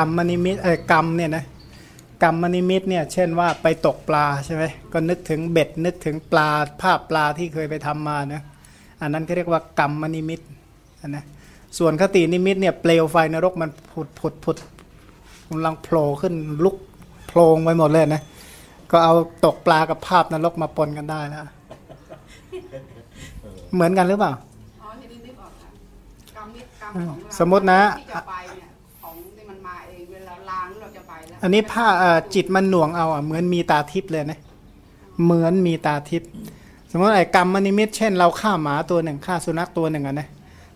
กรรมนิมิตเออกรรมเนี่ยนะกรรมนิมิตเนี่ยเช่นว่าไปตกปลาใช่ไหมก็นึกถึงเบ็ดนึกถึงปลาภาพปลาที่เคยไปทำมานะอันนั้นก็เรียกว่ากรรมนิมิตนะส่วนคตินิมิตเนี่ยเปลวไฟนรกมันผุดผุดผุดกำลังโผล่ขึ้นลุกโพลงไปหมดเลยนะก็เอาตกปลากับภาพนรกมาปนกันได้แล้วเหมือนกันหรือเปล่าอ๋อทีนี้นึกออกค่ะกรรมนี่กรรมของเราสมมุตินะ อันนี้ผ้าจิตมันหน่วงเอาอะเหมือนมีตาทิพย์เลยนะเหมือนมีตาทิพย์สมมติไอ้กรรมนิมิตเช่นเราฆ่าหมาตัวหนึ่งฆ่าสุนัขตัวหนึ่งอะนะ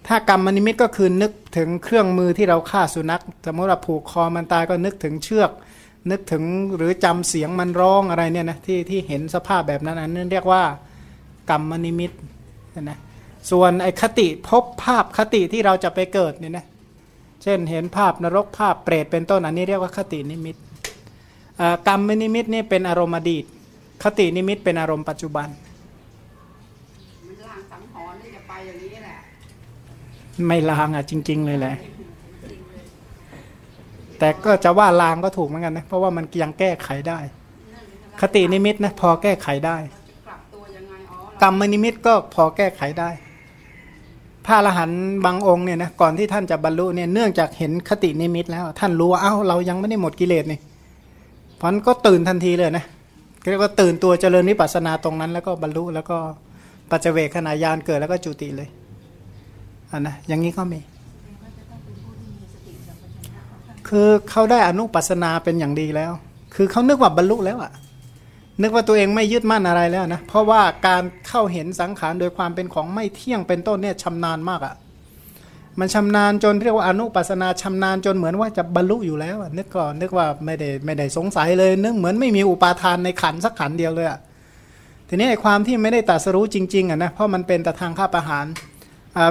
ถ้ากรรมนิมิตก็คือนึกถึงเครื่องมือที่เราฆ่าสุนัข สมมติเราผูกคอมันตายก็นึกถึงเชือก นึกถึงหรือจำเสียงมันร้องอะไรเนี่ยนะที่ที่เห็นสภาพแบบนั้นนั้นเรียกว่ากรรมนิมิตนะส่วนไอ้คติภพภาพคติที่เราจะไปเกิดเนี่ยนะ เช่นเห็นภาพนรกภาพเปรตเป็นต้นอันนี้เรียกว่าคตินิมิตอ่ากรรมนิมิตนี่เป็นอารมณ์อดีต คตินิมิตเป็นอารมณ์ปัจจุบันมันลางสังหรณ์ที่จะไปอย่างนี้แหละไม่ลางอะจริง ๆ เลยแหละ แต่ก็จะว่าลางก็ถูกเหมือนกันนะ เพราะว่ามันยังแก้ไขได้ คตินิมิตนะพอแก้ไขได้จะกลับตัวยังไงอ๋อเรากรรมนิมิตก็พอแก้ไขได้ พระอรหันต์บางองค์เนี่ยนะก่อนที่ท่านจะบรรลุเนี่ยเนื่องจากเห็นคตินิมิตแล้ว ท่านรู้ว่าเอ้าเรายังไม่ได้หมดกิเลสนี่เพราะนั้นก็ตื่นทันทีเลยนะเรียกว่าตื่นตัวเจริญวิปัสสนาตรงนั้น แล้วก็บรรลุแล้วก็ปัจเจเวคขณะยานเกิดแล้วก็จุติเลยอันนะอย่างนี้ก็มี คือเขาได้อนุปัสสนาเป็นอย่างดีแล้ว คือเขานึกว่าบรรลุแล้วอะ นึกว่าตัวเองไม่ยึดมั่นอะไรแล้วนะ เพราะว่าการเข้าเห็นสังขารโดยความเป็นของไม่เที่ยงเป็นต้นเนี่ยชำนาญมากอะมันชำนาญจนเรียกว่าอนุปัสนาชำนาญจนเหมือนว่าจะบรรลุอยู่แล้วนึกก่อนนึกว่าไม่ได้ไม่ได้สงสัยเลย นึกเหมือนไม่มีอุปาทานในขันสักขันเดียวเลยอะทีนี้ไอ้ความที่ไม่ได้ตรัสรู้จริงๆอะนะเพราะมันเป็นแต่ทางฆ่าประหาร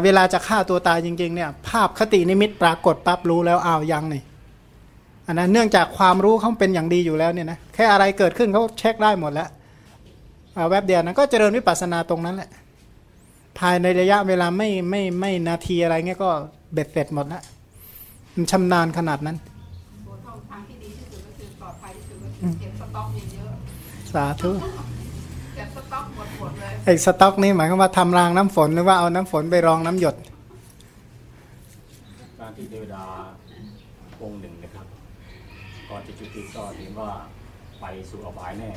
เวลาจะฆ่าตัวตายจริงๆเนี่ยภาพคตินิมิตปรากฏปั๊บรู้แล้วอ้าวยังนี่ อันนั้นเนื่องจากความรู้เขาเป็นอย่างดีอยู่แล้วเนี่ยนะแค่อะไรเกิดขึ้นเขาเช็คได้หมดแล้วอ่าแวบเดียวนั้นก็เจริญวิปัสสนาตรงนั้นแหละภายในระยะเวลาไม่ไม่ไม่นาทีอะไรเงี้ยก็เบ็ดเสร็จหมดแล้วมันชำนาญขนาดนั้นตัวท่องทางที่ดีที่สุดก็คือปลอดภัยที่สุดก็คือเก็บสต็อกเยอะสาธุๆเก็บสต็อกหมดๆเลยไอ้สต็อกนี่หมายความว่าทำรางน้ำฝนหรือว่าเอาน้ำฝนไปรองน้ำหยดการที่เทวดาองค์หนึ่งนะครับ ก่อนจะจุติก็เห็นว่าไปสู่อบายแน่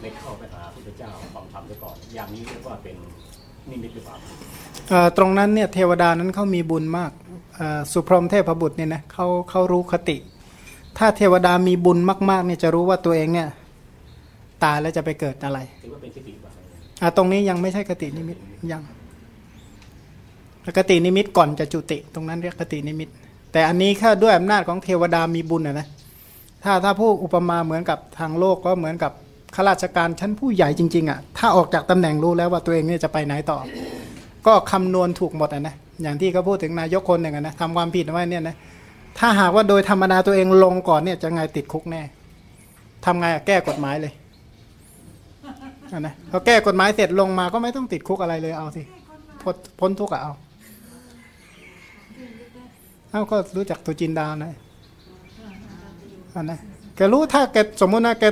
ได้เข้าไปหาพระพุทธเจ้าฟังธรรมซะก่อน อย่างนี้เรียกว่าเป็นนิมิตหรือเปล่าเอ่อตรงนั้นเนี่ยเทวดานั้นเขามีบุญมากเอ่อสุพรหมเทพบุตรเนี่ยนะเขาเขารู้คติ ถ้าเทวดามีบุญมากๆเนี่ยจะรู้ว่าตัวเองเนี่ยตายแล้วจะไปเกิดอะไรถือว่าเป็นคติหรือเปล่าอะตรงนี้ยังไม่ใช่คตินิมิตยังคตินิมิตก่อนจะจุติ ตรงนั้นเรียกคตินิมิต แต่อันนี้แค่ด้วยอำนาจของเทวดามีบุญนะนะ ถ้าถ้าผู้อุปมาเหมือนกับทางโลกก็เหมือนกับข้าราชการชั้นผู้ใหญ่จริงๆอะถ้าออกจากตำแหน่งรู้แล้วว่าตัวเองเนี่ยจะไปไหนต่อ ก็คำนวณถูกหมดอะนะอย่างที่เขาพูดถึงนายกคนหนึ่งอะนะทำความผิดไว้เนี่ยนะถ้าหากว่าโดยธรรมดาตัวเองลงก่อนเนี่ยจะไงติดคุกแน่ทำไงอะแก้กฎหมายเลยอะนะพอแก้กฎหมายเสร็จลงมาก็ไม่ต้องติดคุกอะไรเลยเอาสิพ้นพ้นทุกข์อะเอาเอาก็รู้จักตัวจินดานะ นนะแกรู้ถ้าแกสมมตินะแก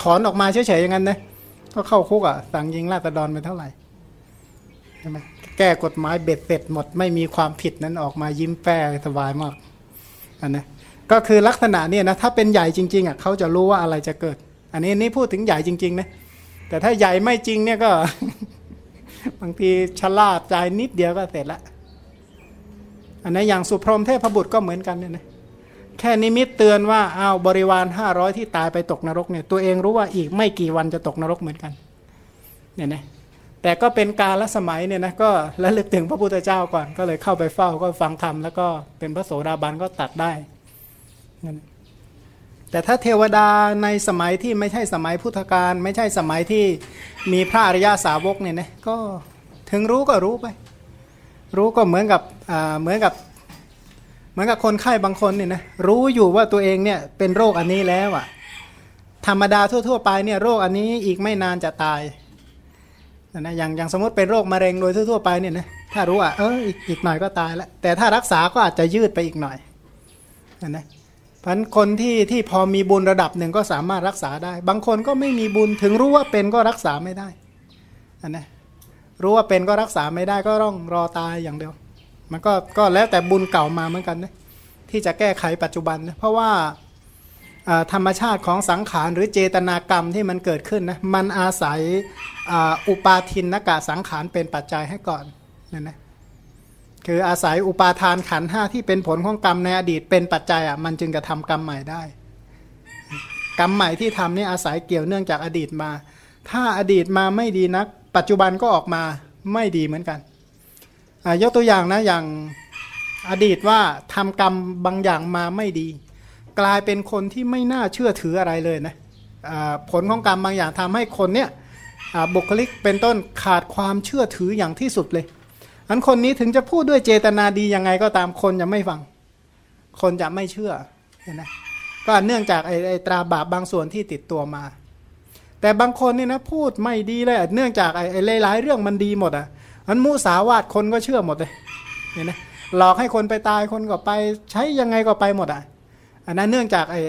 ถอนออกมาเฉยๆอย่างนั้นนะก็เข้าคุกอะสั่งยิงราษฎรไปเท่าไหร่ใช่ไหมแก้กฎหมายเบ็ดเสร็จหมดไม่มีความผิดนั้นออกมายิ้มแป้สบายมากอันนะก็คือลักษณะเนี่ยนะถ้าเป็นใหญ่จริงๆอะเขาจะรู้ว่าอะไรจะเกิด อันนี้นี่พูดถึงใหญ่จริงๆนะแต่ถ้าใหญ่ไม่จริงเนี่ยก็ บางทีชะล่าใจนิดเดียวก็เสร็จละอันนั้นอย่างสุพรหมเทพบุตรก็เหมือนกันเนี่ยนะ แค่นิมิตเตือนว่าเอาบริวารห้าร้อยที่ตายไปตกนรกเนี่ยตัวเองรู้ว่าอีกไม่กี่วันจะตกนรกเหมือนกันเนี่ยนะแต่ก็เป็นการละสมัยเนี่ยนะก็ระลึกถึงพระพุทธเจ้าก่อน ก็เลยเข้าไปเฝ้าก็ฟังธรรมแล้วก็เป็นพระโสดาบันก็ตัดได้นั่นแต่ถ้าเทวดาในสมัยที่ไม่ใช่สมัยพุทธกาลไม่ใช่สมัยที่มีพระอริยาสาวกเนี่ยนะก็ถึงรู้ก็รู้ไป รู้ก็เหมือนกับเหมือนกับ เหมือนกับคนไข้บางคนเนี่ยนะรู้อยู่ว่าตัวเองเนี่ยเป็นโรคอันนี้แล้วอะ่ะ ธรรมดาทั่ว ๆ ไปเนี่ยโรคอันนี้อีกไม่นานจะตายนะอย่างอย่างสมมติเป็นโรคมะเร็งโดยทั่วๆไปเนี่ยนะถ้ารู้อะเอออีกอีกหน่อยก็ตายแล้ว แต่ถ้ารักษาก็อาจจะยืดไปอีกหน่อยนะนะพันคนที่ที่พอมีบุญระดับหนึ่งก็สามารถรักษาได้ บางคนก็ไม่มีบุญถึงรู้ว่าเป็นก็รักษาไม่ได้อันนะรู้ว่าเป็นก็รักษาไม่ได้ก็ต้องรอตายอย่างเดียว มันก็ก็แล้วแต่บุญเก่ามาเหมือนกันนะที่จะแก้ไขปัจจุบันนะเพราะว่าธรรมชาติของสังขารหรือเจตนากรรมที่มันเกิดขึ้นนะมันอาศัยอ,อุปาทินนกะสังขารเป็นปัจจัยให้ก่อนนั่นนะคืออาศัยอุปาทานขันห้าที่เป็นผลของกรรมในอดีตเป็นปัจจัยอะมันจึงจะทำกรรมใหม่ได้ กรรมใหม่ที่ทำนี่อาศัยเกี่ยวเนื่องจากอดีตมา ถ้าอดีตมาไม่ดีนัก ปัจจุบันก็ออกมาไม่ดีเหมือนกัน ยกตัวอย่างนะอย่างอดีตว่าทำกรรมบางอย่างมาไม่ดี กลายเป็นคนที่ไม่น่าเชื่อถืออะไรเลยนะผลของกรรมบางอย่างทำให้คนเนี่ยบุคลิกเป็นต้นขาดความเชื่อถืออย่างที่สุดเลยอันคนนี้ถึงจะพูดด้วยเจตนาดียังไงก็ตามคนจะไม่ฟัง คนจะไม่เชื่อเห็นไหมก็เนื่องจากไอ้ไอตราบาปบางส่วนที่ติดตัวมา แต่บางคนนี่นะพูดไม่ดีเลยเนื่องจากไอ้ไอ้หลายๆเรื่องมันดีหมดอะ อันมุสาวาทคนก็เชื่อหมดเลยเห็นไหมหลอกให้คนไปตายคนก็ไปใช้ยังไงก็ไปหมดอะอันนั้นเนื่องจากไอ้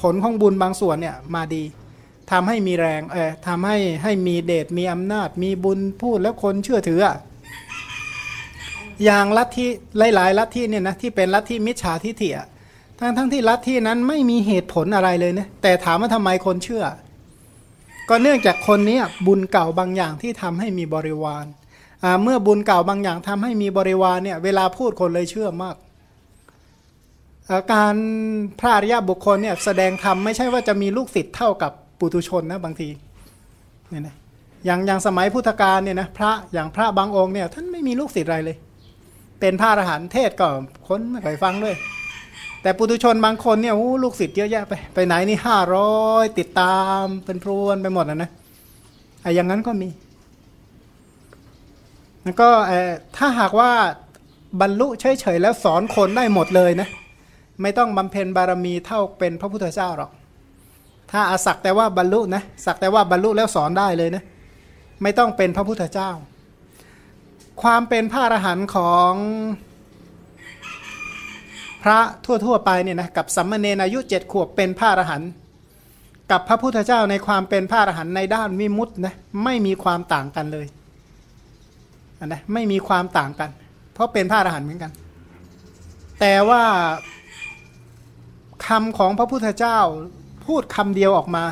ผลของบุญบางส่วนเนี่ยมาดีทำให้มีแรงเออทำให้ให้มีเดชมีอำนาจ มีบุญพูดแล้วคนเชื่อถืออะอย่างลัทธิหลาย ๆ ลัทธิเนี่ยนะที่เป็นลัทธิมิจฉาทิฏฐิอะทั้งทั้งที่ลัทธินั้นไม่มีเหตุผลอะไรเลยนะแต่ถามว่าทำไมคนเชื่อ ก็เนื่องจากคนนี้บุญเก่าบางอย่างที่ทำให้มีบริวาร เมื่อบุญเก่าบางอย่างทำให้มีบริวารเนี่ยเวลาพูดคนเลยเชื่อมากอาการพระอริยบุคคลเนี่ยแสดงธรรมไม่ใช่ว่าจะมีลูกศิษย์เท่ากับปุถุชนนะบางทีเนี่ยนะอย่างอย่างสมัยพุทธกาลเนี่ยนะพระอย่างพระบางองค์เนี่ยท่านไม่มีลูกศิษย์อะไรเลย เป็นพระอรหันต์เทศก็คนไม่เคยฟังด้วย แต่ปุถุชนบางคนเนี่ยโอ้ลูกศิษย์เยอะแยะไปไปไหนนี่ห้าร้อยติดตามเป็นพรวนไปหมดนะนะไอ้อย่างนั้นก็มี แล้วก็ถ้าหากว่าบรรลุเฉยๆแล้วสอนคนได้หมดเลยนะไม่ต้องบำเพ็ญบารมีเท่าเป็นพระพุทธเจ้าหรอก ถ้าอาศักแต่ว่าบรรลุนะสักแต่ว่าบรรลุแล้วสอนได้เลยนะไม่ต้องเป็นพระพุทธเจ้า ความเป็นพระอรหันต์ของพระทั่วๆไปเนี่ยนะกับสัมมาเนอายุเจ็ดขวบเป็นพระอรหันต์กับพระพุทธเจ้าในความเป็นพระอรหันต์ในด้านวิมุตตินะไม่มีความต่างกันเลย นนะไม่มีความต่างกัน เพราะเป็นพระอรหันต์เหมือนกัน แต่ว่าคำของพระพุทธเจ้าพูดคำเดียวออกมา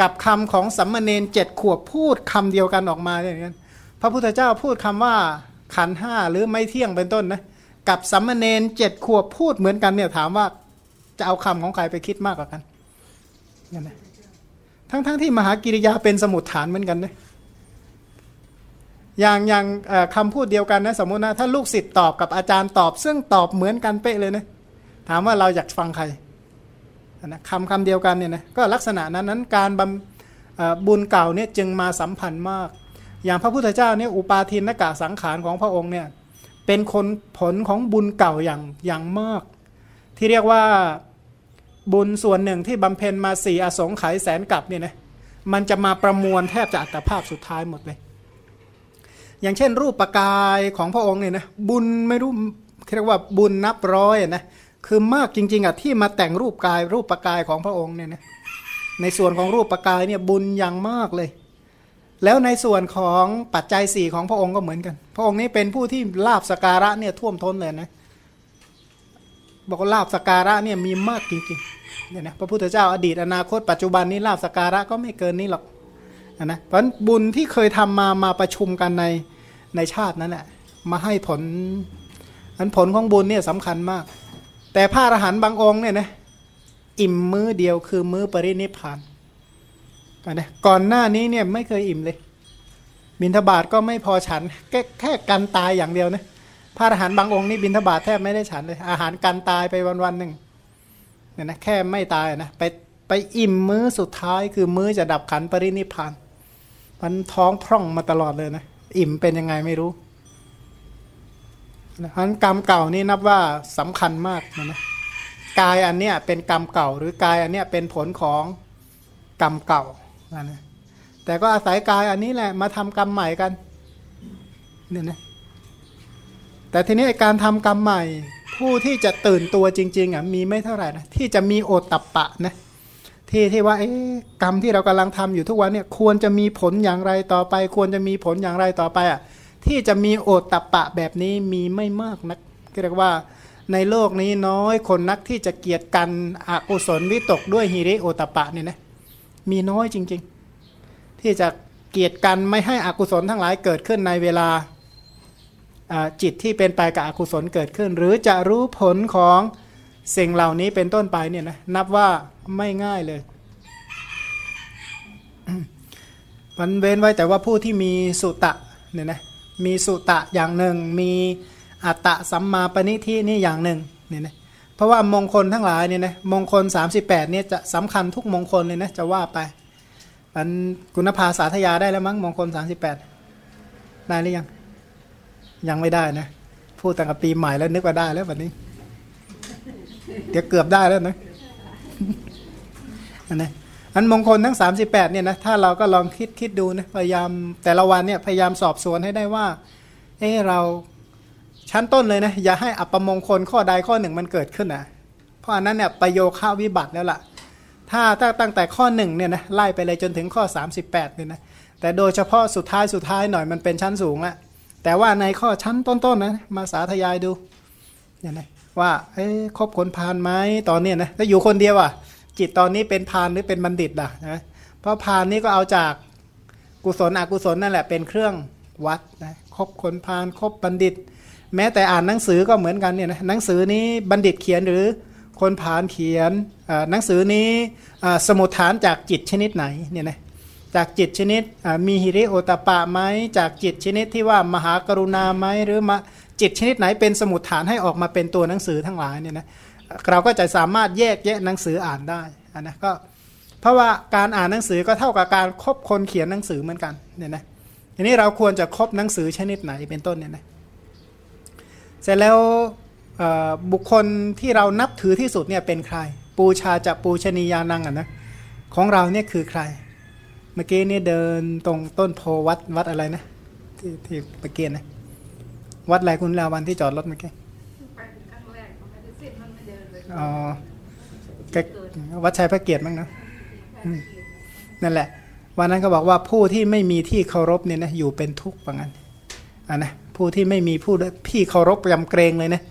กับคำของสัมมาเนรเจ็ดขวบพูดคำเดียวกันออกมาอย่างนั้นพระพุทธเจ้าพูดคำว่าขันห้าหรือไม่เที่ยงเป็นต้นนะกับสัมมาเนรเจ็ดขวบพูดเหมือนกันเนี่ยถามว่าจะเอาคำของใครไปคิดมากกว่ากันนั่นนะทั้งๆทที่มหากิริยาเป็นสมุดฐานเหมือนกันนะ อย่างอย่างคำพูดเดียวกันนะสมมตินะถ้าลูกศิษย์ตอบกับอาจารย์ตอบ ซึ่งตอบเหมือนกันเป๊ะเลยนะถามว่าเราอยากฟังใครนะคำคำเดียวกันเนี่ยนะก็ลักษณะนั้นนั้นการบำบุญเก่าเนี่ยจึงมาสัมพันธ์มาก อย่างพระพุทธเจ้าเนี่ยอุปาทินนกะสังขารของพระองค์เนี่ยเป็นคนผลของบุญเก่าอย่างอย่างมาก ที่เรียกว่าบุญส่วนหนึ่งที่บำเพ็ญมาสี่อสงไขยแสนกับเนี่ยนะมันจะมาประมวลแทบจะอัตภาพสุดท้ายหมดเลย อย่างเช่น รูปปกายของพระองค์เนี่ยนะบุญไม่รู้เรียกว่าบุญนับร้อยนะคือมากจริง ๆอะที่มาแต่งรูปกาย รูปประกายของพระองค์เนี่ยนะในส่วนของรูปประกายเนี่ยบุญอย่างมากเลย แล้วในส่วนของปัจจัยสี่ของพระองค์ก็เหมือนกัน พระองค์นี้เป็นผู้ที่ลาบสการะเนี่ยท่วมท้นเลยนะบอกว่าลาบสการะเนี่ยมีมากจริงๆเนี่ยนะพระพุทธเจ้าอดีตอนาคตปัจจุบันนี้ลาบสการะก็ไม่เกินนี้หรอกนะเพราะบุญที่เคยทำมามาประชุมกันใน ในชาตินั้นแหละมาให้ผลอันผลของบุญเนี่ยสำคัญมาก แต่พระอรหันต์บางองค์เนี่ยนะอิ่มมื้อเดียวคือมื้อปรินิพานนะก่อนหน้านี้เนี่ยไม่เคยอิ่มเลย บินทบาทก็ไม่พอฉัน แค่แค่กันตายอย่างเดียวนะพระอรหันต์บางองค์นี่บินทบาทแทบไม่ได้ฉันเลย อาหารกันตายไปวันวันหนึ่งเนี่ยนะแค่ไม่ตายนะไปไปอิ่มมื้อสุดท้ายคือมื้อจะดับขันปรินิพพานมันท้องพร่องมาตลอดเลยนะ อิ่มเป็นยังไงไม่รู้ฉะนั้นกรรมเก่านี่นับว่าสำคัญมากนะนะกายอันเนี้ยเป็นกรรมเก่า หรือกายอันเนี้ยเป็นผลของกรรมเก่านะนะแต่ก็อาศัยกายอันนี้แหละมาทำกรรมใหม่กันเนี่ยนะแต่ทีนี้การทำกรรมใหม่ ผู้ที่จะตื่นตัวจริงๆอะมีไม่เท่าไหร่นะที่จะมีโอตตัปปะนะ ที่ที่ว่าเอ๊ะกรรมที่เรากำลังทำอยู่ทุกวันเนี่ยควรจะมีผลอย่างไรต่อไป ควรจะมีผลอย่างไรต่อไปอะที่จะมีโอตตัปะแบบนี้มีไม่มากนักเรียกว่าในโลกนี้น้อยคนนักที่จะเกียรติกันอกุศลวิตกด้วยฮิริโอตตัปะเนี่ยนะมีน้อยจริงๆ ที่จะเกียรติกันไม่ให้อกุศลทั้งหลายเกิดขึ้นในเวลาจิตที่เป็นไปกับอกุศลเกิดขึ้น หรือจะรู้ผลของ สิ่งเหล่านี้เป็นต้นไปเนี่ยนะนับว่าไม่ง่ายเลยมันเว้นไว้แต่ว่าผู้ที่มีสุตะเนี่ยนะมีสุตะอย่างหนึ่ง มีอัตตะสัมมาปณิทินี่อย่างหนึ่งเนี่ยนะเพราะว่ามงคลทั้งหลายเนี่ยนะมงคล 38เนี่ยจะสำคัญทุกมงคลเลยนะจะว่าไปมันคุณภาษาทยาได้แล้วมั้งมงคล 38 ได้หรือยัง ยังไม่ได้นะ พูดตั้งแต่ปีใหม่แล้วนึกว่าได้แล้ววันนี้ เดี๋ยวเกือบได้แล้วนะอันนี้อันมงคลทั้ง 38เนี่ยนะถ้าเราก็ลองคิดคิดดูนะพยายามแต่ละวันเนี่ยพยายามสอบสวนให้ได้ว่า เออเราชั้นต้นเลยนะอย่าให้อัปมงคลข้อใดข้อหนึ่งมันเกิดขึ้นนะเพราะอันนั้นเนี่ยประโยค่าวิบัติแล้วล่ะ ถ้าตั้งแต่ข้อหนึ่งเนี่ยนะไล่ไปเลยจนถึงข้อ 38เนี่ยนะแต่โดยเฉพาะสุดท้ายสุดท้ายหน่อยมันเป็นชั้นสูงอะแต่ว่าในข้อชั้นต้นๆนะมาสาธยายดูเนี่ยนะ ว่าเอ้คบคนพานไหมตอนนี้นะถ้าอยู่คนเดียวอะ จิตตอนนี้เป็นพานหรือเป็นบัณฑิตล่ะนะเพราะพานนี้ก็เอาจากกุศลอกุศลนั่นแหละเป็นเครื่องวัดนะคบคนพานคบบัณฑิต แม้แต่อ่านหนังสือก็เหมือนกันเนี่ยนะหนังสือนี้บัณฑิตเขียนหรือคนผานเขียนหนังสือนี้สมุทฐานจากจิตชนิดไหนเนี่ยนะจากจิตชนิดมีฮิริโอตปะไหมจากจิตชนิดที่ว่ามหากรุณาไหมหรือมา จิตชนิดไหนเป็นสมุดฐานให้ออกมาเป็นตัวหนังสือทั้งหลายเนี่ยนะเราก็จะสามารถแยกแยะหนังสืออ่านได้นนะก็เพราะว่าการอ่านหนังสือก็เท่ากับการครบคนเขียนหนังสือเหมือนกันเนี่ยนะทีนี้เราควรจะครบหนังสือชนิดไหนเป็นต้นเนี่ยนะเสร็จแล้วบุคคลที่เรานับถือที่สุดเนี่ยเป็นใคร ปูชาจะปูชนียานังอะนะของเราเนี่ยคือใคร เมื่อกี้นี่เดินตรงต้นโพวัดวัดอะไรนะที่ที่เมื่อกี้นะ วัดอะไรคุณลาวันที่จอดรถเมื่อกี้ไปครั้งแรกไม่ได้สิ้นมันไม่เดินเลยอ๋อวัดชัยพระเกียรติมั้งนะนั่นแหละ วันนั้นก็บอกว่าผู้ที่ไม่มีที่เคารพเนี่ยนะอยู่เป็นทุกข์ว่างั้นอะนะผู้ที่ไม่มีผู้พี่เคารพยำเกรงเลยนะ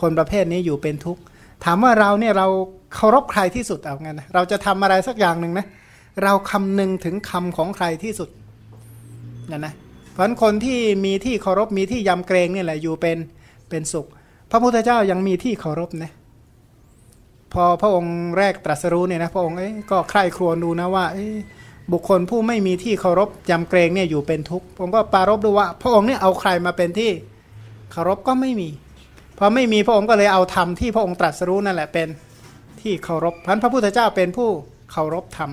คนประเภทนี้อยู่เป็นทุกข์ถามว่าเราเนี่ยเราเคารพใครที่สุดเอางั้นนะเราจะทำอะไรสักอย่างหนึ่งนะเราคำนึงถึงคำของใครที่สุดนะนะเพ ราะคนที่มีที่เคารพมีที่ยำเกรงนี่แหละอยู่เป็นเป็นสุข พระพุทธเจ้ายังมีที่เคารพนะพอพระองค์แรกตรัสรู้เนี่ยนะพระองค์ก็ใคร่ครวญดูนะว่าบุคคลผู้ไม่มีที่เคารพยำเกรงเนี่ยอยู่เป็นทุกข์ผมก็ปารบดูว่า พระองค์เนี่ยเอาใครมาเป็นที่เคารพก็ไม่มีพอไม่มีพระองค์ก็เลยเอาธรรมที่พระองค์ตรัสรู้นั่นแหละเป็นที่เคารพพันพระพุทธเจ้าเป็นผู้เคารพธรรม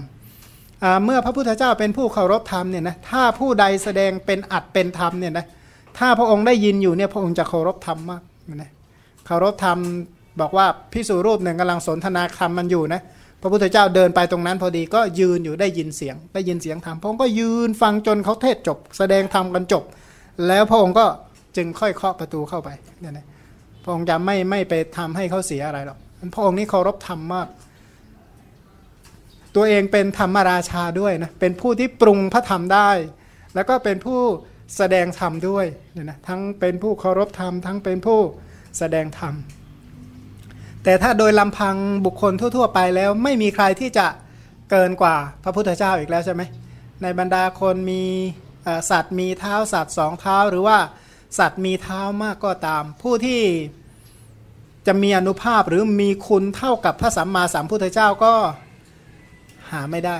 เมื่อพระพุทธเจ้าเป็นผู้เคารพธรรมเนี่ยนะถ้าผู้ใดแสดงเป็นอัดเป็นธรรมเนี่ยนะถ้าพระองค์ได้ยินอยู่เนี่ยพระองค์จะเคารพธรรมมากนะเคารพธรรมบอกว่าพิสูรรูปหนึ่งกำลังสนทนาธรรมมันอยู่นะพระพุทธเจ้าเดินไปตรงนั้นพอดีก็ยืนอยู่ได้ยินเสียง ได้ยินเสียงธรรมพระองค์ก็ยืนฟังจนเขาเทศจบ แสดงธรรมกันจบ แล้วพระองค์ก็จึงค่อยเคาะประตูเข้าไปเนี่ยนะพระองค์จะไม่ไม่ไปทำให้เขาเสียอะไรหรอกพระองค์นี้เคารพธรรมมาก ตัวเองเป็นธรรมราชาด้วยนะเป็นผู้ที่ปรุงพระธรรมได้ แล้วก็เป็นผู้แสดงธรรมด้วยเนี่ยนะทั้งเป็นผู้เคารพธรรม ทั้งเป็นผู้แสดงธรรม แต่ถ้าโดยลำพังบุคคลทั่ว ๆ ไปแล้วไม่มีใครที่จะเกินกว่าพระพุทธเจ้าอีกแล้วใช่ไหมในบรรดาคนมีสัตว์มีเท้าสัตว์สองเท้า หรือว่าสัตว์มีเท้ามากก็ตาม ผู้ที่จะมีอนุภาพหรือมีคุณเท่ากับพระสัมมาสัมพุทธเจ้าก็ หาไม่ได้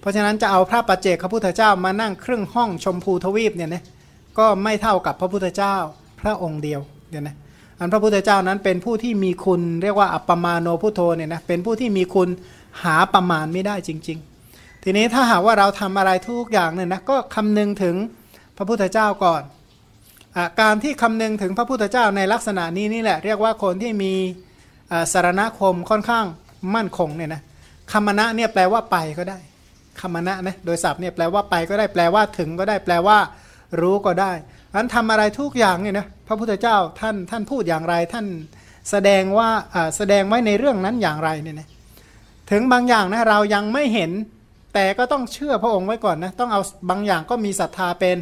เพราะฉะนั้นจะเอาพระปัจเจกพระพุทธเจ้ามานั่งครึ่งห้องชมพูทวีปเนี่ยนะก็ไม่เท่ากับพระพุทธเจ้าพระองค์เดียวเดี๋ยวนะอันพระพุทธเจ้านั้นเป็นผู้ที่มีคุณเรียกว่าอัปปมาโนพุทโธเนี่ยนะเป็นผู้ที่มีคุณหาประมาณไม่ได้จริง ๆ ทีนี้ถ้าหากว่าเราทำอะไรทุกอย่างเนี่ยนะก็คำนึงถึงพระพุทธเจ้าก่อนอการที่คำนึงถึงพระพุทธเจ้าในลักษณะนี้นี่แหละ เรียกว่าคนที่มีสารณคมค่อนข้างมั่นคงเนี่ยนะ คำมณะเนี่ยแปลว่าไปก็ได้คำมณะนะโดยศัพท์เนี่ยแปลว่าไปก็ได้แปลว่าถึงก็ได้แปลว่า รู้ก็ได้อันทำอะไรทุกอย่างเนี่ยนะพระพุทธเจ้าท่านท่านพูดอย่างไรท่านแสดงว่าแสดงไว้ในเรื่องนั้นอย่างไรเนี่ยนะถึงบางอย่างนะเรายังไม่เห็น แต่ก็ต้องเชื่อพระองค์ไว้ก่อนนะต้องเอาบางอย่างก็มีศรัทธาเป็น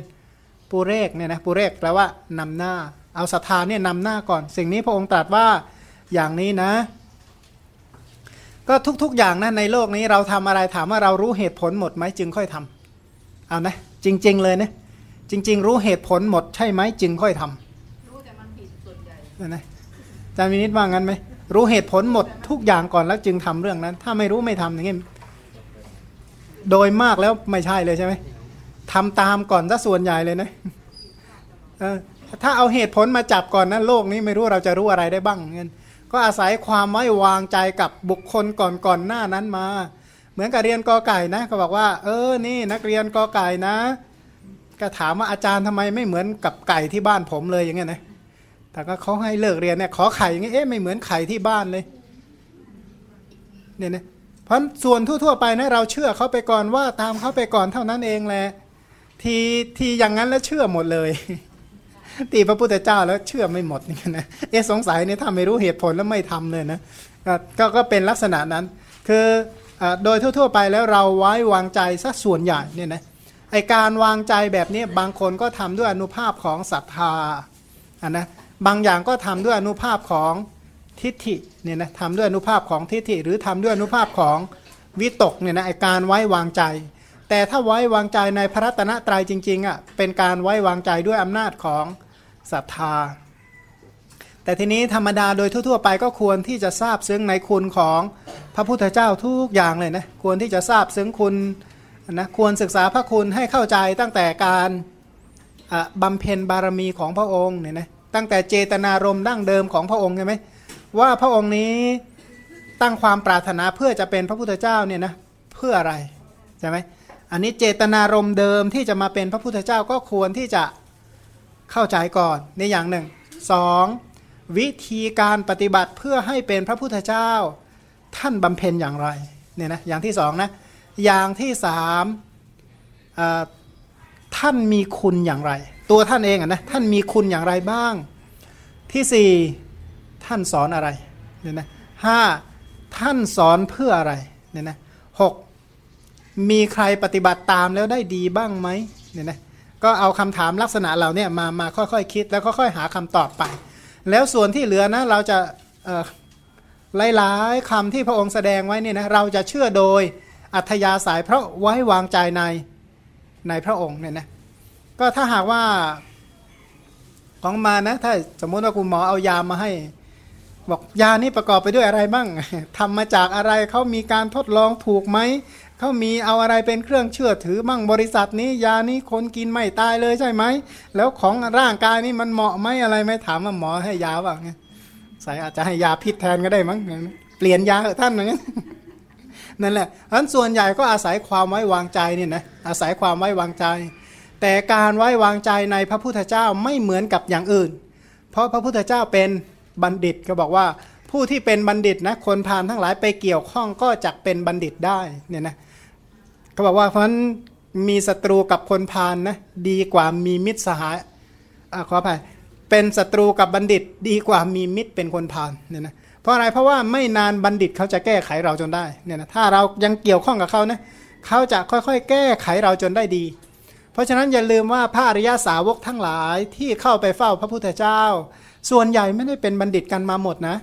ปุเรกเนี่ยนะปุเรกแปลว่านำหน้า เอาศรัทธาเนี่ยนำหน้าก่อน สิ่งนี้พระองค์ตรัสว่าอย่างนี้นะ ก็ทุกๆอย่างนะในโลกนี้เราทำอะไรถามว่าเรารู้เหตุผลหมดไหมจึงค่อยทำเอานะจริง ๆ เลยนะจริง ๆ รู้เหตุผลหมดใช่ไหมจึงค่อยทำรู้แต่มันผิดส่วนใหญ่นะนะอาจารย์วินิตว่างั้นไหมรู้เหตุผลหมดทุกอย่างก่อนแล้วจึงทำเรื่องนั้น ถ้าไม่รู้ไม่ทำอย่างงี้โดยมากแล้วไม่ใช่เลยใช่ไหมทำตามก่อนซะส่วนใหญ่เลยนะถ้าเอาเหตุผลมาจับก่อนนะโลกนี้ไม่รู้เราจะรู้อะไรได้บ้างเงี้ย ก็อาศัยความไว้วางใจกับบุคคลก่อนก่อนหน้านั้นมา เหมือนกับเรียนกอไก่นะก็บอกว่า เออนี่นักเรียนกอไก่นะ ก็ถามว่าอาจารย์ทำไมไม่เหมือนกับไก่ที่บ้านผมเลยอย่างเงี้ยนะแต่ก็เขาให้เลิกเรียนเนี่ยขอไข่อย่างเงี้ยเอ๊ะไม่เหมือนไข่ที่บ้านเลยเนี่ยนะเพราะส่วนทั่วๆไปนะเราเชื่อเขาไปก่อนว่าตามเขาไปก่อนเท่านั้นเองแหละทีทีอย่างนั้นแล้วเชื่อหมดเลย ตีพระพุทธเจ้าแล้วเชื่อไม่หมดนี่นะเอ๊สงสัยเนี่ยถ้าไม่รู้เหตุผลแล้วไม่ทำเลยนะก็ก็เป็นลักษณะนั้น คืออโดยทั่ว ๆ ไปแล้วเราไว้วางใจสัส่วนใหญ่เนี่ยนะไอการวางใจแบบนี้บางคนก็ทำด้วยอนุภาพของศรัทธาอะนะบางอย่างก็ทำด้วยอนุภาพของทิฏฐิเนี่ยนะทำด้วยอนุภาพของทิฏฐิ หรือทำด้วยอนุภาพของวิตกเนี่ยนะไอการไว้วางใจ แต่ถ้าไว้วางใจในพระรัตนตรัยจริงๆอะเป็นการไว้วางใจด้วยอำนาจของศรัทธา แต่ทีนี้ธรรมดาโดยทั่วๆ ไปก็ควรที่จะทราบซึ้งในคุณของพระพุทธเจ้าทุกอย่างเลยนะควรที่จะทราบซึ้งคุณนะควรศึกษาพระคุณให้เข้าใจตั้งแต่การบำเพ็ญบารมีของพระองค์เนี่ยนะตั้งแต่เจตนารมณ์ดั้งเดิมของพระองค์ใช่ไหมว่าพระองค์นี้ตั้งความปรารถนาเพื่อจะเป็นพระพุทธเจ้าเนี่ยนะเพื่ออะไรใช่ไหม อันนี้เจตนารมณ์เดิมที่จะมาเป็นพระพุทธเจ้าก็ควรที่จะเข้าใจก่อนในอย่างหนึ่งสองวิธีการปฏิบัติเพื่อให้เป็นพระพุทธเจ้า ท่านบำเพ็ญอย่างไรเนี่ยนะอย่างที่สองนะอย่างที่สามท่านมีคุณอย่างไร ตัวท่านเองอะนะท่านมีคุณอย่างไรบ้าง ที่สี่ท่านสอนอะไรเนี่ยนะห้าท่านสอนเพื่ออะไรเนี่ยนะหก มีใครปฏิบัติตามแล้วได้ดีบ้างไหมเนี่ยนะก็เอาคำถามลักษณะเหล่านี้มามาค่อยๆคคิดแล้วค่อยๆหาคำตอบไป แล้วส่วนที่เหลือนะเราจะเอ่อหลายๆคำที่พระองค์แสดงไว้เนี่ยนะเราจะเชื่อโดยอัธยาศัยเพราะไว้วางใจในในพระองค์เนี่ยนะก็ถ้าหากว่าของมานะถ้าสมมติว่าคุณหมอเอายามาให้ บอกยานี้ประกอบไปด้วยอะไรบ้างทำมาจากอะไรเขามีการทดลองถูกไหม เขามีเอาอะไรเป็นเครื่องเชื่อถือมั่งบริษัทนี้ยานี้คนกินไม่ตายเลยใช่ไหม แล้วของร่างกายนี่มันเหมาะไหมอะไรไหมถามว่าหมอให้ยาบ้างใส่อาจจะให้ยาพิษแทนก็ได้มั้งเปลี่ยนยาเถอะท่านนกันนั่นแหละเพราะฉะนั้นส่วนใหญ่ก็อาศัยความไว้วางใจเนี่ยนะอาศัยความไว้วางใจ แต่การไว้วางใจในพระพุทธเจ้าไม่เหมือนกับอย่างอื่น เพราะพระพุทธเจ้าเป็นบัณฑิตก็บอกว่า ผู้ที่เป็นบัณฑิตนะคนพาลทั้งหลายไปเกี่ยวข้องก็จะเป็นบัณฑิตได้เนี่ยนะก็บอกว่าเพราะนั้นมีศัตรูกับคนพาลนะดีกว่ามีมิตรสหายอขออภัยเป็นศัตรูกับบัณฑิตดีกว่ามีมิตรเป็นคนพาลเนี่ยนะเพราะอะไรเพราะว่าไม่นานบัณฑิตเขาจะแก้ไขเราจนได้เนี่ยนะถ้าเรายังเกี่ยวข้องกับเขานะเขาจะค่อยๆ แก้ไขเราจนได้ดี เพราะฉะนั้นอย่าลืมว่าพระอริยาสาวกทั้งหลายที่เข้าไปเฝ้าพระพุทธเจ้า ส่วนใหญ่ไม่ได้เป็นบัณฑิตกันมาหมดนะ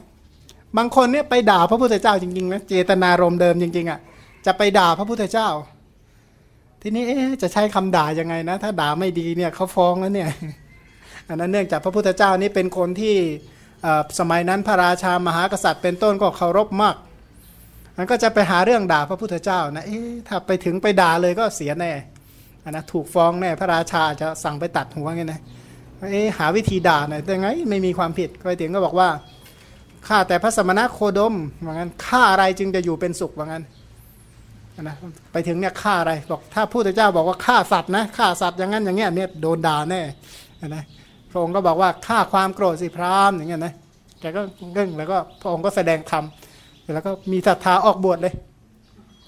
บางคนเนี่ยไปด่าพระพุทธเจ้าจริงๆนะเจตนารมณ์เดิมจริง ๆอะ่ะจะไปด่าพระพุทธเจ้า ทีนี้จะใช้คำด่ายังไงนะ ถ้าด่าไม่ดีเนี่ยเขาฟ้องแล้วเนี่ยอันนั้นเนื่องจากพระพุทธเจ้านี่เป็นคนที่สมัยนั้นพระราชามหากษัตริย์เป็นต้นก็เคารพมากมันก็จะไปหาเรื่องด่าพระพุทธเจ้านะเอ๊ถ้าไปถึงไปด่าเลยก็เสียแน่อันนะถูกฟ้องแน่พระราชาจะสั่งไปตัดหัวไงนะเอ๊หาวิธีด่าหน่อยแต่ไงไม่มีความผิดไปถึงก็บอกว่า ข้าแต่พระสมณะโคดมว่างั้นฆ่าอะไรจึงจะอยู่เป็นสุขว่างั้นนะไปถึงเนี่ยฆ่าอะไรบอกถ้าพุทธเจ้าบอกว่าฆ่าสัตว์นะฆ่าสัตว์อย่างนั้นอย่างเงี้ยเนี่ยโดนด่าแน่นะพระองค์ก็บอกว่าฆ่าความโกรธสิพรามอย่างเงี้ยนะแกก็เร่งแล้วก็พระองค์ก็แสดงธรรมแล้วก็มีศรัทธาออกบวชเลย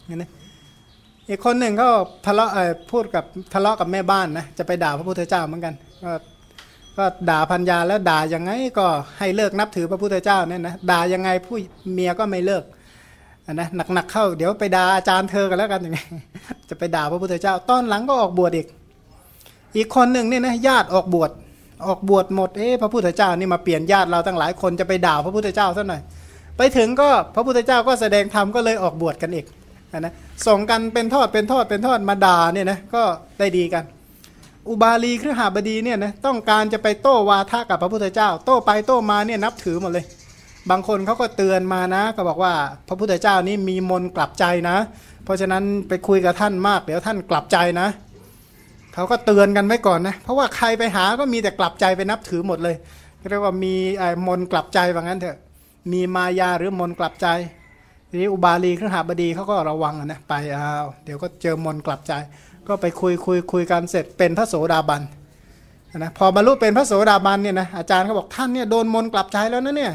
อย่างนี้อีกคนหนึ่งก็ทะเลาะพูดกับทะเลาะกับแม่บ้านนะจะไปด่าพระพุทธเจ้าเหมือนกัน ก็ด่าพัญญาแล้วด่ายังไงก็ให้เลิกนับถือพระพุทธเจ้าเนี่ยนะด่ายังไงผู้เมียก็ไม่เลิกนะหนักๆเข้าเดี๋ยวไปด่าอาจารย์เธอกันแล้วกันยังไงจะไปด่าพระพุทธเจ้าตอนหลังก็ออกบวชอีก อีกคนหนึ่งเนี่ยนะญาติออกบวชออกบวชหมดเอ๊ะพระพุทธเจ้านี่มาเปลี่ยนญาติเราตั้งหลายคนจะไปด่าพระพุทธเจ้าซะหน่อย ไปถึงก็พระพุทธเจ้าก็แสดงธรรมก็เลยออกบวชกันอีกนะส่งกันเป็นทอดเป็นทอดเป็นทอดมาด่าเนี่ยนะก็ได้ดีกัน อุบาลีครหาบดีเนี่ยนะต้องการจะไปโต้วาทะกับพระพุทธเจ้า โต้ไปโต้มาเนี่ยนับถือหมดเลย บางคนเขาก็เตือนมานะ ก็บอกว่าพระพุทธเจ้านี่มีมนกลับใจนะ เพราะฉะนั้นไปคุยกับท่านมาก เดี๋ยวท่านกลับใจนะเขาก็เตือนกันไว้ก่อนนะเพราะว่าใครไปหาก็มีแต่กลับใจไปนับถือหมดเลยเรียกว่ามีมนกลับใจว่างั้นเถอะมีมายาหรือมนกลับใจทีนี้อุบาลีครหาบดีเขาก็ระวังนะไปอ้าเดี๋ยวก็เจอมนกลับใจ ก็ไปคุยคุยคุยกันเสร็จเป็นพระโสดาบันนะพอบรรลุเป็นพระโสดาบันเนี่ยนะอาจารย์เขาบอกท่านเนี่ยโดนมนกลับใจแล้วนะเนี่ย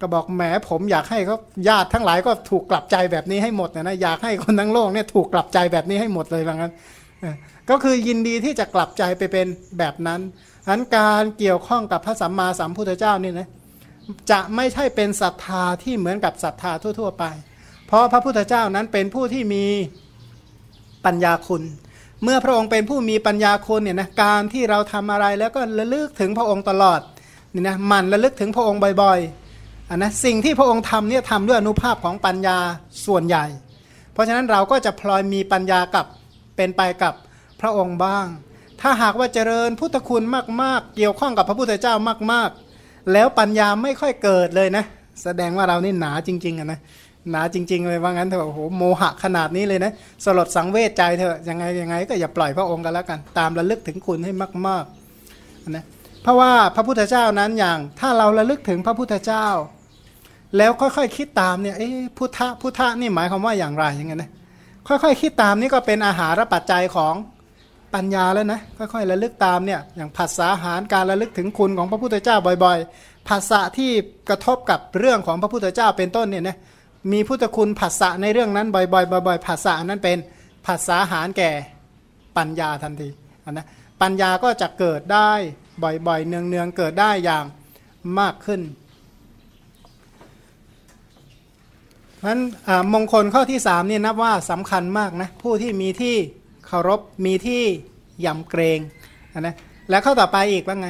ก็บอกแหมผมอยากให้เขาญาติทั้งหลายก็ถูกกลับใจแบบนี้ให้หมดนะนะอยากให้คนทั้งโลกเนี่ยถูกกลับใจแบบนี้ให้หมดเลยว่างั้นก็คือยินดีที่จะกลับใจไปเป็นแบบนั้นอันการเกี่ยวข้องกับพระสัมมาสัมพุทธเจ้านี่นะจะไม่ใช่เป็นศรัทธาที่เหมือนกับศรัทธาทั่ว ๆ ไป เพราะพระพุทธเจ้านั้นเป็นผู้ที่มีปัญญาคุณ เมื่อพระองค์เป็นผู้มีปัญญาคุณเนี่ยนะการที่เราทำอะไรแล้วก็ระลึกถึงพระองค์ตลอดนี่นะมันระลึกถึงพระองค์บ่อยๆอันนะสิ่งที่พระองค์ทำเนี่ยทำด้วยอนุภาพของปัญญาส่วนใหญ่ เพราะฉะนั้นเราก็จะพลอยมีปัญญากับเป็นไปกับพระองค์บ้าง ถ้าหากว่าเจริญพุทธคุณมากๆ เกี่ยวข้องกับพระพุทธเจ้ามากๆ แล้วปัญญาไม่ค่อยเกิดเลยนะ แสดงว่าเรานี่หนาจริงๆนะ หนาจริง ๆ เลยว่างั้นเถอะโอ้โหโมหะขนาดนี้เลยนะสลดสังเวชใจเถอะยังไงยังไงก็อย่าปล่อยพระองค์กันแล้วกัน ตามระลึกถึงคุณให้มากๆนะเพราะว่าพระพุทธเจ้านั้นอย่าง ถ้าเราระลึกถึงพระพุทธเจ้า แล้วค่อยๆคิดตามเนี่ยเอ๊ะพุทธะพุทธะนี่หมายความว่าอย่างไรอย่างเงี้ยนะค่อยๆคิดตามนี่ก็เป็นอาหารปัจจัยของปัญญาแล้วนะค่อยๆระลึกตามเนี่ยอย่างภาษาหารการระลึกถึงคุณของพระพุทธเจ้าบ่อย ๆ ภาษาที่กระทบกับเรื่องของพระพุทธเจ้าเป็นต้นเนี่ยนะ มีพุทธคุณภาษาในเรื่องนั้น บ่อยๆบ่อยๆภาษานั้นเป็นภาษาหารแก่ปัญญาทันทีนะปัญญาก็จะเกิดได้บ่อยๆเนืองๆเกิดได้อย่างมากขึ้นเพราะฉะนั้นมงคลข้อที่สามนี่นับว่าสำคัญมากนะผู้ที่มีที่เคารพมีที่ยำเกรงนะแล้วข้อต่อไปอีกว่าไง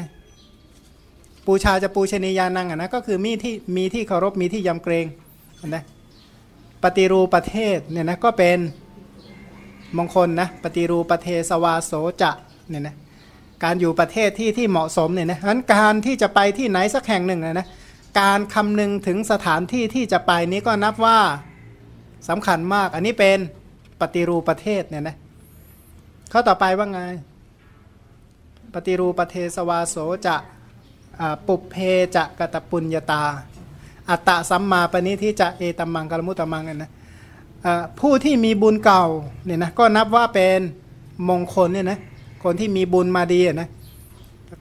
ปูชาจะปูชนียานังนะก็คือมีที่มีที่เคารพมีที่ยำเกรงนะ ปฏิรูประเทศเนี่ยนะก็เป็นมงคลนะปฏิรูประเทศวาโสจะเนี่ยนะการอยู่ประเทศที่ที่เหมาะสมเนี่ยนะฉะนั้นการที่จะไปที่ไหนสักแห่งหนึ่งนะนะการคำนึงถึงสถานที่ที่จะไปนี้ก็นับว่าสำคัญมาก อันนี้เป็นปฏิรูประเทศเนี่ยนะข้อต่อไปว่าไง ปฏิรูปเทสวาโสจะปุเพจะกตปุญญาตา อัตตะสัมมาปณิทิจะเอตัมมังกลมุตตมังนะผู้ที่มีบุญเก่าเนี่ยนะก็นับว่าเป็นมงคลเนี่ยนะคนที่มีบุญมาดีนะ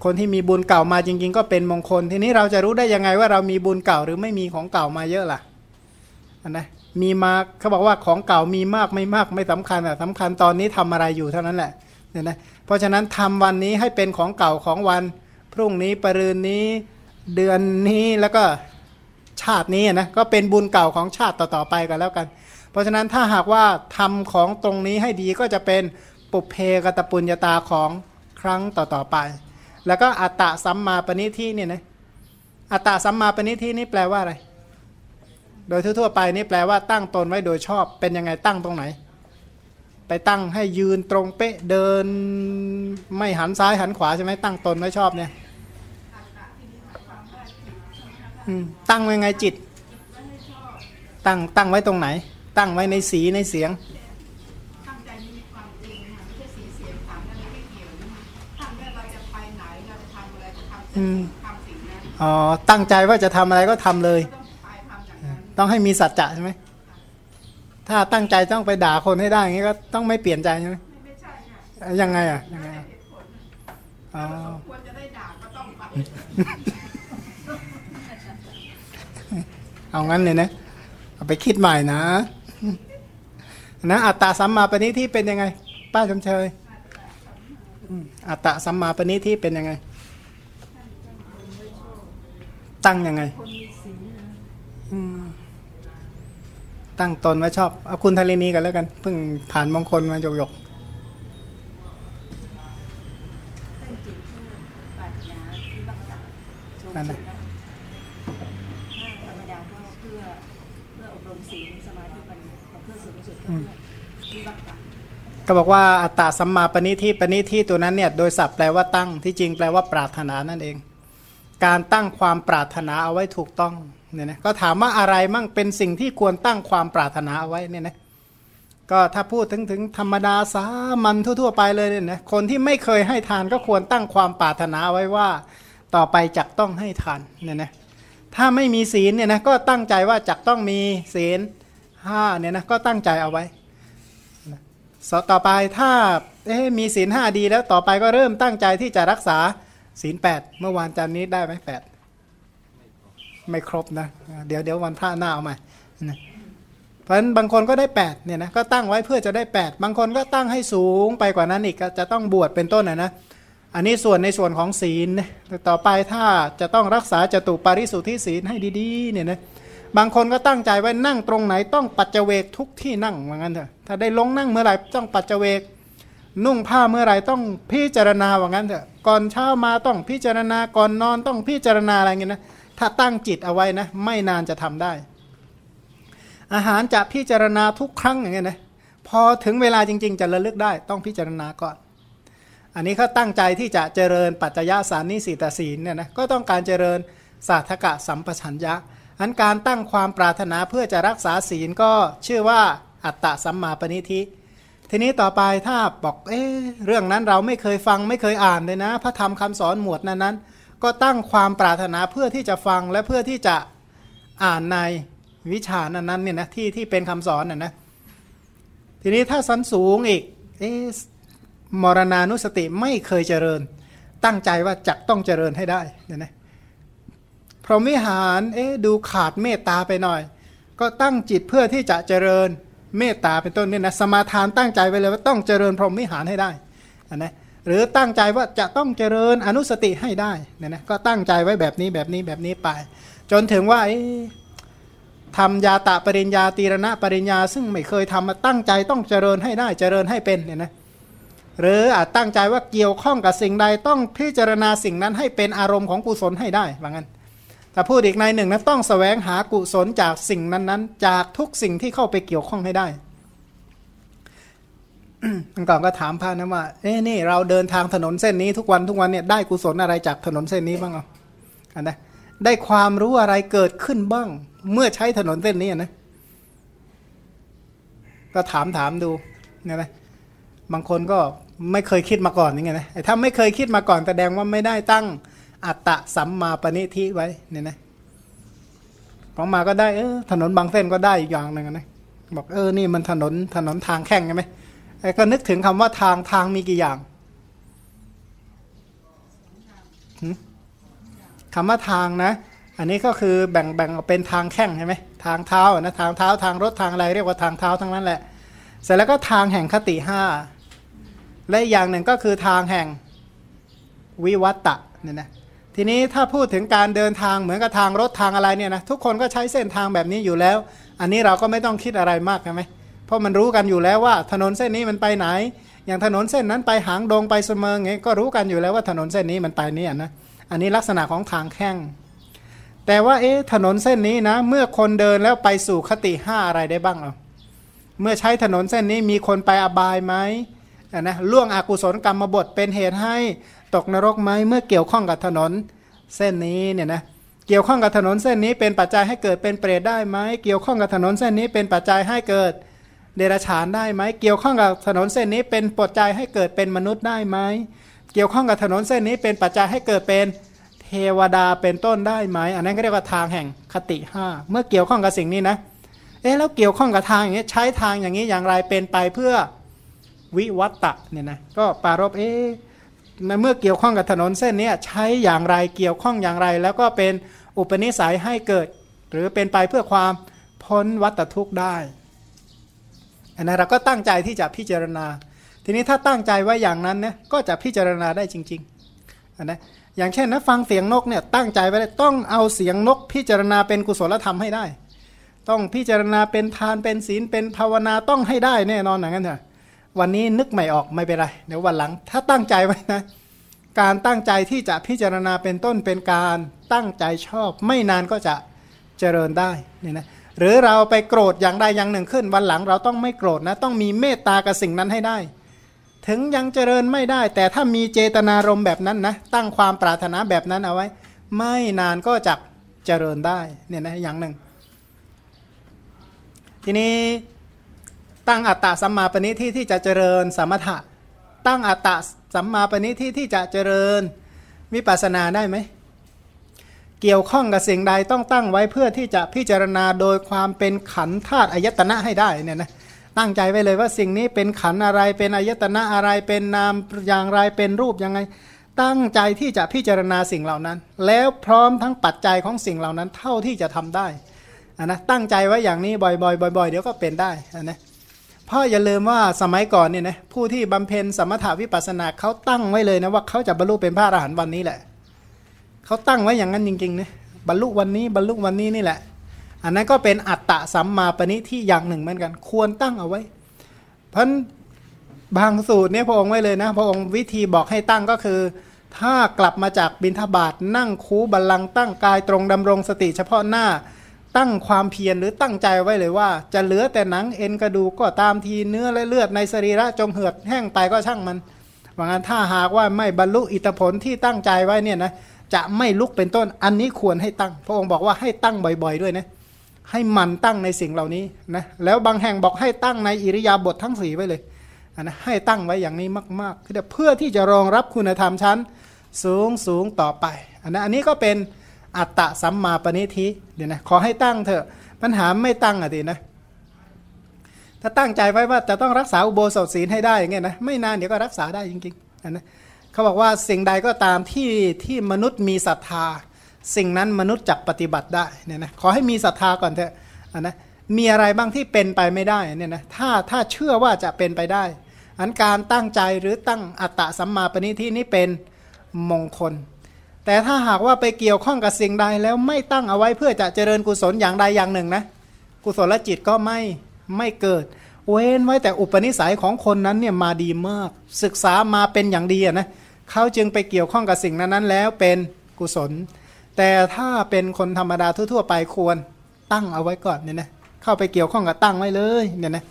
คนที่มีบุญเก่ามาจริง ๆ ก็เป็นมงคล ทีนี้เราจะรู้ได้ยังไงว่าเรามีบุญเก่าหรือไม่มีของเก่ามาเยอะล่ะนะมีมาเขาบอกว่าของเก่ามีมากไม่มากไม่สำคัญอะสำคัญตอนนี้ทำอะไรอยู่เท่านั้นแหละเนี่ยนะเพราะฉะนั้นทำวันนี้ให้เป็นของเก่าของวัน พรุ่งนี้ปรืนนี้เดือนนี้แล้วก็ ชาตินี้นะก็เป็นบุญเก่าของชาติต่อๆไปกันแล้วกัน เพราะฉะนั้นถ้าหากว่าทำของตรงนี้ให้ดีก็จะเป็นปุเพกตปุญญาตาของครั้งต่อๆไป แล้วก็อัตตะสัมมาปณิทิเนี่ยนะอัตตะสัมมาปณิทินี่แปลว่าอะไร โดยทั่วๆไปนี่แปลว่าตั้งตนไว้โดยชอบเป็นยังไงตั้งตรงไหน ไปตั้งให้ยืนตรงเป๊ะเดินไม่หันซ้ายหันขวาใช่ไหมตั้งตนไว้ชอบเนี่ย ตั้งไว้ไงจิต ตั้งตั้งไว้ตรงไหน ตั้งไว้ในสีในเสียงตั้งใจมีความจริงค่ะไม่ใช่สีเสียงถามอะไรไม่เกี่ยวตั้งใจเราจะไปไหนเราจะทำอะไรจะทำทำสิ่งนั้นอ๋อตั้งใจว่าจะทำอะไรก็ทำเลย ต้องให้มีสัจจะใช่ไหมถ้าตั้งใจต้องไปด่าคนให้ได้อย่างนี้ก็ต้องไม่เปลี่ยนใจใช่ไหมไม่ใช่ยังไงอะยังไงอ๋อควรจะได้ด่าก็ต้องไป เอางั้นเลยนะ เอาไปคิดใหม่นะนะอัตตาสัมมาปณิที่เป็นยังไง ป้าชมเชยอัตตาสัมมาปณิที่เป็นยังไง ตั้งยังไงตั้งตนไว้ชอบเอาคุณธารินีกันแล้วกันเพิ่งผ่านมงคลมาหยกหยกตั้งจิตเพื่นาวิบัติสูงสุดนะถ้าธรรมดาก็เพื่อเพื่ออบรมศีลสมาธิปัญญาเพื่อสูงสุด ก็บอกว่าอัตตาสัมมาปณิทิปณิทิตัวนั้นเนี่ยโดยศัพท์แปลว่าตั้งที่จริงแปลว่าปรารถนานั่นเอง การตั้งความปรารถนาเอาไว้ถูกต้องเนี่ยนะก็ถามว่าอะไรมั่งเป็นสิ่งที่ควรตั้งความปรารถนาเอาไว้เนี่ยนะก็ถ้าพูดถึงถึงธรรมดาสามัญทั่ว ๆ ไปเลยเนี่ยนะคนที่ไม่เคยให้ทานก็ควรตั้งความปรารถนาเอาไว้ว่า ต่อไปจักต้องให้ทานเนี่ยนะถ้าไม่มีศีลเนี่ยนะก็ตั้งใจว่าจักต้องมีศีล ห้าเนี่ยนะก็ตั้งใจเอาไว้สต่อไปถ้าเอ๊มีศีลห้าดีแล้วต่อไปก็เริ่มตั้งใจที่จะรักษาศีลแปดเมื่อวานจันนี้ได้ไหมแปดไม่ครบนะ เดี๋ยวเดี๋ยววันพระหน้าเอาใหม่เพราะฉะนั้นบางคนก็ได้8เนี่ยนะก็ตั้งไว้เพื่อจะได้ 8 บางคนก็ตั้งให้สูงไปกว่านั้นอีกก็จะต้องบวชเป็นต้นนะนะอันนี้ส่วนในส่วนของศีลต่ต่อไปถ้าจะต้องรักษาจตุปาริสุทธิศีลให้ดีๆเนี่ยนะ บางคนก็ตั้งใจไว้นั่งตรงไหน ต้องปัจเจเวกทุกที่นั่งว่างั้นเถอะถ้าได้ลงนั่งเมื่อไหร่ต้องปัจเจเวกนุ่งผ้าเมื่อไหร่ต้องพิจารณาว่างั้นเถอะก่อนเช้ามาต้องพิจารณาก่อนนอนต้องพิจารณาอะไรเงี้ยนะถ้าตั้งจิตเอาไว้นะไม่นานจะทำได้ อาหารจะพิจารณาทุกครั้งอย่างเงี้ยนะพอถึงเวลาจริง ๆ จะระลึกได้ต้องพิจารณาก่อน อันนี้เขาตั้งใจที่จะเจริญปัจจยสารนิสิตศีลเนี่ยนะก็ต้องการเจริญสาธกะสัมปชัญญะ อันการตั้งความปรารถนาเพื่อจะรักษาศีลก็ชื่อว่าอัตตะสัมมาปณิธิ ทีนี้ต่อไปถ้าบอกเอ๊ะเรื่องนั้นเราไม่เคยฟังไม่เคยอ่านเลยนะ พระธรรมคำสอนหมวดนั้นนั้นก็ตั้งความปรารถนาเพื่อที่จะฟังและเพื่อที่จะอ่านในวิชานั้นนั้นเนี่ยนะที่ที่เป็นคำสอนน่ะนะทีนี้ถ้าสันสูงอีกเอ๊ะมรณานุสติไม่เคยเจริญ ตั้งใจว่าจักต้องเจริญให้ได้เนี่ยนะ พรหมวิหารเอ๊ะดูขาดเมตตาไปหน่อย ก็ตั้งจิตเพื่อที่จะเจริญเมตตาเป็นต้นเนี่ยนะสมาทานตั้งใจไว้เลยว่าต้องเจริญพรหมวิหารให้ได้อันนะหรือตั้งใจว่าจะต้องเจริญอนุสติให้ได้เนี่ยนะก็ตั้งใจไว้แบบนี้แบบนี้แบบนี้ไป จนถึงว่าเอ๊ะทำยาตะปริญญาตีรณะปริญญา ซึ่งไม่เคยทำมาตั้งใจต้องเจริญให้ได้เจริญให้เป็นเนี่ยนะหรืออาจตั้งใจว่าเกี่ยวข้องกับสิ่งใดต้องพิจารณาสิ่งนั้นให้เป็นอารมณ์ของกุศลให้ได้ว่างั้น ถ้าพูดอีกในหนึ่งนะต้องสแสวงหากุศลจากสิ่งนั้นๆ จากทุกสิ่งที่เข้าไปเกี่ยวข้องให้ได้อันก่อนก็ถามพระนะว่า เอ้นี่เราเดินทางถนนเส้นนี้ทุกวันทุกวันเนี่ยได้กุศลอะไรจากถนนเส้นนี้บ้างเอาอันนะได้ความรู้อะไรเกิดขึ้นบ้าง เมื่อใช้ถนนเส้นนี้นะ ก็ถามถามดูเนี่ยนะบางคนก็ไม่เคยคิดมาก่อนอย่างเงี้ยนะถ้าไม่เคยคิดมาก่อนแสดงว่าไม่ได้ตั้ง อัตตะสัมมาปณิทิไว้เนี่ยนะของมาก็ได้เออถนนบางเส้นก็ได้อีกอย่างหนึ่งนะบอกเออนี่มันถนนถนนทางแข่งใช่ไหมไอ้ก็นึกถึงคำว่าทางทางมีกี่อย่างหึคำว่าทางนะ อันนี้ก็คือแบ่งแบ่งออกเป็นทางแข่งใช่ไหมทางเท้านะทางเท้าทางรถทางอะไรเรียกว่าทางเท้าทั้งนั้นแหละ เสร็จแล้วก็ทางแห่งคติห้าและอีกอย่างหนึ่งก็คือทางแห่งวิวัตตะเนี่ยนะ ทีนี้ถ้าพูดถึงการเดินทางเหมือนกับทางรถทางอะไรเนี่ยนะทุกคนก็ใช้เส้นทางแบบนี้อยู่แล้ว อันนี้เราก็ไม่ต้องคิดอะไรมากใช่ไหมเพราะมันรู้กันอยู่แล้วว่าถนนเส้นนี้มันไปไหน อย่างถนนเส้นนั้นไปหางดงไปเสมอไงก็รู้กันอยู่แล้วว่าถนนเส้นนี้มันไปเนี่ยนะอันนี้ลักษณะของทางแข้งแต่ว่าเอ๊ะถนนเส้นนี้นะ เมื่อคนเดินแล้วไปสู่คติห้าอะไรได้บ้างเอาเมื่อใช้ถนนเส้นนี้มีคนไปอบายไหมนะล่วงอกุศลกรรมบทเป็นเหตุให้ ตกนรกไหมเมื่อเกี่ยวข้องกับถนนเส้นนี้เนี่ยนะเกี่ยวข้องกับถนนเส้นนี้เป็นปัจจัยให้เกิดเป็นเปรตได้ไหมเกี่ยวข้องกับถนนเส้นนี้เป็นปัจจัยให้เกิดเดรัจฉานได้ไหมเกี่ยวข้องกับถนนเส้นนี้เป็นปัจจัยให้เกิดเป็นมนุษย์ได้ไหมเกี่ยวข้องกับถนนเส้นนี้เป็นปัจจัยให้เกิดเป็นเทวดาเป็นต้นได้ไหมอันนั้นก็เรียกว่าทางแห่งคติห้าเมื่อเกี่ยวข้องกับสิ่งนี้นะเอ๊ะแล้วเกี่ยวข้องกับทางอย่างนี้ใช้ทางอย่างนี้อย่างไรเป็นไปเพื่อวิวัตตะเนี่ยนะก็ปารบเอ๊ะ ในเมื่อเกี่ยวข้องกับถนนเส้นนี้ใช้อย่างไรเกี่ยวข้องอย่างไร แล้วก็เป็นอุปนิสัยให้เกิด หรือเป็นไปเพื่อความพ้นวัตทุกข์ได้อันนั้นเราก็ตั้งใจที่จะพิจารณา ทีนี้ถ้าตั้งใจไว้อย่างนั้นเนี่ยก็จะพิจารณาได้จริงๆอันนะอย่างเช่นนะฟังเสียงนกเนี่ยตั้งใจไว้เลยต้องเอาเสียงนก พิจารณาเป็นกุศลธรรมให้ได้ ต้องพิจารณาเป็นทานเป็นศีลเป็นภาวนาต้องให้ได้แน่นอนอย่างนั้นเถอะ วันนี้นึกไม่ออกไม่เป็นไรเดี๋ยววันหลัง ถ้าตั้งใจไว้นะ การตั้งใจที่จะพิจารณาเป็นต้นเป็นการตั้งใจชอบ ไม่นานก็จะเจริญได้นี่นะหรือเราไปโกรธอย่างใดอย่างหนึ่งขึ้น วันหลังเราต้องไม่โกรธนะ ต้องมีเมตตากับสิ่งนั้นให้ได้ ถึงยังเจริญไม่ได้ แต่ถ้ามีเจตนารมณ์แบบนั้นนะตั้งความปรารถนาแบบนั้นเอาไว้ ไม่นานก็จะเจริญได้เนี่ยนะอย่างหนึ่ง ทีนี้ ตั้งอัตตาสัมมาปณิที่ที่จะเจริญสมถะ ตั้งอัตตาสัมมาปณิที่ที่จะเจริญวิปัสสนาได้ไหมเกี่ยวข้องกับสิ่งใดต้องตั้งไว้เพื่อที่จะพิจารณาโดยความเป็นขันธาตุอายตนะให้ได้เนี่ยนะตั้งใจไว้เลยว่าสิ่งนี้เป็นขันอะไรเป็นอายตนะอะไรเป็นนามอย่างไรเป็นรูปยังไง ตั้งใจที่จะพิจารณาสิ่งเหล่านั้น แล้วพร้อมทั้งปัจจัยของสิ่งเหล่านั้นเท่าที่จะทำได้อะนะตั้งใจไว้อย่างนี้บ่อยๆบ่อย ๆ เดี๋ยวก็เป็นได้อะนะ พ่ออย่าลืมว่าสมัยก่อนเนี่ยนะผู้ที่บำเพ็ญสมถาวิปัสสนาเขาตั้งไว้เลยนะว่าเขาจะบรรลุเป็นพระอรหันต์วันนี้แหละเขาตั้งไว้อย่างนั้นจริงๆนะบรรลุวันนี้บรรลุวันนี้นี่แหละ อันนั้นก็เป็นอัตตะสัมมาปณิที่อย่างหนึ่งเหมือนกัน ควรตั้งเอาไว้ เพราะบางสูตรเนี่ยพระองค์ไว้เลยนะ พระองค์วิธีบอกให้ตั้งก็คือ ถ้ากลับมาจากบิณฑบาตนั่งคูบัลลังตั้งกายตรงดำรงสติเฉพาะหน้า ตั้งความเพียรหรือตั้งใจไว้เลยว่า จะเหลือแต่หนังเอ็นกระดูกก็ตามทีเนื้อและเลือดในสรีระจงเหือดแห้งไปก็ช่างมันว่างั้นถ้าหากว่าไม่บรรลุอิทธิผลที่ตั้งใจไว้เนี่ยนะจะไม่ลุกเป็นต้นอันนี้ควรให้ตั้ง พระองค์บอกว่าให้ตั้งบ่อย ๆ ด้วยนะให้มันตั้งในสิ่งเหล่านี้นะแล้วบางแห่งบอกให้ตั้งในอิริยาบถททั้งสี่ไว้เลยนะให้ตั้งไว้อย่างนี้มากๆคือเพื่อที่จะรองรับคุณธรรมชั้นสูงสูงต่อไปอันนะอันนี้ก็เป็น อัตตะสัมมาปณิทิเดี๋ยนะขอให้ตั้งเถอะปัญหาไม่ตั้งอะดีนะ ถ้าตั้งใจไว้ว่าจะต้องรักษาอุโบสถศีลให้ได้อย่างเงี้ยนะไม่นานเดี๋ยวก็รักษาได้จริงๆนะเขาบอกว่าสิ่งใดก็ตามที่ที่มนุษย์มีศรัทธา สิ่งนั้นมนุษย์จักปฏิบัติได้เนี่ยนะขอให้มีศรัทธาก่อนเถอะนะมีอะไรบ้างที่เป็นไปไม่ได้เนี่ยนะถ้าถ้าเชื่อว่าจะเป็นไปได้อันการตั้งใจหรือตั้งอัตตะสัมมาปณิทินี้เป็นมงคล แต่ถ้าหากว่าไปเกี่ยวข้องกับสิ่งใดแล้วไม่ตั้งเอาไว้เพื่อจะเจริญกุศลอย่างใดอย่างหนึ่งนะกุศลจิตก็ไม่ไม่เกิด เว้นไว้แต่อุปนิสัยของคนนั้นเนี่ยมาดีมาก ศึกษามาเป็นอย่างดีนะเขาจึงไปเกี่ยวข้องกับสิ่งนั้นนั้นแล้วเป็นกุศล แต่ถ้าเป็นคนธรรมดาทั่ว ๆ ไปควรตั้งเอาไว้ก่อนเนี่ยนะเข้าไปเกี่ยวข้องกับตั้งไว้เลยเนี่ยนะ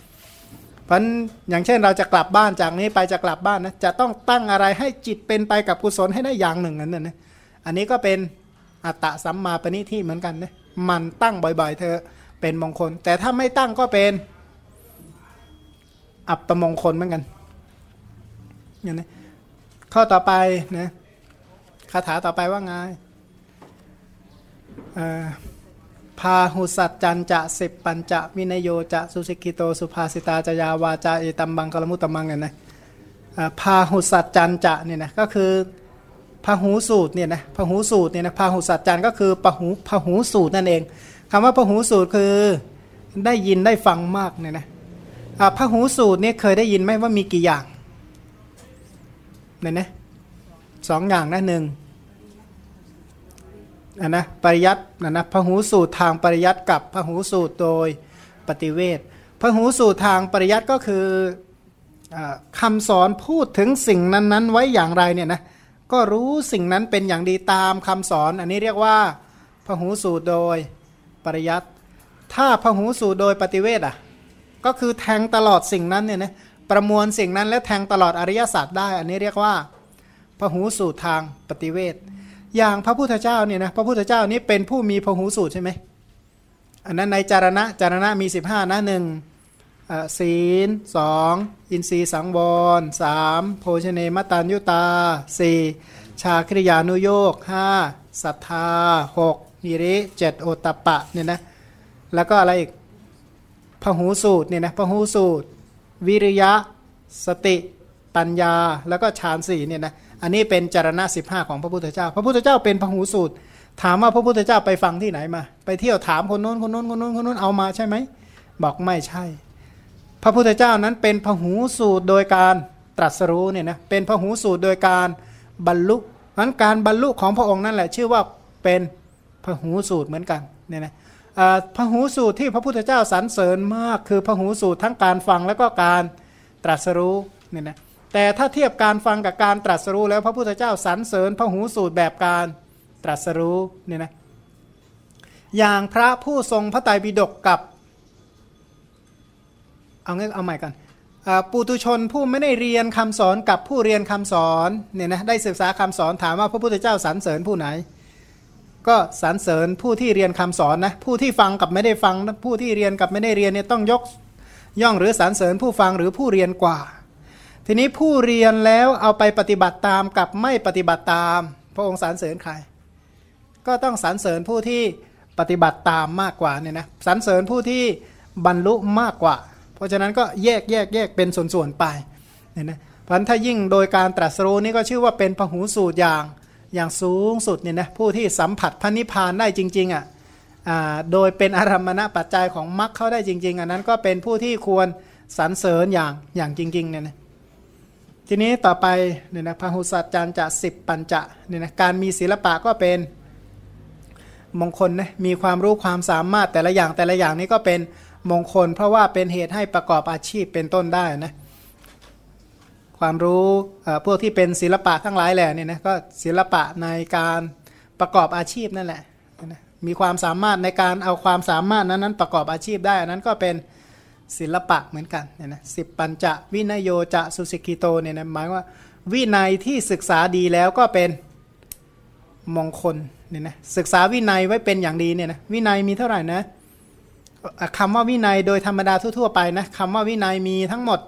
เพราะอย่างเช่นเราจะกลับบ้านจากนี้ไปจะกลับบ้านนะจะต้องตั้งอะไรให้จิตเป็นไปกับกุศลให้ได้อย่างหนึ่งนั่นนะ อันนี้ก็เป็นอัตตะสัมมาปณิที่เหมือนกันนะมันตั้งบ่อยๆ เธอเป็นมงคล แต่ถ้าไม่ตั้งก็เป็นอัปมงคลเหมือนกันอย่างนี้ข้อต่อไปนะคาถาต่อไปว่าไงพาหุสัจจันจะสิบปัญจะวินโยจะสุสิกิโตสุภาสิตาจยาวาจาเอตัมบังกลมุตตมังเนี่ยนะพาหุสัจจันจะเนี่ยนะก็คือ พหูสูตรเนี่ยนะพหูสูตรเนี่ยนะพหูสัจจันก็คือพหูพหูสูตรนั่นเองคำว่าพหูสูตรคือได้ยินได้ฟังมากเนี่ยนะพหูสูตรเนี่ยเคยได้ยินไหมว่ามีกี่อย่างเนี่ยนะสองอย่างนะหนึ่งอันนะปริยัตินะนะพหูสูตรทางปริยัติกับพหูสูตรโดยปฏิเวทพหูสูตรทางปริยัติก็คืออคำสอนพูดถึงสิ่งนั้น ๆ ไว้อย่างไรเนี่ยนะ ก็รู้สิ่งนั้นเป็นอย่างดีตามคำสอน อันนี้เรียกว่าพหูสูตรโดยปริยัติ ถ้าพหูสูตรโดยปฏิเวทอะก็คือแทงตลอดสิ่งนั้นเนี่ยนะประมวลสิ่งนั้นและแทงตลอดอริยศาสัจได้ อันนี้เรียกว่าพหูสูตรทางปฏิเวทอย่างพระพุทธเจ้าเนี่ยนะพระพุทธเจ้านี้เป็นผู้มีพหูสูตรใช่ไหมอันนั้นในจารณะจารณะมี 15นะหนึ่ง ศีลสองอินทรีสังวรสามโภชเนมตันยุตาสี่ชาคริยานุโยกห้าศรัทธาหกนิริเจ็ดโอตปะเนี่ยนะแล้วก็อะไรอีกพหูสูตรเนี่ยนะพหูสูตร วิริยะ สติปัญญาแล้วก็ฌานสี่เนี่ยนะอันนี้เป็นจารณะสิบห้าของพระพุทธเจ้า พระพุทธเจ้าเป็นพหูสูตร ถามว่าพระพุทธเจ้าไปฟังที่ไหนมา ไปเที่ยวถามคนโน้นคนโน้นคนโน้นคนโน้นเอามาใช่ไหมบอกไม่ใช่ พระพุทธเจ้านั้นเป็นพหูสูตรโดยการตรัสรู้เนี่ยนะเป็นพหูสูตรโดยการบรรลุนั้นการบรรลุของพระองค์นั่นแหละ ชื่อว่าเป็นพหูสูตรเหมือนกันเนี่ยนะพหูสูตรที่พระพุทธเจ้าสรรเสริญมาก คือพหูสูตรทั้งการฟังแล้วก็การตรัสรู้เนี่ยนะแต่ถ้าเทียบการฟังกับการตรัสรู้แล้วพระพุทธเจ้าสรรเสริญพหูสูตรแบบการตรัสรู้เนี่ยนะอย่างพระผู้ทรงพระไตรปิฎกกับ เอางี้เอาใหม่กันอ่าปุตุชนผู้ไม่ได้เรียนคำสอนกับผู้เรียนคำสอนเนี่ยนะได้ศึกษาคำสอนถามว่าพระพุทธเจ้าสรรเสริญผู้ไหน ก็สรรเสริญผู้ที่เรียนคำสอนนะผู้ที่ฟังกับไม่ได้ฟังผู้ที่เรียนกับไม่ได้เรียนเนี่ยต้องยกย่องหรือสรรเสริญผู้ฟังหรือผู้เรียนกว่า ทีนี้ผู้เรียนแล้วเอาไปปฏิบัติตามกับไม่ปฏิบัติตาม พระองค์สรรเสริญใคร ก็ต้องสรรเสริญผู้ที่ปฏิบัติตามมากกว่าเนี่ยนะสรรเสริญผู้ที่บรรลุมากกว่า ราะฉะนั้นก็แยกแยกแยกเป็นส่วนๆไปเนี่ยนะพันถ้ายิ่งโดยการตรัสรู้นี่ก็ชื่อว่าเป็นพหูสูตรอย่างอย่างสูงสุดเนี่ยนะผู้ที่สัมผัสพระนิพพานได้จริงๆอะอ่าโดยเป็นอารัมมณปัจจัยของมรรคเข้าได้จริง ๆ อันนั้นก็เป็นผู้ที่ควรสรรเสริญอย่างอย่างจริงๆเนี่ยนะทีนี้ต่อไปเนี่ยนะพหุสัจจารย์จะสิบปัญจะเนี่ยนะการมีศิลปะก็เป็นมงคลนะมีความรู้ความสามารถแต่ละอย่างแต่ละอย่างนี้ก็เป็น มงคล เพราะว่าเป็นเหตุให้ประกอบอาชีพเป็นต้นได้นะความรู้พวกที่เป็นศิลปะทั้งหลายแหละเนี่ยนะก็ศิลปะในการประกอบอาชีพนั่นแหละมีความสามารถในการเอาความสามารถนั้นนั้นประกอบอาชีพได้อันนั้นก็เป็นศิลปะเหมือนกันเนี่ยนะสิบปัญจะวินโยจะสุสิกิโตเนี่ยนะหมายว่าวินัยที่ศึกษาดีแล้วก็เป็นมงคลเนี่ยนะศึกษาวินัยไว้เป็นอย่างดีเนี่ยนะวินัยมีเท่าไหร่นะ คำว่าวินัยโดยธรรมดาทั่วๆไปนะคำว่าวินัยมีทั้งหมด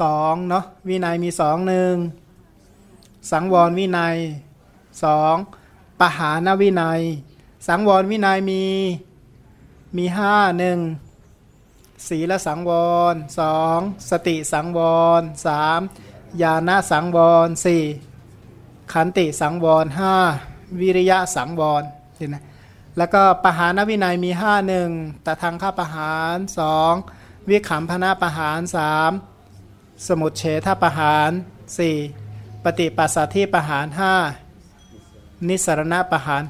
สองเนาะวินัยมีสองหนึ่งสังวรวินัยสองปหานวินัย สังวรวินัยมีมีห้าหนึ่งศีลสังวรสองสติสังวรสามญาณสังวรสี่ขันติสังวรห้าวิริยะสังวรเห็นไหม แล้วก็ปหานวินัยมีห้าหนึ่งตทางข้าปหารสองวิขำพนาปหารสามสมุทเฉทปหารสี่ปฏิปัสสัทธิปหารห้านิสรณะปหาร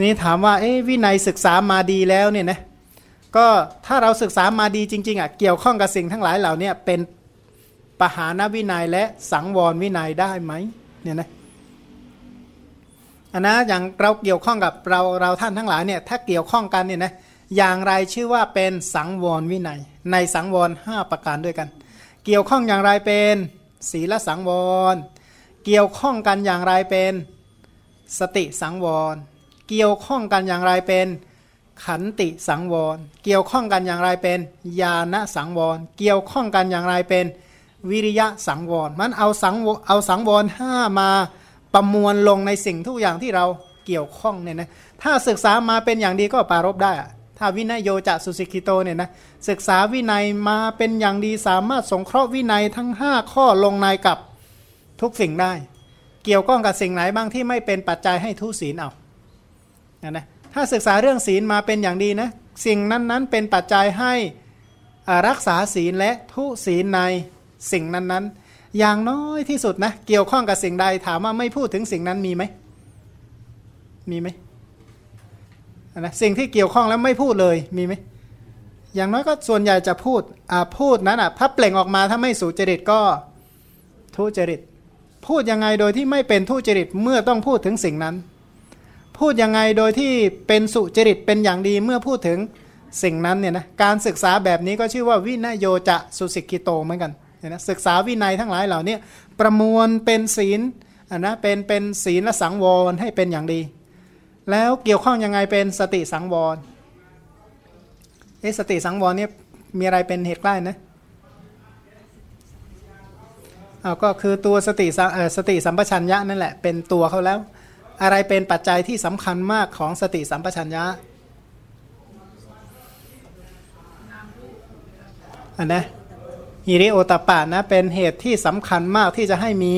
นี่ถามว่าเอ๊วินัยศึกษามาดีแล้วเนี่ยนะก็ถ้าเราศึกษามาดีจริงๆอะเกี่ยวข้องกับสิ่งทั้งหลายเหล่านี้เป็นปหานวินัยและสังวรวินัยได้ไหมเนี่ยนะ อันนะอย่างเราเกี่ยวข้องกับเราเราท่านทั้งหลายเนี่ยถ้าเกี่ยวข้องกันเนี่ยนะอย่างไรชื่อว่าเป็นสังวรวินัย ในสังวรห้าประการด้วยกัน เกี่ยวข้องอย่างไรเป็นศีลสังวร เกี่ยวข้องกันอย่างไรเป็นสติสังวร เกี่ยวข้องกันอย่างไรเป็นขันติสังวร เกี่ยวข้องกันอย่างไรเป็นญาณสังวร เกี่ยวข้องกันอย่างไรเป็นวิริยะสังวร มันเอาสังเอาสังวรห้ามา ประมวลลงในสิ่งทุกอย่างที่เราเกี่ยวข้องเนี่ยนะถ้าศึกษามาเป็นอย่างดีก็ปรารบได้ถ้าวินัยโยจะสุสิกิโตเนี่ยนะศึกษาวินัยมาเป็นอย่างดีสามารถสงเคราะห์วินัยทั้ง 5 ข้อลงในกับทุกสิ่งได้ เกี่ยวข้องกับสิ่งไหนบ้างที่ไม่เป็นปัจจัยให้ทุศีลเอานะนะถ้าศึกษาเรื่องศีลมาเป็นอย่างดีนะสิ่งนั้นๆ เป็นปัจจัยให้รักษาศีลและทุศีลในสิ่งนั้นๆ อย่างน้อยที่สุดนะ เกี่ยวข้องกับสิ่งใดถามว่าไม่พูดถึงสิ่งนั้นมีไหม มีไหมนะสิ่งที่เกี่ยวข้องแล้วไม่พูดเลยมีไหมอย่างน้อยก็ส่วนใหญ่จะพูดอ่าพูดนั้นอะถ้าเปล่งออกมาถ้าไม่สุจริตก็ทุจริต พูดยังไงโดยที่ไม่เป็นทุจริตเมื่อต้องพูดถึงสิ่งนั้น พูดยังไงโดยที่เป็นสุจริตเป็นอย่างดีเมื่อพูดถึงสิ่งนั้นเนี่ยนะการศึกษาแบบนี้ก็ชื่อว่าวินโยจะสุสิกิโตเหมือนกัน เนี่ยนะศึกษาวินัยทั้งหลายเหล่านี้ประมวลเป็นศีลนะเป็นเป็นศีลและสังวรให้เป็นอย่างดี แล้วเกี่ยวข้องยังไงเป็นสติสังวรเอสติสังวรเนี่ยมีอะไรเป็นเหตุใกล้นะเอาก็คือตัวสติสสติสัมปชัญญะนั่นแหละเป็นตัวเขาแล้ว อะไรเป็นปัจจัยที่สำคัญมากของสติสัมปชัญญะอันนะ ฮิริโอตปปะนะเป็นเหตุที่สำคัญมากที่จะให้มี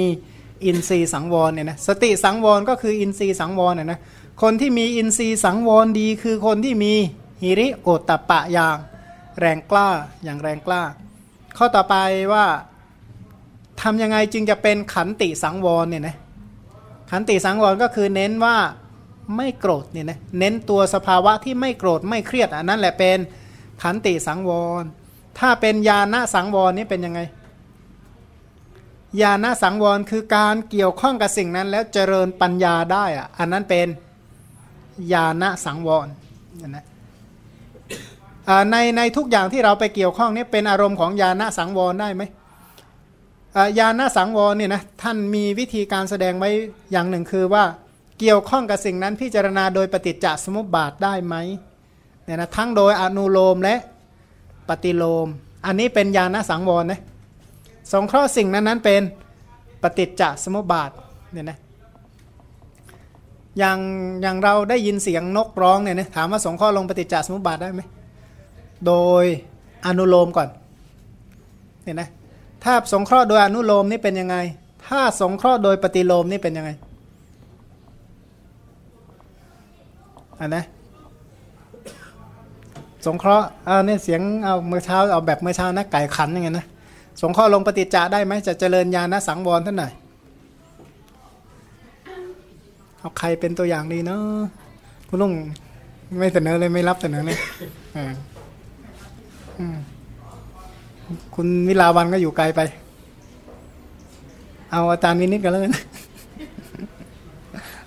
อินทรีย์สังวรเนี่ยนะสติสังวรก็คืออินทรีย์สังวรเนี่ยนะคนที่มีอินทรีย์สังวรดี คือคนที่มีฮิริโอตปปะอย่างแรงกล้าอย่างแรงกล้า ข้อต่อไปว่าทำยังไงจึงจะเป็นขันติสังวรเนี่ยนะขันติสังวรก็คือเน้นว่าไม่โกรธเนี่ยนะเน้นตัวสภาวะที่ไม่โกรธไม่เครียดอันนั้นแหละเป็นขันติสังวร ถ้าเป็นญาณสังวรนี่เป็นยังไงญาณสังวรคือการเกี่ยวข้องกับสิ่งนั้น แล้วเจริญปัญญาได้อะอันนั้นเป็นญาณสังวรนะในในทุกอย่างที่เราไปเกี่ยวข้องนี่เป็นอารมณ์ของญาณสังวรได้ไหมญาณสังวรเนี่ยนะท่านมีวิธีการแสดงไว้อย่างหนึ่งคือว่าเกี่ยวข้องกับสิ่งนั้นพิจารณาโดยปฏิจจสมุปบาทได้ไหมเนี่ยนะทั้งโดยอนุโลมและ ปฏิโลม อันนี้เป็นญาณสังวรนะสงเคราะห์สิ่งนั้นนั้นเป็นปฏิจจสมุปบาทเนี่ยนะอย่างอย่างเราได้ยินเสียงนกร้องเนี่ยนะถามว่าสงเคราะห์ลงปฏิจจสมุปบาทได้ไหมโดยอนุโลมก่อนเนี่ยนะถ้าสงเคราะห์โดยอนุโลมนี่เป็นยังไง ถ้าสงเคราะห์โดยปฏิโลมนี่เป็นยังไงอันนะ สงเคราะห์เอาเนี่ยเสียงเอาเมื่อเช้าเอาแบบเมื่อเช้านะไก่ขันย่างเงี้ยนะสงเคราะห์ลงปฏิจจะได้ไหมจะเจริญญาณสังวรท่านหน่อยเอาใครเป็นตัวอย่างดีเนาะคุณลุงไม่เสนอเลยไม่รับเสนอเลยคุณวิลาวันก็อยู่ไกลไป เอาอาจารย์วินิจกันแล้วกัน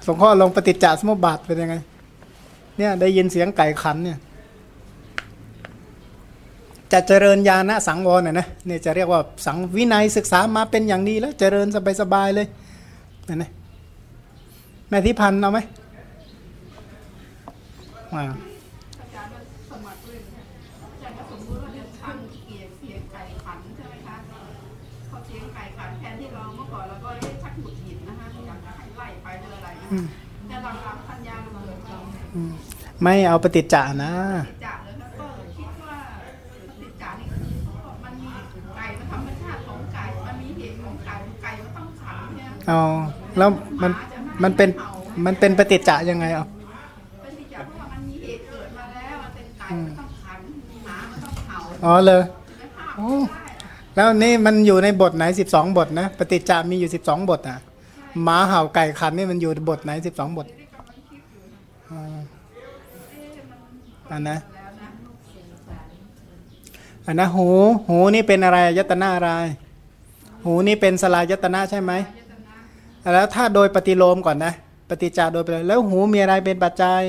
สงข้อลงปฏิจจสมุปบาทเป็นยังไง เนี่ย ได้ยินเสียงไก่ขันเนี่ย จะเจริญญาณสังวรน่ะนะเนี่ยจะเรียกว่าสังวินัยศึกษามาเป็นอย่างดีแล้วเจริญสบายๆเลยนั่นนะแม่ทิพันธ์เอาไหมมาไม่เอาปฏิจจานะ เอาแล้วมันมันเป็นมันเป็นปฏิจจะยังไงเอาอ๋อเลยโอ้แล้วนี่มันอยู่ในบทไหนสิบสองบทนะปฏิจจามีอยู่สิบสองบทอะหมาเห่าไก่ขันนี่มันอยู่บทไหนสิบสองบทอันนะอันนะหู หูนี่เป็นอะไรยตนาอะไร หูนี่เป็นสลายยตนาใช่ไหม แล้วถ้าโดยปฏิโลมก่อนนะ ปฏิจจาโดยไปแล้วหูมีอะไรเป็นปัจจัย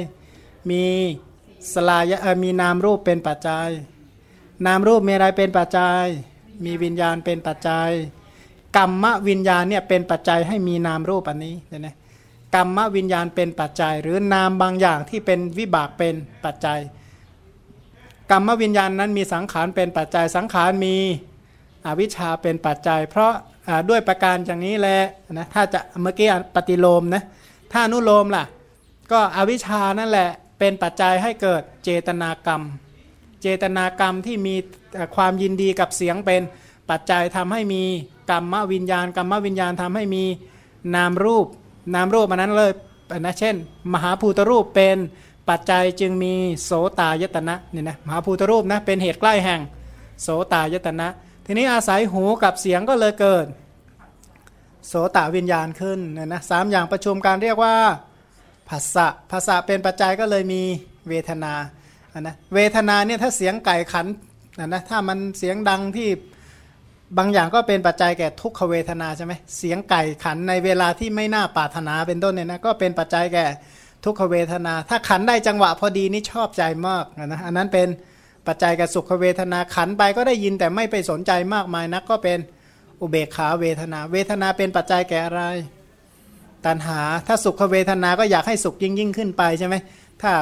มีสลายมีนามรูปเป็นปัจจัย นามรูปมีอะไรเป็นปัจจัย มีวิญญาณเป็นปัจจัย กรรมวิญญาณเนี่ยเป็นปัจจัยให้มีนามรูปอันนี้เนี่ยนะกรรมวิญญาณเป็นปัจจัย หรือนามบางอย่างที่เป็นวิบากเป็นปัจจัย กรรมวิญญาณนั้นมีสังขารเป็นปัจจัย สังขารมีอวิชชาเป็นปัจจัย เพราะ ด้วยประการอย่างนี้แหละนะถ้าจะเมื่อกี้ปฏิโลมนะถ้านุโลมล่ะ ก็อวิชานั่นแหละเป็นปัจจัยให้เกิดเจตนากรรม เจตนากรรมที่มีความยินดีกับเสียงเป็นปัจจัยทำให้มีกรรมวิญญาณกรรมวิญญาณทำให้มีนามรูป นามรูปมันนั้นเลยนะเช่น มหาภูตรูปเป็นปัจจัยจึงมีโสตายตนะเนี่ยนะมหาภูตรูปนะเป็นเหตุใกล้แห่งโสตายตนะ ทีนี้อาศัยหูกับเสียงก็เลยเกิด โสตวิญญาณขึ้นนะนะสามอย่างประชุมการเรียกว่าภาษะภาษะเป็นปัจจัยก็เลยมีเวทนาอันนะเวทนาเนี่ยถ้าเสียงไก่ขันนะนะถ้ามันเสียงดังที่บางอย่างก็เป็นปัจจัยแก่ทุกขเวทนาใช่ไหมเสียงไก่ขันในเวลาที่ไม่น่าปรารถนาเป็นต้นเนี่ยนะก็เป็นปัจจัยแก่ทุกขเวทนา ถ้าขันได้จังหวะพอดีนี่ชอบใจมากนะอันนั้นเป็น ปัจจัยกับสุขเวทนาขันไปก็ได้ยินแต่ไม่ไปสนใจมากมายนักก็เป็นอุเบกขาเวทนา เวทนาเป็นปัจจัยแก่อะไร ตัณหาถ้าสุขเวทนาก็อยากให้สุขยิ่งยิ่งขึ้นไปใช่ไหมถ้า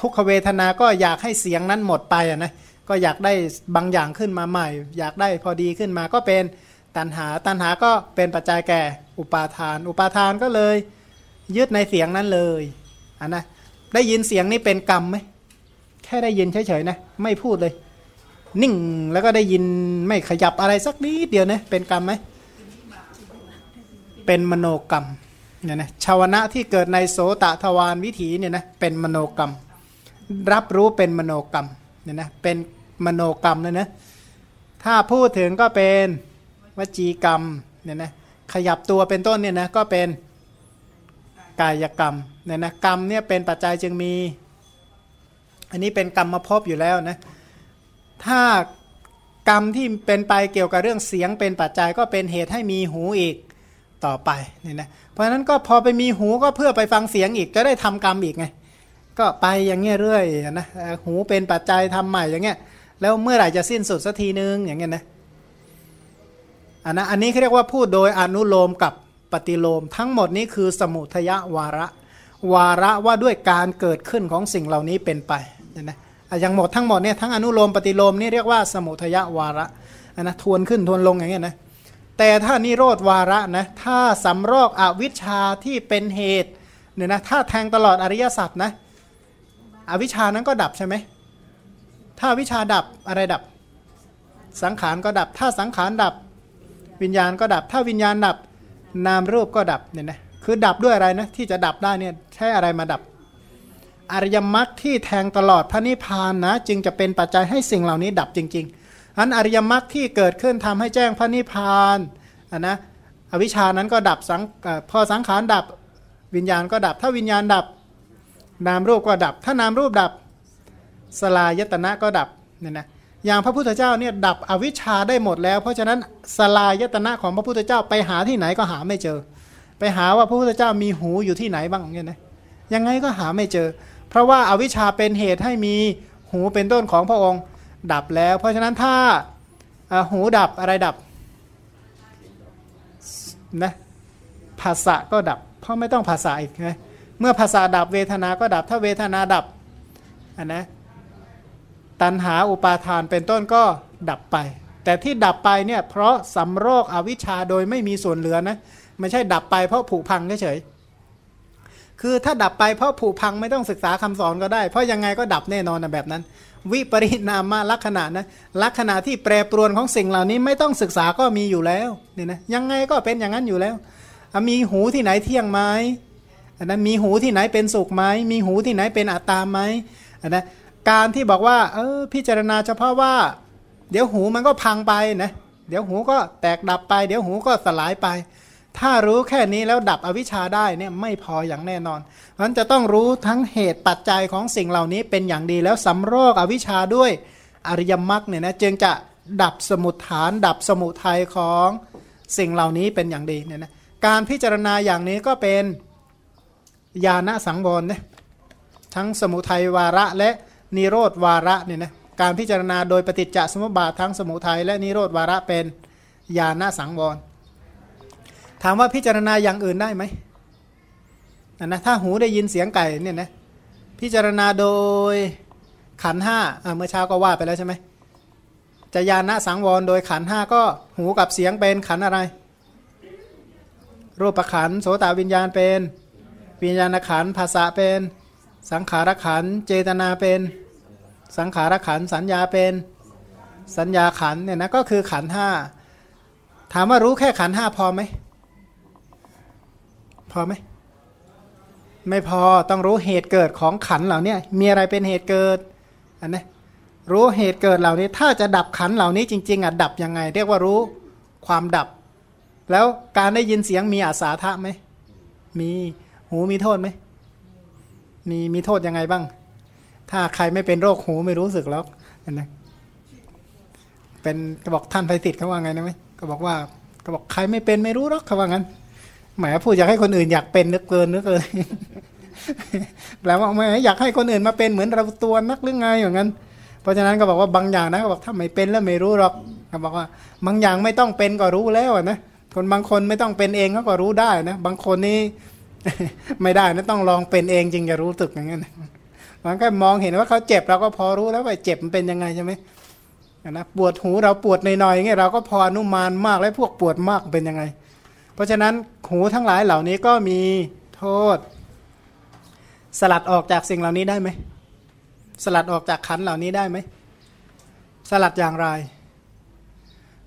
ทุกขเวทนาก็อยากให้เสียงนั้นหมดไปอะนะก็อยากได้บางอย่างขึ้นมาใหม่ อยากได้พอดีขึ้นมาก็เป็นตัณหา ตัณหาก็เป็นปัจจัยแก่อุปาทาน อุปาทานก็เลยยึดในเสียงนั้นเลยอันนะได้ยินเสียงนี้เป็นกรรมไหม แค่ได้ยินเฉยๆนะไม่พูดเลย นิ่งแล้วก็ได้ยินไม่ขยับอะไรสักนิดเดียวนะเป็นกรรมไหมเป็นมโนกรรมเนี่ยนะชาวนะที่เกิดในโสตทวารวิถีเนี่ยนะเป็นมโนกรรม รับรู้เป็นมโนกรรมเนี่ยนะเป็นมโนกรรมเลยนะถ้าพูดถึงก็เป็นวจีกรรมเนี่ยนะขยับตัวเป็นต้นเนี่ยนะก็เป็นกายกรรมเนี่ยนะกรรมเนี่ยเป็นปัจจัยจึงมี อันนี้เป็นกรรมมาพบอยู่แล้วนะถ้ากรรมที่เป็นไปเกี่ยวกับเรื่องเสียงเป็นปัจจัยก็เป็นเหตุให้มีหูอีกต่อไปเนี่ยนะเพราะฉะนั้นก็พอไปมีหูก็เพื่อไปฟังเสียงอีกจะได้ทำกรรมอีกไง ก็ไปอย่างเงี้ยเรื่อยนะหูเป็นปัจจัยทำใหม่อย่างเงี้ยแล้วเมื่อไหร่จะสิ้นสุดสักทีนึงอย่างเงี้ยนะอันนะอันนี้เขาเรียกว่าพูดโดยอนุโลมกับปฏิโลม ทั้งหมดนี้คือสมุทยวาระ วาระว่าด้วยการเกิดขึ้นของสิ่งเหล่านี้เป็นไป เนี่ยนะอย่างหมดทั้งหมดเนี่ยทั้งอนุโลมปฏิโลมนี่เรียกว่าสมุทยวาระนนะทวนขึ้นทวนลงอย่างเงี้ยนะแต่ถ้านิโรธวาระนะถ้าสำรอกอวิชชาที่เป็นเหตุเนี่ยนะถ้าแทงตลอดอริยสัจนะอวิชชานั้นก็ดับใช่ไหมถ้าวิชาดับอะไรดับ สังขารก็ดับ ถ้าสังขารดับวิญญาณก็ดับ ถ้าวิญญาณดับนามรูปก็ดับเนี่ยนะคือดับด้วยอะไรนะที่จะดับได้เนี่ยใช้อะไรมาดับ อริยมรรคที่แทงตลอดพระนิพพานนะ จึงจะเป็นปัจจัยให้สิ่งเหล่านี้ดับจริง ๆ อันอริยมรรคที่เกิดขึ้นทำให้แจ้งพระนิพพานนนะอวิชานั้นก็ดับสังพอสังขารดับวิญญาณก็ดับ ถ้าวิญญาณดับ นามรูปก็ดับ ถ้านามรูปดับสลายตนะก็ดับเนี่ยนะอย่างพระพุทธเจ้าเนี่ยดับอวิชชาได้หมดแล้ว เพราะฉะนั้นสลายตนะของพระพุทธเจ้าไปหาที่ไหนก็หาไม่เจอ ไปหาว่าพระพุทธเจ้ามีหูอยู่ที่ไหนบ้างเนี่ยนะยังไงก็หาไม่เจอ เพราะว่าอาวิชชาเป็นเหตุให้มีหูเป็นต้นของพระองค์ดับแล้ว เพราะฉะนั้นถ้าหูดับอะไรดับนะภาษะก็ดับ เพราะไม่ต้องภาษาอีกไงเมื่อภาษาดับเวทนาก็ดับ ถ้าเวทนาดับอันนะตัณหาอุปาทานเป็นต้นก็ดับไป แต่ที่ดับไปเนี่ยเพราะสำโรคอวิชชาโดยไม่มีส่วนเหลือนะไม่ใช่ดับไปเพราะผุพังเฉย คือถ้าดับไปเพราะผุพังไม่ต้องศึกษาคำสอนก็ได้ เพราะยังไงก็ดับแน่นอนนะแบบนั้น วิปริณามาลักษณะนะลักษณะที่แปรปรวนของสิ่งเหล่านี้ไม่ต้องศึกษาก็มีอยู่แล้วนี่นะยังไงก็เป็นอย่างนั้นอยู่แล้ว มีหูที่ไหนเที่ยงไหมอันนั้นมีหูที่ไหนเป็นสุขไหมมีหูที่ไหนเป็นอัตตาไหมอันนะการที่บอกว่าเออพิจารณาเฉพาะว่า เดี๋ยวหูมันก็พังไปนะเดี๋ยวหูก็แตกดับไป เดี๋ยวหูก็สลายไป ถ้ารู้แค่นี้แล้วดับอวิชชาได้เนี่ยไม่พออย่างแน่นอนมันจะต้องรู้ทั้งเหตุปัจจัยของสิ่งเหล่านี้เป็นอย่างดีแล้วสำรอกอวิชชาด้วยอริยมรรคเนี่ยนะจึงจะดับสมุทฐาน ดับสมุทัยของสิ่งเหล่านี้เป็นอย่างดีเนี่ยนะการพิจารณาอย่างนี้ก็เป็นญาณสังวรเนี่ยทั้งสมุทัยวาระและนิโรธวาระเนี่ยนะการพิจารณาโดยปฏิจจสมุปบาททั้งสมุทัยและนิโรธวาระเป็นญาณสังวร ถามว่าพิจารณาอย่างอื่นได้ไหมนะถ้าหูได้ยินเสียงไก่เนี่ยนะพิจารณาโดยขันห้าเมื่อเช้าก็ว่าไปแล้วใช่ไหมจะญาณสังวรโดยขันห้าก็หูกับเสียงเป็นขันอะไร รูปขันโสตวิญญาณเป็น วิญญาณขันภาษาเป็น สังขารขันเจตนาเป็น สังขารขันสัญญาเป็นสัญญาขันเนี่ยนะก็คือขันห้าถามว่ารู้แค่ขันห้าพอไหม พอไหมไม่พอต้องรู้เหตุเกิดของขันเหล่านี้มีอะไรเป็นเหตุเกิดอันนี้รู้เหตุเกิดเหล่านี้ ถ้าจะดับขันเหล่านี้จริง ๆอะดับยังไง เรียกว่ารู้ความดับ แล้วการได้ยินเสียงมีอาสาทะไหมมีหูมีโทษไหมมีมีโทษยังไงบ้าง ถ้าใครไม่เป็นโรคหูไม่รู้สึกแล้วนะเป็นก็บอกท่านไพสิทธิ์เขาว่าไงนะไหมก็บอกว่าก็บอกใครไม่เป็นไม่รู้หรอกเขาว่างั้น หมายพูดอยากให้คนอื่นอยากเป็นนึกเกินนึกเกินแปลว่าไม่อยากให้คนอื่นมาเป็นเหมือนเราตัวนักหรือไงอย่างนั้น เพราะฉะนั้นก็บอกว่าบางอย่างนะก็บอกถ้าไม่เป็นแล้วไม่รู้หรอกเขาบอกว่า บางอย่างไม่ต้องเป็นก็รู้แล้วนะคนบางคนไม่ต้องเป็นเองเขาก็รู้ได้นะบางคนนี่ไม่ได้นะต้องลองเป็นเองจริงจะรู้สึกอย่างนั้นมันก็มองเห็นว่าเขาเจ็บเราก็พอรู้แล้วว่าเจ็บมันเป็นยังไงใช่ไหมนะปวดหูเราปวดหน่อยๆอย่างเงี้ยเราก็พออนุมานมากแล้วพวกปวดมากเป็นยังไง เพราะฉะนั้นหูทั้งหลายเหล่านี้ก็มีโทษ สลัดออกจากสิ่งเหล่านี้ได้ไหมสลัดออกจากขันเหล่านี้ได้ไหมสลัดอย่างไร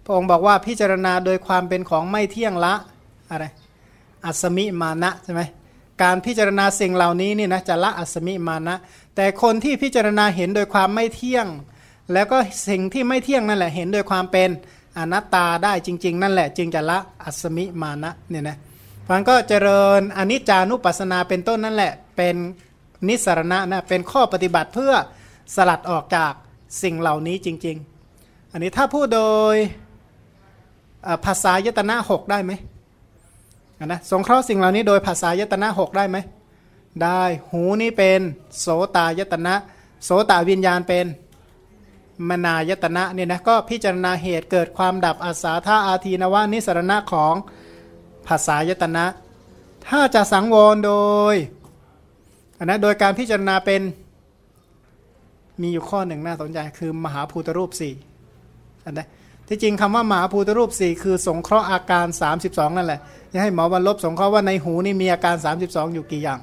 พระองค์บอกว่าพิจารณาโดยความเป็นของไม่เที่ยงละอะไรอัศมิมานะใช่ไหมการพิจารณาสิ่งเหล่านี้นี่นะจะละอัศมิมานะ แต่คนที่พิจารณาเห็นโดยความไม่เที่ยง แล้วก็สิ่งที่ไม่เที่ยงนั่นแหละเห็นโดยความเป็น อนัตตาได้จริง ๆ นั่นแหละจึงจะละอัศมิมานะเนี่ยนะเพราะมันก็เจริญอนิจจานุปัสสนาเป็นต้นนั่นแหละ เป็นนิสรณะนะเป็นข้อปฏิบัติเพื่อสลัดออกจากสิ่งเหล่านี้จริง ๆ อันนี้ถ้าพูดโดยภาษายตนะหกได้ไหมนะสงเคราะห์สิ่งเหล่านี้โดยภาษายตนะหกได้ไหมได้หูนี่เป็นโสตายตนะ โสตวิญญาณเป็น มนายตนะเนี่ยนะก็พิจารณาเหตุเกิดความดับอาสาธาอาทีนวานิสรณะของภาษายตนะ ถ้าจะสังวรโดยอันนะโดยการพิจารณาเป็นมีอยู่ข้อหนึ่งน่าสนใจคือมหาภูตรูปสี่อันนะที่จริงคำว่ามหาภูตรูปสี่คือสงเคราะห์อาการ 32 นั่นแหละจะให้หมอบรรลบสงเคราะห์ว่าในหูนี่มีอาการ 32 อยู่กี่อย่าง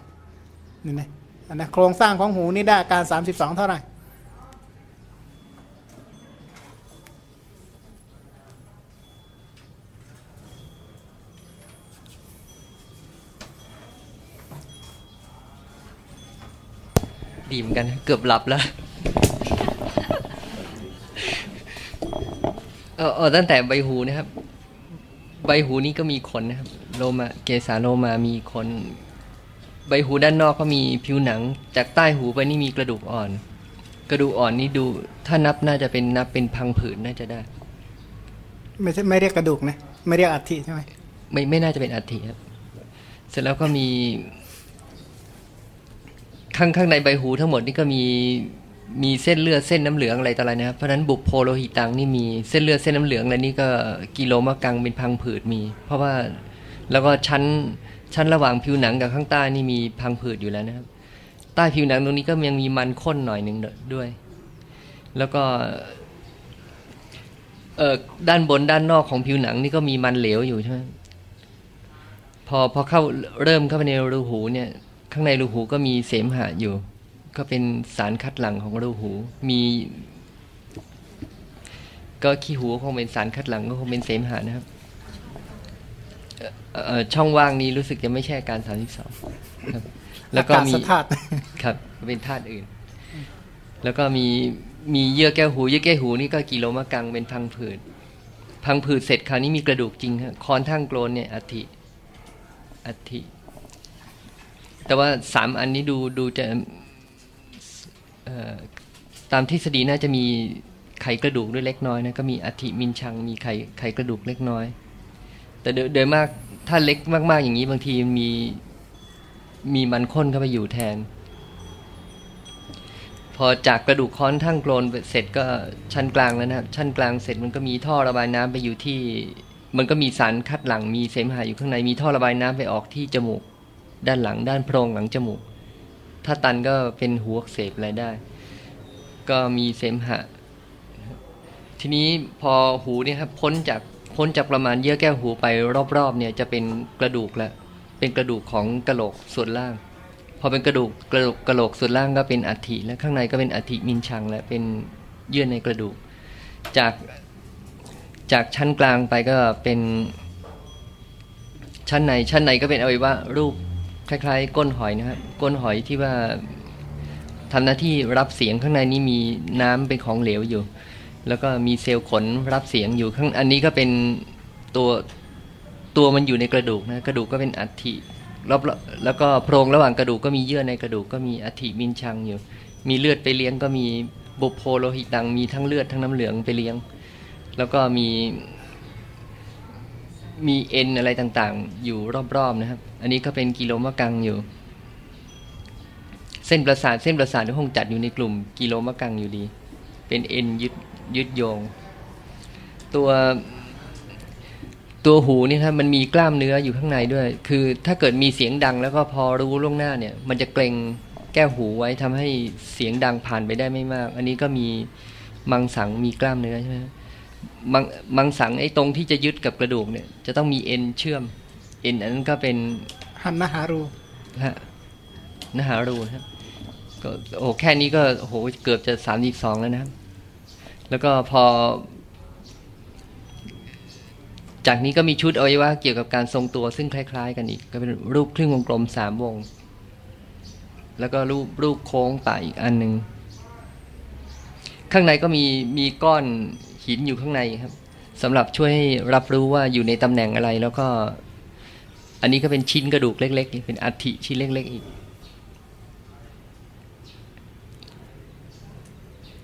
นี่นะอันนะโครงสร้างของหูนี่ได้อาการ 32 เท่าไหร่ ดีเหมือนกัน เกือบหลับแล้วเออเออตั้งแต่ใบหูนะครับ ใบหูนี้ก็มีขนนะครับ โลมาเกสาโลมามีขนใบหูด้านนอกก็มีผิวหนัง จากใต้หูไปนี่มีกระดูกอ่อน กระดูกอ่อนนี่ดู ถ้านับน่าจะเป็นนับเป็นพังผืดน่าจะได้ ไม่ใช่ไม่เรียกกระดูกนะ ไม่เรียกอัฐิใช่ไหมไม่ไม่น่าจะเป็นอัฐิครับเสร็จแล้วก็มี ข้างข้างในใบหูทั้งหมดนี่ก็มีมีเส้นเลือดเส้นน้ำเหลืองอะไรต่ออะไรนะครับเพราะฉะนั้นบุพโพโลหิตังนี่มีเส้นเลือดเส้นน้ำเหลืองอะไรนี่ก็กิโลมะกังเป็นพังผืดมี เพราะว่าแล้วก็ชั้นชั้นระหว่างผิวหนังกับข้างใต้นี่มีพังผืดอยู่แล้วนะครับ ใต้ผิวหนังตรงนี้ก็ยังมีมันข้นหน่อยหนึ่งด้วย แล้วก็เอ่อด้านบนด้านนอกของผิวหนังนี่ก็มีมันเหลวอยู่ใช่ไหมพอพอเข้าเริ่มเข้าไปในรูหูเนี่ย ข้างในรูหูก็มีเสมหะอยู่ ก็เป็นสารคัดหลั่งของรูหู มี ก็ขี้หูคงเป็นสารคัดหลั่งก็คงเป็นเสมหะนะครับช่องว่างนี้รู้สึกจะไม่ใช่การสามสิบสองครับ แล้วก็มีธาตุครับ เป็นธาตุอื่น แล้วก็มีมีเยื่อแก้วหู เยื่อแก้วหูนี่ก็กิโลมะกังเป็นพังผืดพังผืดเสร็จคราวนี้มีกระดูกจริงครับคอนทั้งโกลนเนี่ยอัฐิอัฐิ แต่ว่าสามอันนี้ดูดูจะตามทฤษฎีน่าจะมีไขกระดูกด้วยเล็กน้อยนะก็มีอธิมินชังมีไขไขกระดูกเล็กน้อย แต่โดยมากถ้าเล็กมากๆอย่างนี้บางทีมีมีมันข้นเข้าไปอยู่แทน พอจากกระดูกค้อนทั้งโกลนเสร็จก็ชั้นกลางแล้วนะครับ ชั้นกลางเสร็จมันก็มีท่อระบายน้ำไปอยู่ที่ มันก็มีสารคัดหลั่งมีเสมหะอยู่ข้างในมีท่อระบายน้ำไปออกที่จมูก ด้านหลังด้านโพรงหลังจมูก ถ้าตันก็เป็นหัวเสพอะไรได้ ก็มีเสมหะ ทีนี้พอหูเนี่ยครับพ้นจากพ้นจากประมาณเยื่อแก้วหูไปรอบๆเนี่ยจะเป็นกระดูกแล้วเป็นกระดูกของกระโหลกส่วนล่าง พอเป็นกระดูกกระโหลกกระโหลกส่วนล่างก็เป็นอัฐิและข้างในก็เป็นอัฐิมินชัง และเป็นเยื่อในกระดูก จากจากชั้นกลางไปก็เป็นชั้นในชั้นในก็เป็นอวัยวะรูป คล้ายๆ ก้นหอยนะครับก้นหอยที่ว่าทำหน้าที่รับเสียงข้างในนี้มีน้ำเป็นของเหลวอยู่ แล้วก็มีเซลล์ขนรับเสียงอยู่ข้างอันนี้ก็เป็นตัวตัวมันอยู่ในกระดูกนะกระดูกก็เป็นอัฐิรอบแล้วก็โพรงระหว่างกระดูกก็มีเยื่อในกระดูกก็มีอัฐิมินชังอยู่ มีเลือดไปเลี้ยงก็มีบุโพโลหิตังมีทั้งเลือดทั้งน้ำเหลืองไปเลี้ยง แล้วก็มี มีเอ็นอะไรต่างๆ อยู่รอบๆนะครับ อันนี้ก็เป็นกิโลมะกังอยู่ เส้นประสาทเส้นประสาทก็คงจัดอยู่ในกลุ่มกิโลมะกังอยู่ดี เป็นเอ็นยึดยึดโยง ตัวตัวหูนี่ครับมันมีกล้ามเนื้ออยู่ข้างในด้วย คือถ้าเกิดมีเสียงดังแล้วก็พอรู้ล่วงหน้าเนี่ย มันจะเกรงแก้วหูไว้ทำให้เสียงดังผ่านไปได้ไม่มาก อันนี้ก็มีมังสังมีกล้ามเนื้อใช่ไหม มังมังสังไอ้ตรงที่จะยึดกับกระดูกเนี่ย จะต้องมีเอ็นเชื่อม เอ็นอันนั้นก็เป็นหันนหารูฮะนหารูนะครับก็โอ้แค่นี้ก็โหเกือบจะสามอีกสองแล้วนะครับแล้วก็พอ จากนี้ก็มีชุดอวัยวะเกี่ยวกับการทรงตัวซึ่งคล้าย ๆ กันอีก ก็เป็นรูปครึ่งวงกลมสามวง แล้วก็รูปรูปโค้งป่าอีกอันหนึ่งข้างในก็มีมีก้อน หินอยู่ข้างในครับสำหรับช่วยให้รับรู้ว่าอยู่ในตำแหน่งอะไรแล้วก็ อันนี้ก็เป็นชิ้นกระดูกเล็กๆเป็นอัฐิชิ้นเล็ก ๆ อีก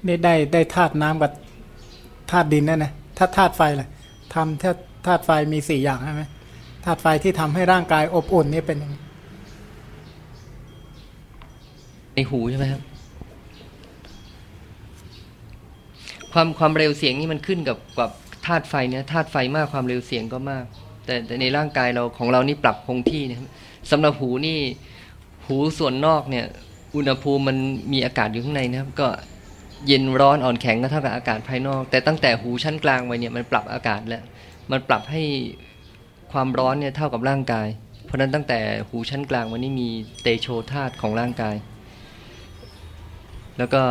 นี่ได้ได้ธาตุน้ำกับธาตุดินนั่นนะถ้าธาตุไฟล่ะทำถ้าธาตุไฟมีสี่อย่างใช่ไหมธาตุไฟที่ทำให้ร่างกายอบอุ่นนี่เป็นยังไงในหูใช่ไหมครับ ความความเร็วเสียงนี่มันขึ้นกับกับธาตุไฟเนี่ยธาตุไฟมากความเร็วเสียงก็มาก แต่แต่ในร่างกายเราของเรานี่ปรับคงที่นะครับสำหรับหูนี่หูส่วนนอกเนี่ย อุณหภูมิมันมีอากาศอยู่ข้างในนะครับ ก็เย็นร้อนอ่อนแข็งก็เท่ากับอากาศภายนอก แต่ตั้งแต่หูชั้นกลางไปเนี่ยมันปรับอากาศแล้วมันปรับให้ความร้อนเนี่ยเท่ากับร่างกาย เพราะฉะนั้นตั้งแต่หูชั้นกลางวันนี้มีเตโชธาตุของร่างกาย แล้วก็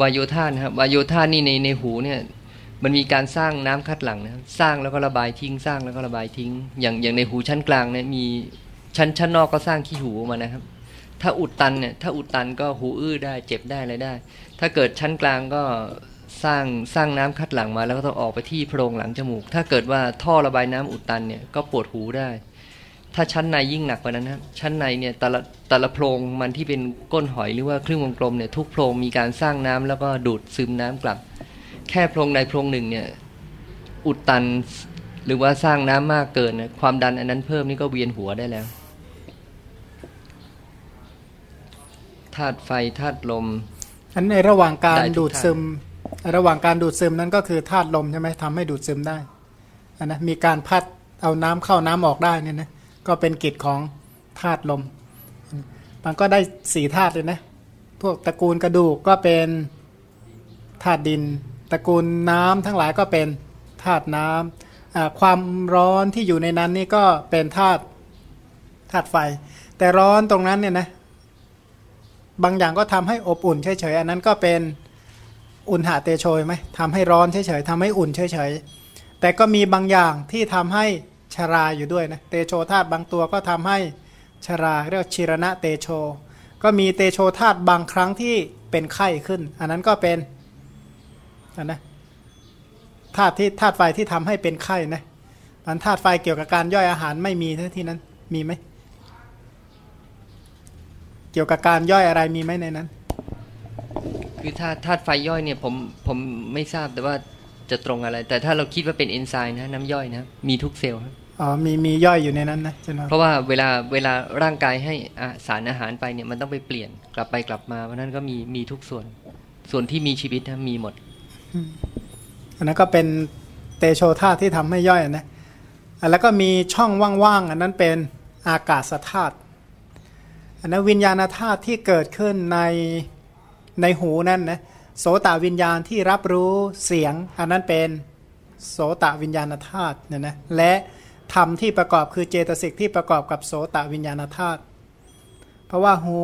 วายโยธานะครับวายโยธานี่ในในหูเนี่ยมันมีการสร้างน้ำคัดหลังนะครับสร้างแล้วก็ระบายทิ้งสร้างแล้วก็ระบายทิ้ง อย่างอย่างในหูชั้นกลางเนี่ยมีชั้นชั้นนอกก็สร้างขี้หูออกมานะครับ ถ้าอุดตันเนี่ยถ้าอุดตันก็หูอื้อได้เจ็บได้อะไรได้ ถ้าเกิดชั้นกลางก็สร้างสร้างน้ำคัดหลังมาแล้วก็ต้องออกไปที่โพรงหลังจมูก ถ้าเกิดว่าท่อระบายน้ำอุดตันเนี่ยก็ปวดหูได้ ถ้าชั้นในยิ่งหนักกว่านั้นนะครับชั้นในเนี่ยแต่ละแต่ละโพรงมันที่เป็นก้นหอยหรือว่าครึ่งวงกลมเนี่ยทุกโพรงมีการสร้างน้ำแล้วก็ดูดซึมน้ำกลับ แค่โพรงใดโพรงหนึ่งเนี่ยอุดตันหรือว่าสร้างน้ำมากเกินนะความดันอันนั้นเพิ่มนี่ก็เวียนหัวได้แล้วธาตุไฟธาตุลมอันในระหว่างการได้ทุกดูดซึม ระหว่างการดูดซึมนั้นก็คือธาตุลมใช่ไหมทำให้ดูดซึมได้อันนะมีการพัดเอาน้ำเข้าน้ำออกได้เนี่ยนะ ก็เป็นกิจของธาตุลม มันก็ได้สี่ธาตุเลยนะ พวกตระกูลกระดูกก็เป็นธาตุดิน ตระกูลน้ำทั้งหลายก็เป็นธาตุน้ำอ่าความร้อนที่อยู่ในนั้นนี่ก็เป็นธาตุธาตุไฟ แต่ร้อนตรงนั้นเนี่ยนะบางอย่างก็ทำให้อบอุ่นเฉยๆอันนั้นก็เป็นอุณหะเตโชยไหมทำให้ร้อนเฉยๆทำให้อุ่นเฉยๆแต่ก็มีบางอย่างที่ทำให้ ชราอยู่ด้วยนะเตโชธาตุบางตัวก็ทำให้ชราเรียกชิรณะเตโช ก็มีเตโชธาตุบางครั้งที่เป็นไข้ขึ้น อันนั้นก็เป็นอันนะธาตุที่ธาตุไฟที่ทำให้เป็นไข้นะมันธาตุไฟเกี่ยวกับการย่อยอาหารไม่มีที่นั้นมีไหมเกี่ยวกับการย่อยอะไรมีไหมในนั้น คือถ้าธาตุไฟย่อยเนี่ยผมผมไม่ทราบแต่ว่าจะตรงอะไร แต่ถ้าเราคิดว่าเป็นเอนไซม์นะน้ำย่อยนะมีทุกเซลล์ อ๋อมีมีย่อยอยู่ในนั้นนะใช่ไหมเพราะว่าเวลาเวลาร่างกายให้อาสารอาหารไปเนี่ยมันต้องไปเปลี่ยนกลับไปกลับมาเพราะฉะนั้นก็มีมีทุกส่วน ส่วนที่มีชีวิตนะมีหมดอันนั้นก็เป็นเตโชธาตุที่ทำให้ย่อยนะอะแล้วก็มีช่องว่างๆอันนั้นเป็นอากาศธาตุอันนั้นวิญญาณธาตุที่เกิดขึ้นในในหูนั่นนะโสตวิญญาณที่รับรู้เสียง อันนั้นเป็นโสตวิญญาณธาตุเนี่ยนะและ ธรรมที่ประกอบคือเจตสิกที่ประกอบกับโสตวิญญาณธาตุเพราะว่าหู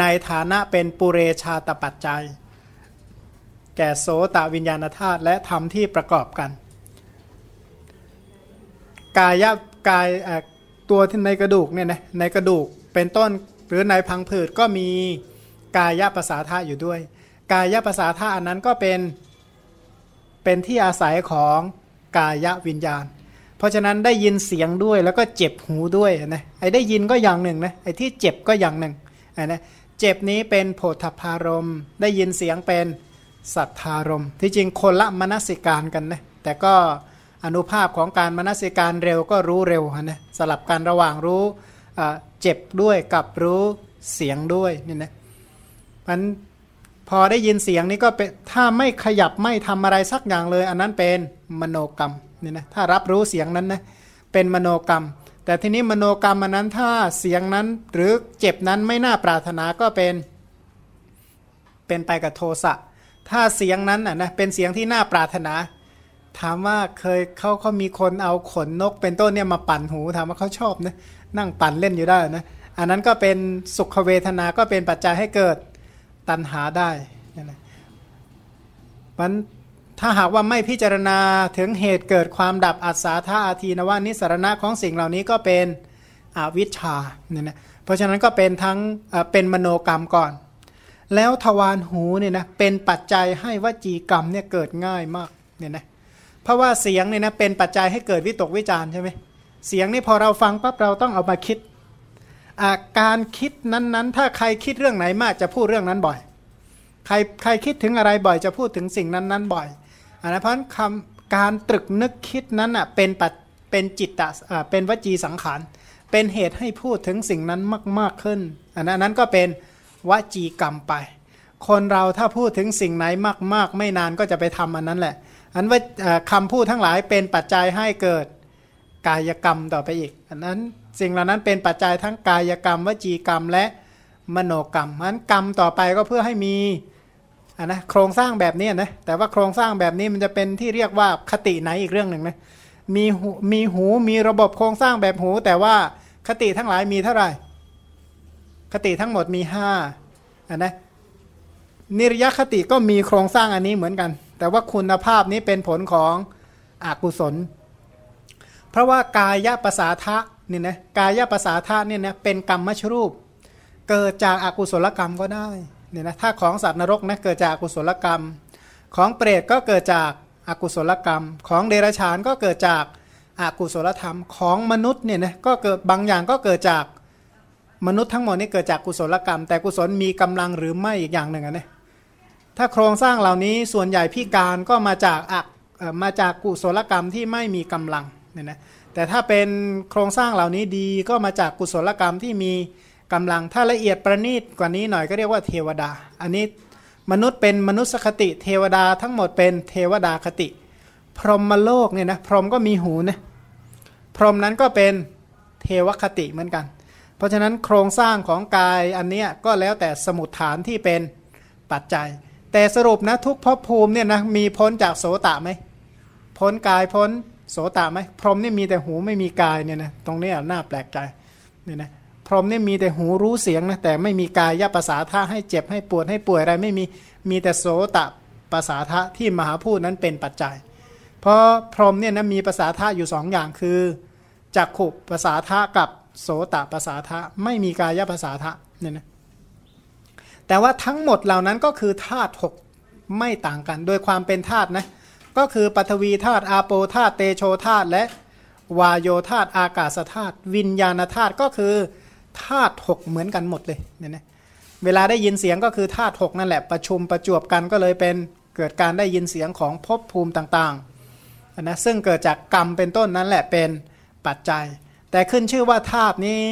ในฐานะเป็นปุเรชาตปัจจัย แก่โสตวิญญาณธาตุและธรรมที่ประกอบกัน กายกายตัวที่ในกระดูกเนี่ยนะในกระดูกเป็นต้นหรือในพังผืดก็มีกายะภาษาธาอยู่ด้วย กายะภาษาธาอันนั้นก็เป็นเป็นที่อาศัยของกายวิญญาณ เพราะฉะนั้นได้ยินเสียงด้วยแล้วก็เจ็บหูด้วยนะไอ้ได้ยินก็อย่างหนึ่งนะไอ้ที่เจ็บก็อย่างหนึ่งไอ้นะเจ็บนี้เป็นโพธพารมณ์ได้ยินเสียงเป็นสัทธารมณ์ที่จริงคนละมนสิการกันนะแต่ก็อนุภาพของการมนสิการเร็วก็รู้เร็วนะสลับกันระหว่างรู้เจ็บด้วยกับรู้เสียงด้วยนี่นะมันพอได้ยินเสียงนี้ก็เป็นถ้าไม่ขยับไม่ทำอะไรสักอย่างเลย อันนั้นเป็นมโนกรรม นี่นะถ้ารับรู้เสียงนั้นนะเป็นมโนกรรม แต่ทีนี้มโนกรรมอันนั้นถ้าเสียงนั้นหรือเจ็บนั้นไม่น่าปรารถนาก็เป็นเป็นไปกับโทสะถ้าเสียงนั้นน่ะนะเป็นเสียงที่น่าปรารถนา ถามว่าเคยเขาเขามีคนเอาขนนก เป็นต้นเนี่ยมาปั่นหูถามว่าเขาชอบนะนั่งปั่นเล่นอยู่ได้นะอันนั้นก็เป็นสุขเวทนาก็เป็นปัจจัยให้เกิดตัณหาได้นั่นแหละมัน ถ้าหากว่าไม่พิจารณาถึงเหตุเกิดความดับอัศาธาอาทีนว่านิสรณะของสิ่งเหล่านี้ก็เป็นอวิชชาเนี่ยนะเพราะฉะนั้นก็เป็นทั้งเป็นมโนกรรมก่อน แล้วทวารหูเนี่ยนะเป็นปัจจัยให้วจีกรรมเนี่ยเกิดง่ายมากเนี่ยนะเพราะว่าเสียงเนี่ยนะเป็นปัจจัยให้เกิดวิตกวิจารใช่ไหมเสียงนี่พอเราฟังปั๊บเราต้องเอามาคิดการคิดนั้นๆ ถ้าใครคิดเรื่องไหนมากจะพูดเรื่องนั้นบ่อย ใครใครคิดถึงอะไรบ่อยจะพูดถึงสิ่งนั้นๆบ่อย อันนั้นเพราะคำการตรึกนึกคิดนั้นอะเป็นปัจเป็นจิตตะเป็นวจีสังขาร เป็นเหตุให้พูดถึงสิ่งนั้นมาก ๆขึ้น อันนั้นก็เป็นวจีกรรมไป คนเราถ้าพูดถึงสิ่งไหนมาก ๆ ไม่นานก็จะไปทำอันนั้นแหละ อันว่าคำพูดทั้งหลายเป็นปัจจัยให้เกิดกายกรรมต่อไปอีก อันนั้นสิ่งเหล่านั้นเป็นปัจจัยทั้งกายกรรม วจีกรรมและมโนกรรมนั้นกรรมต่อไปก็เพื่อให้มี อันนะโครงสร้างแบบนี้นะแต่ว่าโครงสร้างแบบนี้มันจะเป็นที่เรียกว่าคติไหนอีกเรื่องหนึ่งนะมีหูมีหูมีระบบโครงสร้างแบบหู แต่ว่าคติทั้งหลายมีเท่าไหร่ คติทั้งหมดมีห้าอันนะนิรยคติก็มีโครงสร้างอันนี้เหมือนกัน แต่ว่าคุณภาพนี้เป็นผลของอกุศล เพราะว่ากายภาษาทะนี่นะกายภาษาทะเนี่ยนะเป็นกรรมมชรูป เกิดจากอากุศลกรรมก็ได้ เนี่ยนะถ้าของสัตว์นรกนะเกิดจากอกุศลกรรม ของเปรตก็เกิดจากอากุศลกรรม ของเดรัจฉานก็เกิดจากอากุศลธรรมของมนุษย์เนี่ยนะก็เกิดบางอย่างก็เกิดจากมนุษย์ทั้งหมดนี่เกิดจากกุศลกรรม แต่กุศลมีกำลังหรือไม่อีกอย่างหนึ่งนะถ้าโครงสร้างเหล่านี้ส่วนใหญ่พิการก็มาจากอักมาจากกุศลกรรมที่ไม่มีกำลังเนี่ยนะแต่ถ้าเป็นโครงสร้างเหล่านี้ดีก็มาจากกุศลกรรมที่มี กำลังถ้าละเอียดประณีตกว่านี้หน่อยก็เรียกว่าเทวดา อันนี้มนุษย์เป็นมนุษย์คติ เทวดาทั้งหมดเป็นเทวดาคติ พรหมโลกเนี่ยนะพรหมก็มีหูนะพรหมนั้นก็เป็นเทวคติเหมือนกัน เพราะฉะนั้นโครงสร้างของกายอันนี้ก็แล้วแต่สมุดฐานที่เป็นปัจจัย แต่สรุปนะทุกภพภูมิเนี่ยนะมีพ้นจากโสตะไหมพ้นกายพ้นโสตะไหมพรหมนี่มีแต่หูไม่มีกายเนี่ยนะตรงนี้น่าแปลกใจเนี่ยนะ พรหมนี่มีแต่หูรู้เสียงนะแต่ไม่มีกายยภาษาท่าให้เจ็บให้ปวดให้ป่วยอะไรไม่มีมีแต่โสตะภาษาทะที่มหาพูดนั้นเป็นปัจจัย เพราะพรหมเนี่ยนะมีภาษาท่าอยู่สองอย่างคือจักขุภาษาทะกับโสตภาษาทะไม่มีกายภาษาทะเนี่ยนะแต่ว่าทั้งหมดเหล่านั้นก็คือธาตุหกไม่ต่างกัน โดยความเป็นธาตุนะก็คือปฐวีธาตุอาโปธาตุเตโชธาตุและวายโยธาตุอากาศธาตุวิญญาณธาตุก็คือ ธาตุหกเหมือนกันหมดเลยเนี่ยนะเวลาได้ยินเสียงก็คือธาตุหกนั่นแหละประชุมประจวบกันก็เลยเป็นเกิดการได้ยินเสียงของภพภูมิต่างๆนะซึ่งเกิดจากกรรมเป็นต้นนั้นแหละเป็นปัจจัย แต่ขึ้นชื่อว่าธาตุนี้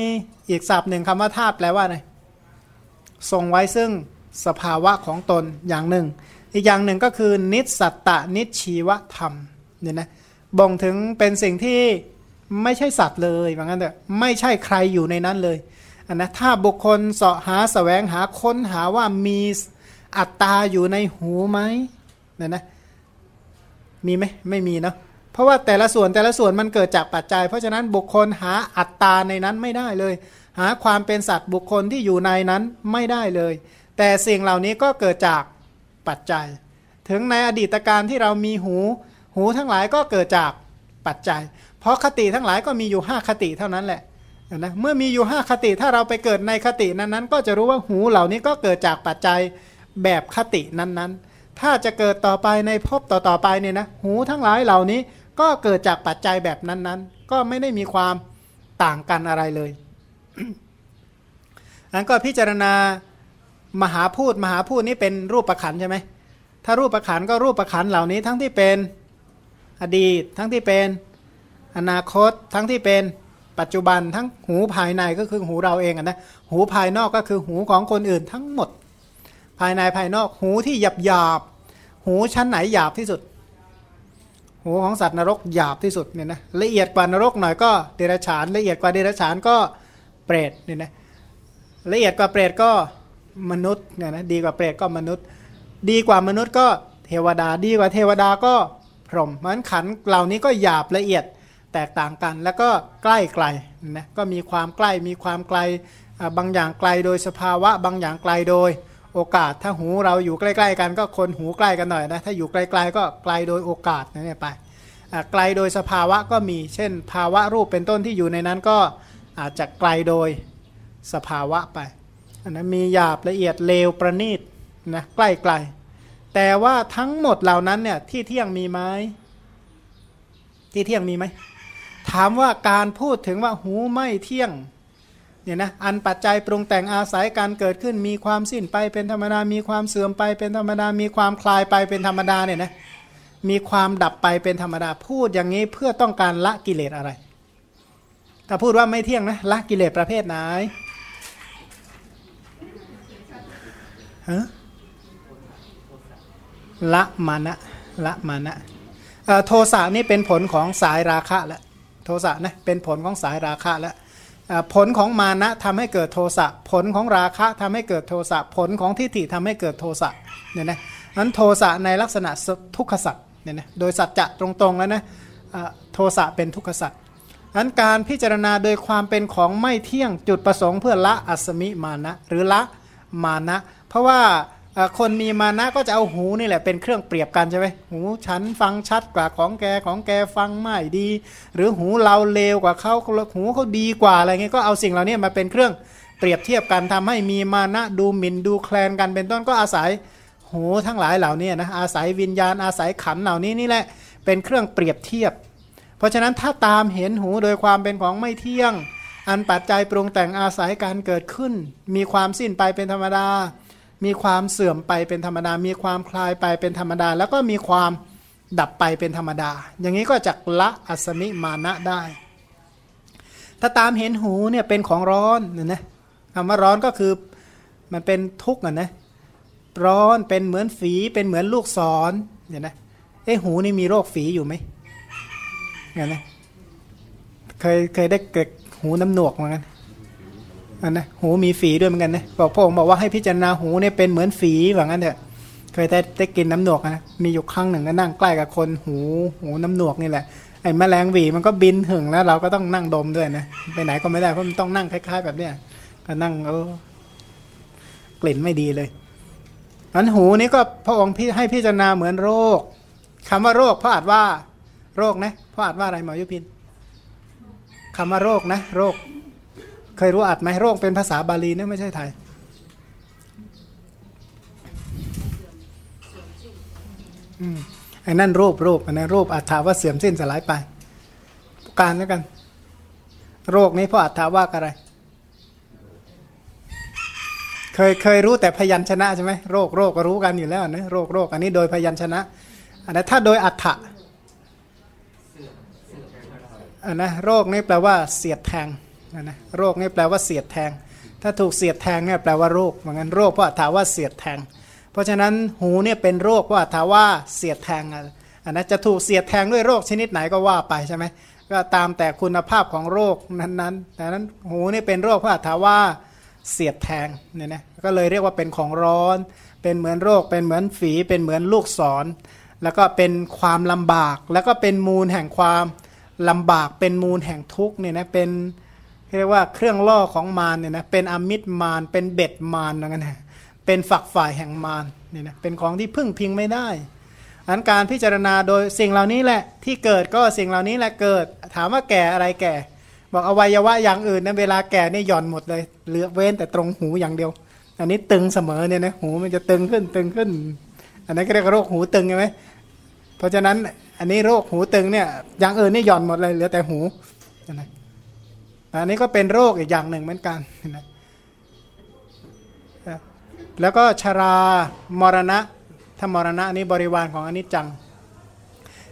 อีกศัพท์หนึ่งคำว่าธาตุแปลว่าอะไรทรงไว้ซึ่งสภาวะของตนอย่างหนึ่ง อีกอย่างหนึ่งก็คือนิสัตตนิชีวธรรมเนี่ยนะบ่งถึงเป็นสิ่งที่ไม่ใช่สัตว์เลยว่างั้นเถอะไม่ใช่ใครอยู่ในนั้นเลย นนะถ้าบุคคลเสาะหาสแสวงหาค้นหาว่ามีอัตตาอยู่ในหูไหมเนี่ยนะมีไหมไม่มีเนาะเพราะว่าแต่ละส่วนแต่ละส่วนมันเกิดจากปัจจัย เพราะฉะนั้นบุคคลหาอัตตาในนั้นไม่ได้เลย หาความเป็นสัตว์บุคคลที่อยู่ในนั้นไม่ได้เลย แต่สิ่งเหล่านี้ก็เกิดจากปัจจัย ถึงในอดีตการที่เรามีหู หูทั้งหลายก็เกิดจากปัจจัย เพราะคติทั้งหลายก็มีอยู่ 5 คติเท่านั้นแหละ นะเมื่อมีอยู่ 5 คติถ้าเราไปเกิดในคตินั้นๆ ก็จะรู้ว่าหูเหล่านี้ก็เกิดจากปัจจัยแบบคตินั้นๆ ถ้าจะเกิดต่อไปในภพต่อๆไปเนี่ยนะหูทั้งหลายเหล่านี้ก็เกิดจากปัจจัยแบบนั้นๆ ก็ไม่ได้มีความต่างกันอะไรเลยนั้นก็พิจารณามหาพูดมหาพูดนี้เป็นรูปประขันใช่ไหมถ้ารูปประขันก็รูปประขันเหล่านี้ทั้งที่เป็นอดีต ทั้งที่เป็นอนาคตทั้งที่เป็น ปัจจุบันทั้งหูภายในก็คือหูเราเองนะหูภายนอกก็คือหูของคนอื่นทั้งหมด ภายในภายนอกหูที่หยาบหยาบหูชั้นไหนหยาบที่สุด หูของสัตว์นรกหยาบที่สุดเนี่ยนะละเอียดกว่านรกหน่อยก็เดรัจฉานละเอียดกว่าเดรัจฉานก็เปรตเนี่ยนะละเอียดกว่าเปรตก็มนุษย์เนี่ยนะดีกว่าเปรตก็มนุษย์ ดีกว่ามนุษย์ก็เทวดาดีกว่าเทวดาก็พรหมมันขันเหล่านี้ก็หยาบละเอียด แตกต่างกัน แล้วก็ใกล้ไกลนะก็มีความใกล้มีความไกลบางอย่างไกลโดยสภาวะ บางอย่างไกลโดยโอกาส ถ้าหูเราอยู่ใกล้ ๆ กันก็คนหูใกล้กันหน่อยนะถ้าอยู่ไกลๆก็ไกลโดยโอกาสนั่นไปไกลโดยสภาวะก็มี เช่น ภาวะรูปเป็นต้นที่อยู่ในนั้นก็อาจจะไกลโดยสภาวะไปอันนั้นมีหยาบละเอียดเลวประณีตนะใกล้ๆแต่ว่าทั้งหมดเหล่านั้นเนี่ยที่เที่ยงมีไหมที่เที่ยงมีไหม ถามว่าการพูดถึงว่าหูไม่เที่ยงเนี่ยนะอันปัจจัยปรุงแต่งอาศัยการเกิดขึ้นมีความสิ้นไปเป็นธรรมดา มีความเสื่อมไปเป็นธรรมดา มีความคลายไปเป็นธรรมดาเนี่ยนะมีความดับไปเป็นธรรมดาพูดอย่างนี้เพื่อต้องการละกิเลสอะไร ถ้าพูดว่าไม่เที่ยงนะละกิเลสประเภทไหนฮะละมานะละมานะโทสะนี่เป็นผลของสายราคะแล้ว โทสะนะเป็นผลของสายราคะแล้วผลของมานะทำให้เกิดโทสะผลของราคะทำให้เกิดโทสะผลของทิฏฐิทำให้เกิดโทสะเนี่ยนะนั้นโทสะในลักษณะทุกขสัตว์เนี่ยนะโดยสัจจะตรงๆแล้วนะโทสะเป็นทุกขสัตว์นั้นการพิจารณาโดยความเป็นของไม่เที่ยงจุดประสงค์เพื่อละอัสมิมานะหรือละมานะ เพราะว่า คนมีมานะก็จะเอาหูนี่แหละเป็นเครื่องเปรียบกันใช่ไหมหูฉันฟังชัดกว่าของแกของแกฟังไม่ดี หรือหูเราเลวกว่าเขาหูเขาดีกว่าอะไรเงี้ยก็เอาสิ่งเหล่านี้มาเป็นเครื่องเปรียบเทียบกันทำให้มีมานะดูหมิ่นดูแคลนกันเป็นต้นก็อาศัยหูทั้งหลายเหล่านี้นะอาศัยวิญญาณอาศัยขันเหล่านี้นี่แหละเป็นเครื่องเปรียบเทียบ เพราะฉะนั้นถ้าตามเห็นหูโดยความเป็นของไม่เที่ยง อันปัจจัยปรุงแต่งอาศัยการเกิดขึ้น มีความสิ้นไปเป็นธรรมดา มีความเสื่อมไปเป็นธรรมดา มีความคลายไปเป็นธรรมดา แล้วก็มีความดับไปเป็นธรรมดา อย่างนี้ก็จะละอัสมิมานะได้ ถ้าตามเห็นหูเนี่ยเป็นของร้อนเนี่ยนะคำว่าร้อนก็คือมันเป็นทุกข์นะนะร้อนเป็นเหมือนฝีเป็นเหมือนลูกศรเนี่ยนะเอ้หูนี่มีโรคฝีอยู่ไหมเงี้ยนะเคยเคยได้เกิดหูน้ำหนวกเหมือนกัน อันนะหูมีฝีด้วยเหมือนกันนะบอกพระองค์บอกว่าให้พิจารณาหูเนี่ยเป็นเหมือนฝีแบบนั้นเถอะเคยได้ได้กินน้ำหนวกนะมีอยู่ครั้งหนึ่งก็นั่งใกล้กับคนหูหูน้ำหนวกนี่แหละไอ้แมลงหวีมันก็บินถึงแล้ว เราก็ต้องนั่งดมด้วยนะไปไหนก็ไม่ได้เพราะมันต้องนั่งคล้าย ๆ แบบเนี้ยก็นั่งเออกลิ่นไม่ดีเลยอันหูนี้ก็พระองค์พี่ให้พิจารณาเหมือนโรคคำว่าโรคพระอาจว่าโรคนะพระอาจว่าอะไรหมอยุพินคำว่าโรคนะ โรค เคยรู้อัดไหมโรคเป็นภาษาบาลีนะไม่ใช่ไทยไอ้นั่นรูปรูปอันนั้นรูปอัตถาว่าเสื่อมสิ้นสลายไปการแล้วกัน โรคนี้เพราะอัตถาว่าอะไร เคยเคยรู้แต่พยัญชนะใช่ไหมโรคโรคก็รู้กันอยู่แล้วนะโรคโรคอันนี้โดยพยัญชนะ อันนั้นถ้าโดยอัฏฐะอันนะโรคนี้แปลว่าเสียดแทง นะนะโรคนี่แปลว่าเสียดแทง ถ้าถูกเสียดแทงเนี่ยแปลว่าโรคเหมือนกันโรคเพราะถาว่าเสียดแทง เพราะฉะนั้นหูเนี่ยเป็นโรคเพราะถาว่าเสียดแทงอันนั้นจะถูกเสียดแทงด้วยโรคชนิดไหนก็ว่าไปใช่ไหมก็ตามแต่คุณภาพของโรคนั้นๆแต่นั้นหูนี่เป็นโรคเพราะถาว่าเสียดแทงเนี่ยนะก็เลยเรียกว่าเป็นของร้อน เป็นเหมือนโรค เป็นเหมือนฝีเป็นเหมือนลูกศร แล้วก็เป็นความลำบาก แล้วก็เป็นมูลแห่งความลำบากเป็นมูลแห่งทุกข์เนี่ยนะเป็น เรียกว่าเครื่องล่อของมารเนี่ยนะเป็นอมิตรมารเป็นเบ็ดมารนั่นนะเป็นฝักฝ่ายแห่งมารเนี่ยนะเป็นของที่พึ่งพิงไม่ได้อันการพิจารณาโดยสิ่งเหล่านี้แหละที่เกิดก็สิ่งเหล่านี้แหละเกิด ถามว่าแก่อะไรแก่ บอกอวัยวะอย่างอื่นนะเวลาแก่นี่หย่อนหมดเลยเหลือเว้นแต่ตรงหูอย่างเดียว อันนี้ตึงเสมอเนี่ยนะหูมันจะตึงขึ้นตึงขึ้น อันนั้นก็เรียกโรคหูตึงใช่ไหมเพราะฉะนั้นอันนี้โรคหูตึงเนี่ยอย่างอื่นนี่หย่อนหมดเลยเหลือแต่หูนะ อันนี้ก็เป็นโรคอีกอย่างหนึ่งเหมือนกันนะแล้วก็ชรามรณะถ้ามรณะนี้บริวารของอนิจจัง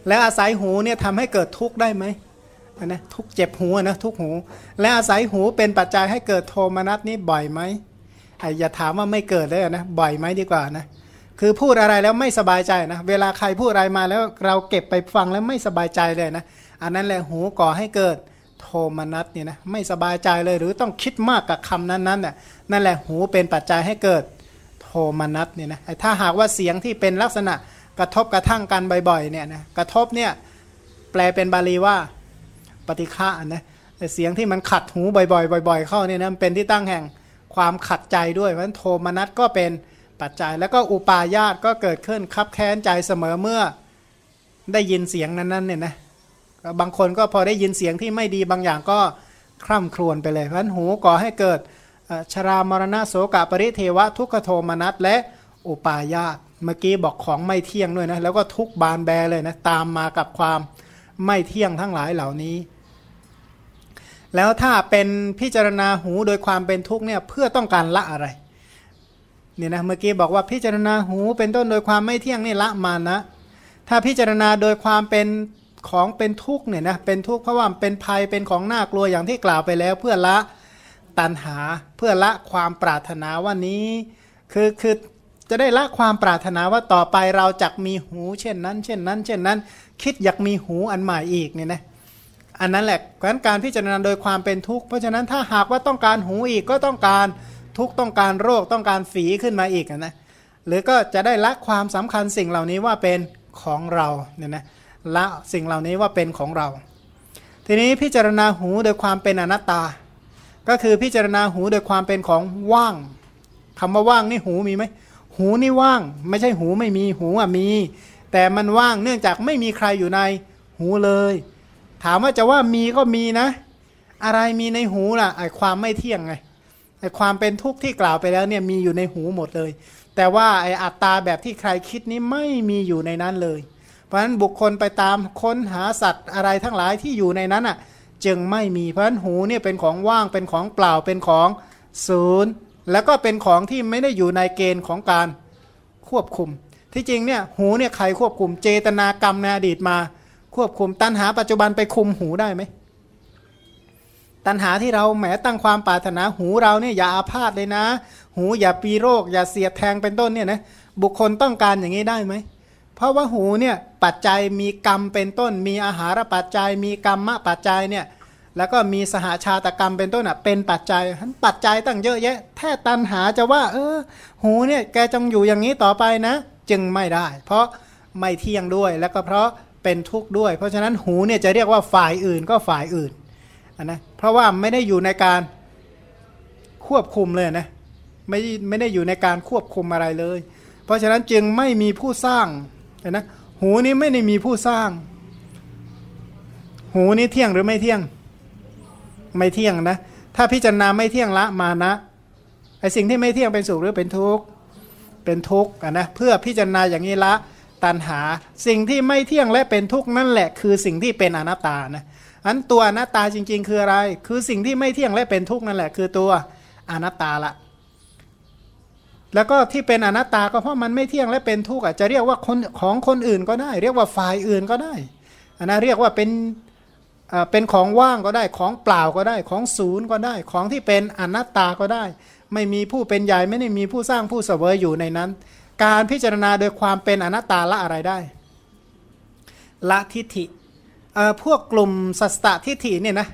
และอาศัยหูเนี่ยทำให้เกิดทุกข์ได้ไหมนะทุกเจ็บหูนะทุกหู และอาศัยหูเป็นปัจจัยให้เกิดโทมนัสนี้บ่อยไหมไอ้อย่าถามว่าไม่เกิดเลยนะบ่อยไหมดีกว่านะคือพูดอะไรแล้วไม่สบายใจนะเวลาใครพูดอะไรมาแล้วเราเก็บไปฟังแล้วไม่สบายใจเลยนะอันนั้นแหละหูก่อให้เกิด มนัสเนี่ยนะไม่สบายใจเลยหรือต้องคิดมากกับคำนั้นๆน่ะนั่นแหละหูเป็นปัจจัยให้เกิดโทมนัสเนี่ยนะถ้าหากว่าเสียงที่เป็นลักษณะกระทบกระทั่งกันบ่อยๆเนี่ยนะกระทบเนี่ยแปลเป็นบาลีว่าปฏิฆะนะแต่เสียงที่มันขัดหูบ่อยๆบ่อย ๆ เข้าเนี่ยนะเป็นที่ตั้งแห่งความขัดใจด้วยเพราะฉะนั้นโทมนัสก็เป็นปัจจัยแล้วก็อุปาญาตก็เกิดขึ้นคับแค้นใจเสมอเมื่อได้ยินเสียงนั้นๆเนี่ยนะ บางคนก็พอได้ยินเสียงที่ไม่ดีบางอย่างก็คร่ำครวญไปเลย เพราะนั้นหูก่อให้เกิดชรามรณะโสกปริเทวะ ทุกขโทมนัสและอุปาญาตเมื่อกี้บอกของไม่เที่ยงด้วยนะแล้วก็ทุกบานแบเลยนะตามมากับความไม่เที่ยงทั้งหลายเหล่านี้ แล้วถ้าเป็นพิจารณาหูโดยความเป็นทุกข์เนี่ยเพื่อต้องการละอะไรเนี่ยนะเมื่อกี้บอกว่าพิจารณาหูเป็นต้นโดยความไม่เที่ยงนี่ละมานะ ถ้าพิจารณาโดยความเป็น ของเป็นทุกข์เนี่ยนะเป็นทุกข์เพราะว่าเป็นภัยเป็นของน่ากลัวอย่างที่กล่าวไปแล้วเพื่อละตัณหาเพื่อละความปรารถนาว่านี้คือคือจะได้ละความปรารถนาว่าต่อไปเราจะมีหูเช่นนั้น เช่นนั้น เช่นนั้น คิดอยากมีหูอันใหม่อีกเนี่ยนะอันนั้นแหละการการพิจารณาโดยความเป็นทุกข์เพราะฉะนั้นถ้าหากว่าต้องการหูอีกก็ต้องการทุกต้องการโรคต้องการฝีขึ้นมาอีกนะหรือก็จะได้ละความสำคัญสิ่งเหล่านี้ว่าเป็นของเราเนี่ยนะ ละสิ่งเหล่านี้ว่าเป็นของเรา ทีนี้พิจารณาหูโดยความเป็นอนัตตา ก็คือพิจารณาหูโดยความเป็นของว่างคำว่าว่างนี่หูมีไหมหูนี่ว่าง ไม่ใช่หูไม่มีหูอะมี แต่มันว่างเนื่องจากไม่มีใครอยู่ในหูเลย ถามว่าจะว่ามีก็มีนะ อะไรมีในหูล่ะไอความไม่เที่ยงไงไอความเป็นทุกข์ที่กล่าวไปแล้วเนี่ยมีอยู่ในหูหมดเลย แต่ว่าไออัตตาแบบที่ใครคิดนี้ไม่มีอยู่ในนั้นเลย เพราะฉะนั้นบุคคลไปตามค้นหาสัตว์อะไรทั้งหลายที่อยู่ในนั้นอะจึงไม่มีเพราะฉะนั้นหูเนี่ยเป็นของว่างเป็นของเปล่าเป็นของศูนย์แล้วก็เป็นของที่ไม่ได้อยู่ในเกณฑ์ของการควบคุม ที่จริงเนี่ยหูเนี่ยใครควบคุมเจตนากรรมในอดีตมา ควบคุมตัณหาปัจจุบันไปคุมหูได้ไหมตัณหาที่เราแหมตั้งความปรารถนาหูเราเนี่ยอย่าอาพาธเลยนะ หูอย่าปีโรค อย่าเสียดแทงเป็นต้นเนี่ยนะบุคคลต้องการอย่างนี้ได้ไหม เพราะว่าหูเนี่ยปัจจัยมีกรรมเป็นต้น มีอาหารปัจจัย มีกรรมะปัจจัยเนี่ยแล้วก็มีสหาชาตกรรมเป็นต้นอะเป็นปัจจัยทั้นปัจจัยตั้งเยอะแยะ แท้ตันหาจะว่า เออ หูเนี่ยแกจงอยู่อย่างนี้ต่อไปนะ จึงไม่ได้ เพราะไม่เที่ยงด้วยแล้วก็เพราะเป็นทุกข์ด้วย เพราะฉะนั้นหูเนี่ยจะเรียกว่าฝ่ายอื่นก็ฝ่ายอื่นนนะเพราะว่าไม่ได้อยู่ในการควบคุมเลยนะไม่ไม่ได้อยู่ในการควบคุมอะไรเลย เพราะฉะนั้นจึงไม่มีผู้สร้าง นะหูนี้ไม่ได้มีผู้สร้าง หูนี้เที่ยงหรือไม่เที่ยง ไม่เที่ยงนะ ถ้าพิจารณาไม่เที่ยงละมานะไอสิ่งที่ไม่เที่ยงเป็นสุขหรือเป็นทุกข์เป็นทุกข์นะเพื่อพิจารณาอย่างนี้ละตันหาสิ่งที่ไม่เที่ยงและเป็นทุกข์นั่นแหละ คือสิ่งที่เป็นอนัตตานะอันตัวอนัตตาจริง ๆ คืออะไร คือสิ่งที่ไม่เที่ยงและเป็นทุกข์นั่นแหละ คือตัวอนัตตาละ แล้วก็ที่เป็นอนัตตาก็เพราะมันไม่เที่ยงและเป็นทุกข์อาจจะเรียกว่าคนของคนอื่นก็ได้ เรียกว่าฝ่ายอื่นก็ได้อันนั้นเรียกว่าเป็นเป็นของว่างก็ได้ของเปล่าก็ได้ของศูนย์ก็ได้ ของที่เป็นอนัตตาก็ได้ ไม่มีผู้เป็นใหญ่ไม่ได้มีผู้สร้างผู้เสวยอยู่ในนั้น การพิจารณาโดยความเป็นอนัตตาละอะไรได้ ละทิฏฐิพวกกลุ่มสัสตทิฏฐิเนี่ยนะ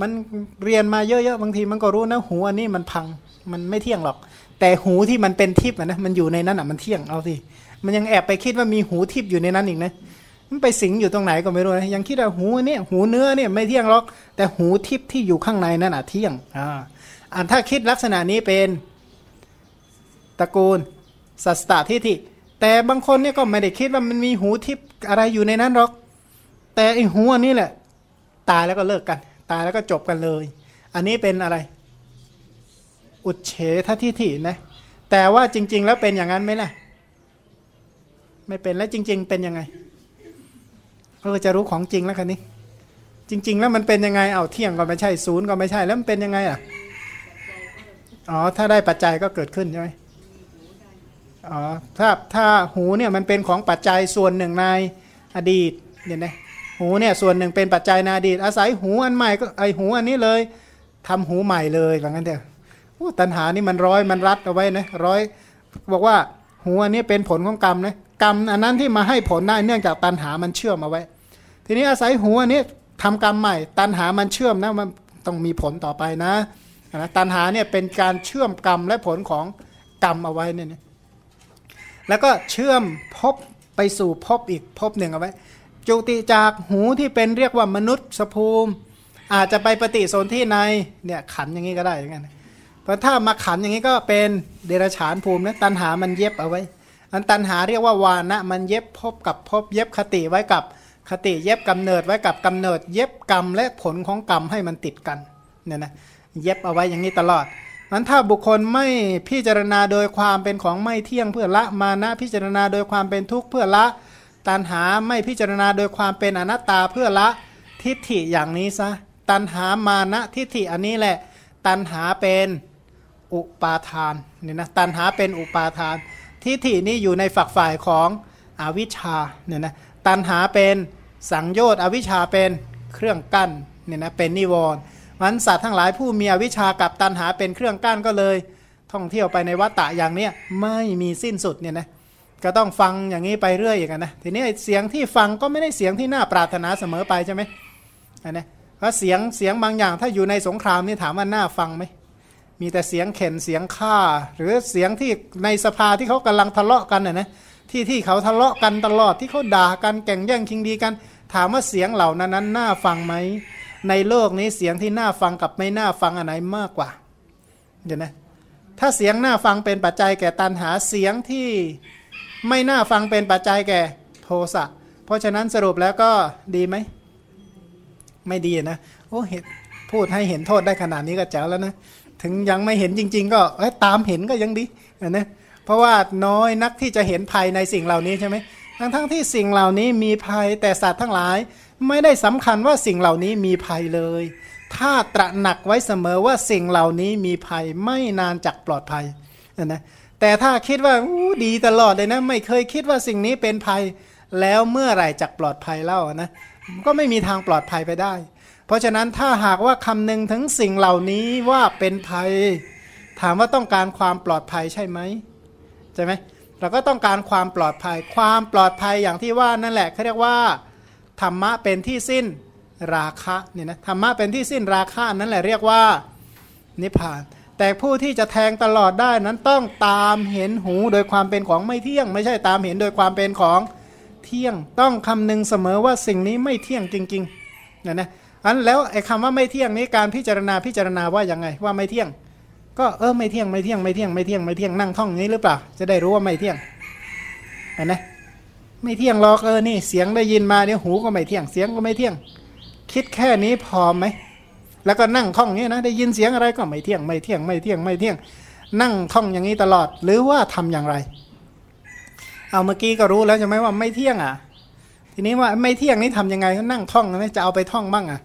มันเรียนมาเยอะๆบางทีมันก็รู้นะหูอันนี้มันพังมันไม่เที่ยงหรอก แต่หูที่มันเป็นทิพย์นะมันอยู่ในนั้นอะมันเที่ยงเอาสิมันยังแอบไปคิดว่ามีหูทิพย์อยู่ในนั้นอีกนะมันไปสิงอยู่ตรงไหนก็ไม่รู้นะยังคิดว่าหูเนี่ยหูเนื้อเนี่ยไม่เที่ยงหรอก แต่หูทิพย์ที่อยู่ข้างในนั่นอะเที่ยงอ่าอันถ้าคิดลักษณะนี้เป็นตระกูลสัสตทิฏฐิแต่บางคนเนี่ยก็ไม่ได้คิดว่ามันมีหูทิพย์อะไรอยู่ในนั้นหรอก แต่ไอหูอันนี้แหละ ตายแล้วก็เลิกกัน ตายแล้วก็จบกันเลย อันนี้เป็นอะไร อุดเฉททิฏฐินะแต่ว่าจริง ๆ แล้วเป็นอย่างนั้นไหมล่ะ ไม่เป็นแล้วจริง ๆ เป็นยังไงเออจะรู้ของจริงแล้วคันนี้ จริง ๆ แล้วมันเป็นยังไงเอาเที่ยงก็ไม่ใช่ศูนย์ก็ไม่ใช่แล้วมันเป็นยังไงอะอ๋อถ้าได้ปัจจัยก็เกิดขึ้นใช่ไหมอ๋อถ้าถ้าหูเนี่ยมันเป็นของปัจจัยส่วนหนึ่งในอดีตเนี่ยนะหูเนี่ยส่วนหนึ่งเป็นปัจจัยในอดีต อาศัยหูอันใหม่ก็ไอหูอันนี้เลยทำหูใหม่เลยแบบนั้นเดียว ตัณหานี่มันร้อยมันรัดเอาไว้นะร้อยบอกว่าหูอันนี้เป็นผลของกรรมนะกรรมอันนั้นที่มาให้ผลได้เนื่องจากตัณหามันเชื่อมเอาไว้ ทีนี้อาศัยหัวนี้ทำกรรมใหม่ ตันหามันเชื่อมนะมันต้องมีผลต่อไปนะนะตันหาเนี่ยเป็นการเชื่อมกรรมและผลของกรรมเอาไว้เนี่ยแล้วก็เชื่อมพบไปสู่พบอีกพบหนึ่งเอาไว้ จุติจากหูที่เป็นเรียกว่ามนุษย์สภูมิ อาจจะไปปฏิสนธิในเนี่ยขันอย่างนี้ก็ได้อย่างนั้น เพราะถ้ามาขันอย่างนี้ก็เป็นเดรัจฉานภูมินะตันหามันเย็บเอาไว้ อันตันหาเรียกว่าวานะมันเย็บพบกับพบเย็บคติไว้กับคติเย็บกำเนิดไว้กับกำเนิด เย็บกรรมและผลของกรรมให้มันติดกันเนี่ยนะเย็บเอาไว้อย่างนี้ตลอดมันถ้าบุคคลไม่พิจารณาโดยความเป็นของไม่เที่ยงเพื่อละมานะพิจารณาโดยความเป็นทุกข์เพื่อละตัณหาไม่พิจารณาโดยความเป็นอนัตตาเพื่อละทิฏฐิอย่างนี้ซะตัณหามานะทิฏฐิอันนี้แหละ ตัณหาเป็น อุปาทานเนี่ยนะตัณหาเป็นอุปาทาน ทิฏฐินี้อยู่ในฝักฝ่ายของอวิชชาเนี่ยนะตัณหาเป็นสังโยชน์อวิชชาเป็นเครื่องกั้นเนี่ยนะเป็นนิวรณ์มันสัตว์ทั้งหลายผู้มีอวิชชากับตัณหาเป็นเครื่องกั้นก็เลย ท่องเที่ยวไปในวัฏฏะอย่างเนี้ยไม่มีสิ้นสุดเนี่ยนะก็ต้องฟังอย่างนี้ไปเรื่อยอย่างนั้นนะทีนี้ไอ้เสียงที่ฟังก็ไม่ได้เสียงที่น่าปรารถนาเสมอไปใช่ไหมอันนะเพราะเสียงเสียงบางอย่างถ้าอยู่ในสงครามนี่ถามว่าน่าฟังไหม มีแต่เสียงเข็นเสียงฆ่า หรือเสียงที่ในสภาที่เขากำลังทะเลาะกันน่ะนะที่ที่เขาทะเลาะกันตลอดที่เขาด่ากันแก่งแย่งชิงดีกัน ถามว่าเสียงเหล่านั้นนั้นน่าฟังไหมในโลกนี้เสียงที่น่าฟังกับไม่น่าฟังอันไหนมากกว่าเดี๋ยวนะถ้าเสียงน่าฟังเป็นปัจจัยแก่ตันหาเสียงที่ไม่น่าฟังเป็นปัจจัยแก่โทสะเพราะฉะนั้นสรุปแล้วก็ดีไหมไม่ดีนะโอ้เห็นพูดให้เห็นโทษได้ขนาดนี้ก็แจ๋วแล้วนะ ถึงยังไม่เห็นจริง ๆ ก็ตามเห็นก็ยังดีนะเพราะว่าน้อยนักที่จะเห็นภัยในสิ่งเหล่านี้ใช่ไหมทั้งทั้งที่สิ่งเหล่านี้มีภัยแต่สัตว์ทั้งหลาย ไม่ได้สำคัญว่าสิ่งเหล่านี้มีภัยเลย ถ้าตระหนักไว้เสมอว่าสิ่งเหล่านี้มีภัยไม่นานจักปลอดภัยนะแต่ถ้าคิดว่าดีตลอดเลยนะไม่เคยคิดว่าสิ่งนี้เป็นภัย แล้วเมื่อไหร่จักปลอดภัยเล่านะก็ไม่มีทางปลอดภัยไปได้ เพราะฉะนั้นถ้าหากว่าคำนึงถึงสิ่งเหล่านี้ว่าเป็นภัย ถามว่าต้องการความปลอดภัยใช่ไหมใช่ไหมเราก็ต้องการความปลอดภัย ความปลอดภัยอย่างที่ว่านั่นแหละเขาเรียกว่าธรรมะเป็นที่สิ้นราคะเนี่ยนะธรรมะเป็นที่สิ้นราคะนั่นแหละเรียกว่านิพพาน แต่ผู้ที่จะแทงตลอดได้นั้นต้องตามเห็นหูโดยความเป็นของไม่เที่ยง ไม่ใช่ตามเห็นโดยความเป็นของเที่ยง ต้องคำนึงเสมอว่าสิ่งนี้ไม่เที่ยงจริงๆเนี่ยนะ อันแล้วไอ้คำว่าไม่เที่ยงนี้การพิจารณาพิจารณาว่ายังไงว่าไม่เที่ยง ก็เออไม่เที่ยงไม่เที่ยงไม่เที่ยงไม่เที่ยงไม่เที่ยงนั่งท่องนี้หรือเปล่า จะได้รู้ว่าไม่เที่ยงเห็นไหมไม่เที่ยงหรอกเออนี่เสียงได้ยินมาเนี่ยหูก็ไม่เที่ยงเสียงก็ไม่เที่ยง คิดแค่นี้พอไหมแล้วก็นั่งท่องนี้นะได้ยินเสียงอะไรก็ไม่เที่ยงไม่เที่ยงไม่เที่ยงไม่เที่ยง นั่งท่องอย่างนี้ตลอดหรือว่าทำอย่างไร เอาเมื่อกี้ก็รู้แล้วใช่ไหมว่าไม่เที่ยงอะทีนี้ว่าไม่เที่ยงนี่ทำยังไงก็นั่งท่องนะจะเอาไปท่องบ้างอะ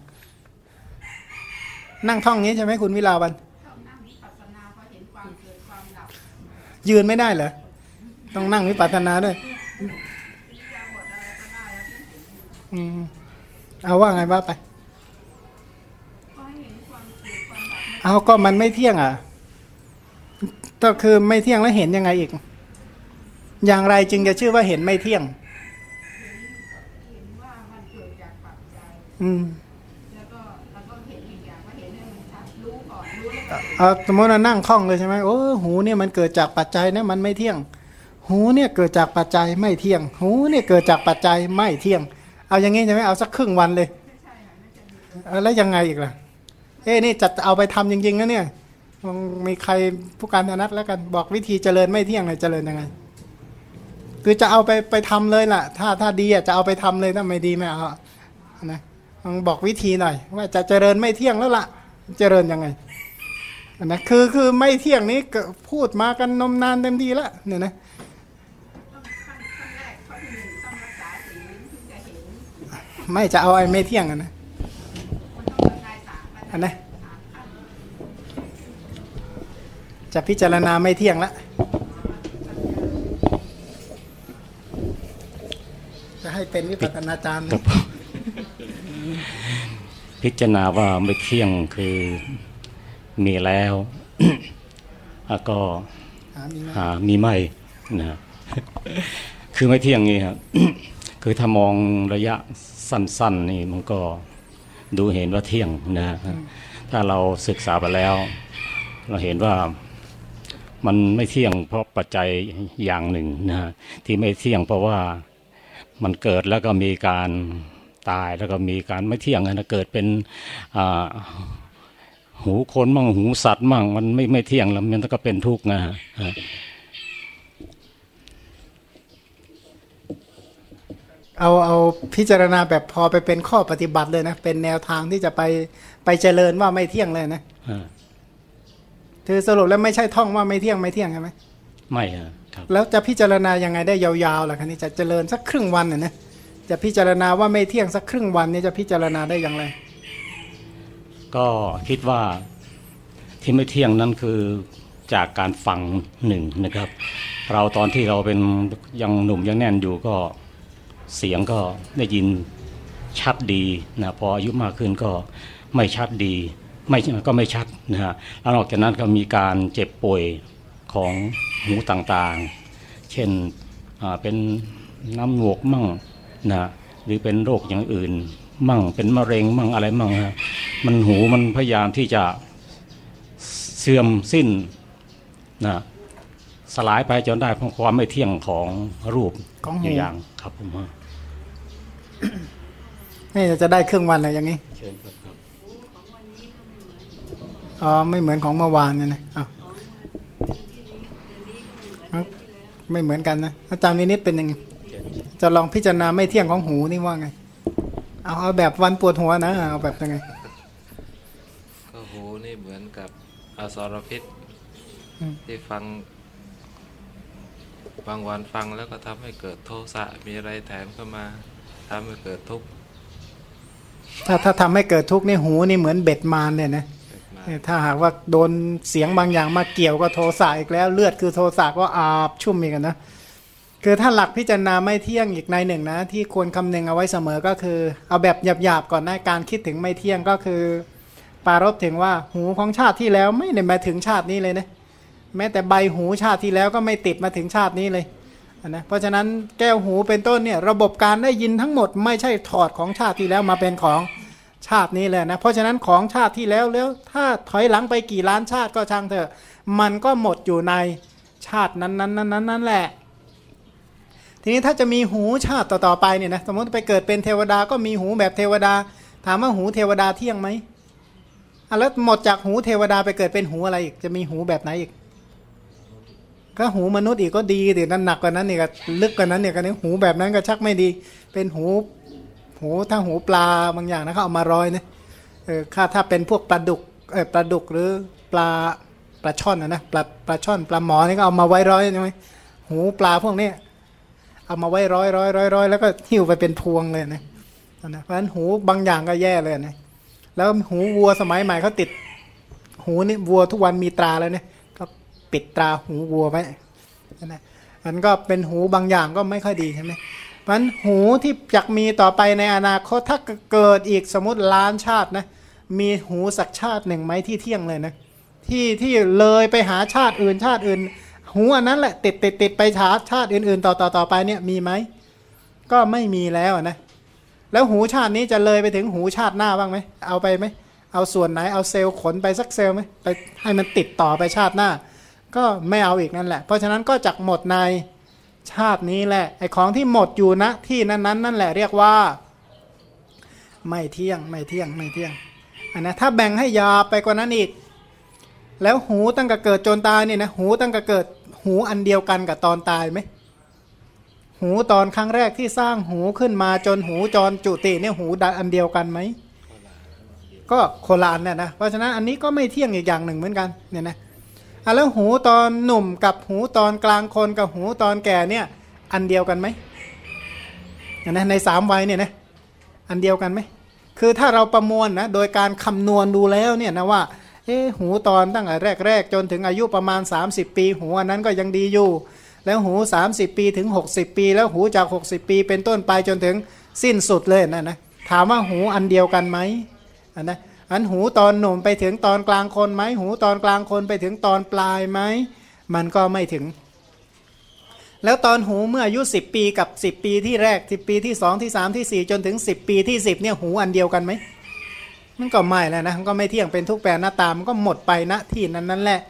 นั่งท่องนี้ใช่ไหมคุณวิลาวันยืนไม่ได้เหรอ ต้องนั่งวิปัสสนาด้วย อืม เอาว่าไงว่าไป เอาก็มันไม่เที่ยงอะ ก็คือไม่เที่ยงแล้วเห็นยังไงอีก อย่างไรจึงจะชื่อว่าเห็นไม่เที่ยง อืม เอาสมมติว่านั่งคล่องเลยใช่ไหมโอ้หูเนี่ยมันเกิดจากปัจจัยนะมันไม่เที่ยง หูเนี่ยเกิดจากปัจจัยไม่เที่ยง หูเนี่ยเกิดจากปัจจัยไม่เที่ยง เอาอย่างงี้ใช่ไหมเอาสักครึ่งวันเลยแล้วยังไงอีกล่ะ เอ้นี่จะเอาไปทำจริงๆนะเนี่ยมีใครผู้การธนัดแล้วกันบอกวิธีเจริญไม่เที่ยงเลยเจริญยังไง คือจะเอาไปไปทำเลยล่ะ ถ้าถ้าดีอะจะเอาไปทำเลยถ้าไม่ดีไม่เอานะบอกวิธีหน่อย ว่าจะเจริญไม่เที่ยงแล้วล่ะ เจริญยังไง นะคือคือไม่เที่ยงนี้พูดมากันนมนานเต็มทีละเนี่ยนะไม่จะเอาไอ้ไม่เที่ยงกันนะอันนะจะพิจารณาไม่เที่ยงละจะให้เป็นวิปัสสนาจารย์ พิจารณาว่าไม่เที่ยงคือ มีแล้วแล้วก็หามีไหมหามีไม่นะคือไม่เที่ยงนี่ครับคือถ้ามองระยะสั้น ๆ นี่มันก็ดูเห็นว่าเที่ยงนะฮะถ้าเราศึกษาไปแล้ว เราเห็นว่ามันไม่เที่ยงเพราะปัจจัยอย่างหนึ่งนะฮะที่ไม่เที่ยงเพราะว่ามันเกิดแล้วก็มีการตายแล้วก็มีการไม่เที่ยงนะเกิดเป็นอ่า หูคนมั่งหูสัตว์มั่งมันไม่ไม่เที่ยงแล้วมันก็เป็นทุกข์นะฮะเอาเอาพิจารณาแบบพอไปเป็นข้อปฏิบัติเลยนะ เป็นแนวทางที่จะไปไปเจริญว่าไม่เที่ยงเลยนะอ่าคือสรุปแล้วไม่ใช่ท่องว่าไม่เที่ยงไม่เที่ยงใช่ไหมไม่ฮะครับแล้วจะพิจารณายังไงได้ยาวๆล่ะคะนี่จะเจริญสักครึ่งวันน่ะนะจะพิจารณาว่าไม่เที่ยงสักครึ่งวันนี่จะพิจารณาได้อย่างไร ก็คิดว่าที่ไม่เที่ยงนั้นคือจากการฟังหนึ่งนะครับ เราตอนที่เราเป็นยังหนุ่มยังแน่นอยู่ก็เสียงก็ได้ยินชัดดีนะพออายุมากขึ้นก็ไม่ชัดดีไม่ก็ไม่ชัดนะฮะแล้วนอกจากนั้นก็มีการเจ็บป่วยของหูต่างๆ เช่นเป็นน้ำหนวกมั่งนะหรือเป็นโรคอย่างอื่น มั่งเป็นมะเร็งมั่งอะไรมั่งฮะ มันหูมันพยายามที่จะเสื่อมสิ้นนะสลายไปจนได้เพราะความไม่เที่ยงของรูปของหูอย่างๆครับผมฮะนี่จะได้ครึ่งวันเลยอย่างนี้เชิญครับครับอ๋อไม่เหมือนของเมื่อวานเนี่ยนะอ้าวเอ้าไม่เหมือนกันนะอาจารย์วินิจเป็นยังไงเชิญจะลองพิจารณาไม่เที่ยงของหูนี่ว่าไง เอาเอาแบบวันปวดหัวนะเอาแบบยังไงก็หู นี่เหมือนกับอสรพิษอืมที่ฟังบางวันฟังแล้วก็ทำให้เกิดโทสะมีอะไรแถมเข้ามาทำให้เกิดทุกข์ถ้าถ้าทำให้เกิดทุกข์นี่หูนี่เหมือนเบ็ดมารเนี่ยนะเกิดมาเออถ้าหากว่าโดนเสียงบางอย่างมาเกี่ยวก็โทสะอีกแล้ว เลือดคือโทสะก็อาบชุ่มอีกอะนะคือถ้าหลักพิจารณาไม่เที่ยงอีกในหนึ่งนะ ที่ควรคำนึงเอาไว้เสมอก็คือ เอาแบบหยาบๆก่อนนะการคิดถึงไม่เที่ยงก็คือ ปารบถึงว่าหูของชาติที่แล้วไม่ได้มาถึงชาตินี้เลยนะแม้แต่ใบหูชาติที่แล้วก็ไม่ติดมาถึงชาตินี้เลยนะเพราะฉะนั้นแก้วหูเป็นต้นเนี่ยระบบการได้ยินทั้งหมด ไม่ใช่ถอดของชาติที่แล้วมาเป็นของชาตินี้เลยนะเพราะฉะนั้นของชาติที่แล้วแล้วถ้าถอยหลังไปกี่ล้านชาติก็ช่างเถอะ มันก็หมดอยู่ในชาตินั้นนั้นนั้นนั้นนั่นแหละ ทีนี้ถ้าจะมีหูชาติต่อๆไปเนี่ยนะสมมติไปเกิดเป็นเทวดาก็มีหูแบบเทวดา ถามว่าหูเทวดาเที่ยงไหม อะแล้วหมดจากหูเทวดาไปเกิดเป็นหูอะไรอีกจะมีหูแบบไหนอีก ก็หูมนุษย์อีกก็ดีแต่นั่นหนักกว่านั้นเนี่ก็ลึกกว่านั้นเนี่ยก็นี่หูแบบนั้นก็ชักไม่ดี เป็นหูหูถ้าหูปลาบางอย่างนะเขาเอามาร้อยนะเออถ้าถ้าเป็นพวกปลาดุกเออปลาดุกหรือปลาปลาช่อนนะนะปลาปลาช่อนปลาหมอนี่ก็เอามาไว้ร้อยใช่ไหมหูปลาพวกนี้เอามาไว้ร้อยร้อยร้อยร้อยแล้วก็หิ้วไปเป็นพวงเลยนะนะเพราะฉะนั้นหูบางอย่างก็แย่เลยนะ แล้วหูวัวสมัยใหม่เขาติด หูนี่วัวทุกวันมีตราแล้วเนี่ยก็ปิดตราหูวัวไว้นะมันก็เป็นหูบางอย่างก็ไม่ค่อยดีใช่ไหมเพราะฉะนั้นหูที่จะมีต่อไปในอนาคตถ้าเกิดอีกสมมติล้านชาตินะมีหูสักชาติหนึ่งไหมที่เที่ยงเลยนะที่ที่เลยไปหาชาติอื่นชาติอื่น หูอันนั้นแหละติดติดติดไปชาติชาติอื่นๆ ต่อต่อต่อไปเนี่ยมีไหมก็ไม่มีแล้วนะ แล้วหูชาตินี้จะเลยไปถึงหูชาติหน้าบ้างไหมเอาไปไหมเอาส่วนไหนเอาเซลล์ขนไปสักเซลล์ไหมไปให้มันติดต่อไปชาติหน้า ก็ไม่เอาอีกนั่นแหละ เพราะฉะนั้นก็จักหมดในชาตินี้แหละไอ้ของที่หมดอยู่ณที่นั้นนั้นนั่นแหละเรียกว่า ไม่เที่ยงไม่เที่ยงไม่เที่ยงอันนะถ้าแบ่งให้ยาไปกว่านั้นอีก แล้วหูตั้งแต่เกิดจนตายเนี่ยนะหูตั้งแต่เกิดหูอันเดียวกันกับตอนตายไหม หูตอนครั้งแรกที่สร้างหูขึ้นมาจนหูจรจุติเนี่ยหูดันอันเดียวกันไหมก็โคละอันเนี่ยนะเพราะฉะนั้นอันนี้ก็ไม่เที่ยงอีกอย่างหนึ่งเหมือนกันเนี่ยนะอะแล้วหูตอนหนุ่มกับหูตอนกลางคนกับหูตอนแก่เนี่ยอันเดียวกันไหมเนี่ยนะในสามวัยเนี่ยนะอันเดียวกันไหมคือถ้าเราประมวลนะโดยการคำนวณดูแล้วเนี่ยนะว่าเอ๊หูตอนตั้งแต่แรก ๆ จนถึงอายุประมาณ 30 ปี หูอันนั้นก็ยังดีอยู่ แล้วหู 30 ปีถึง 60 ปี แล้วหูจาก 60 ปี เป็นต้นไปจนถึงสิ้นสุดเลยนะนะถามว่าหูอันเดียวกันไหมอันนะอันหูตอนหนุ่มไปถึงตอนกลางคนไหมหูตอนกลางคนไปถึงตอนปลายไหมมันก็ไม่ถึง แล้วตอนหูเมื่ออายุ 10 ปีกับ 10 ปีที่แรก 10 ปีที่ 2 ที่ 3 ที่ 4 จนถึง 10 ปีที่ 10เนี่ยหูอันเดียวกันไหมมันก็ไม่แล้วนะมันก็ไม่เที่ยงเป็นทุกแปรหน้าตามันก็หมดไปณที่นั้นนั่นแหละ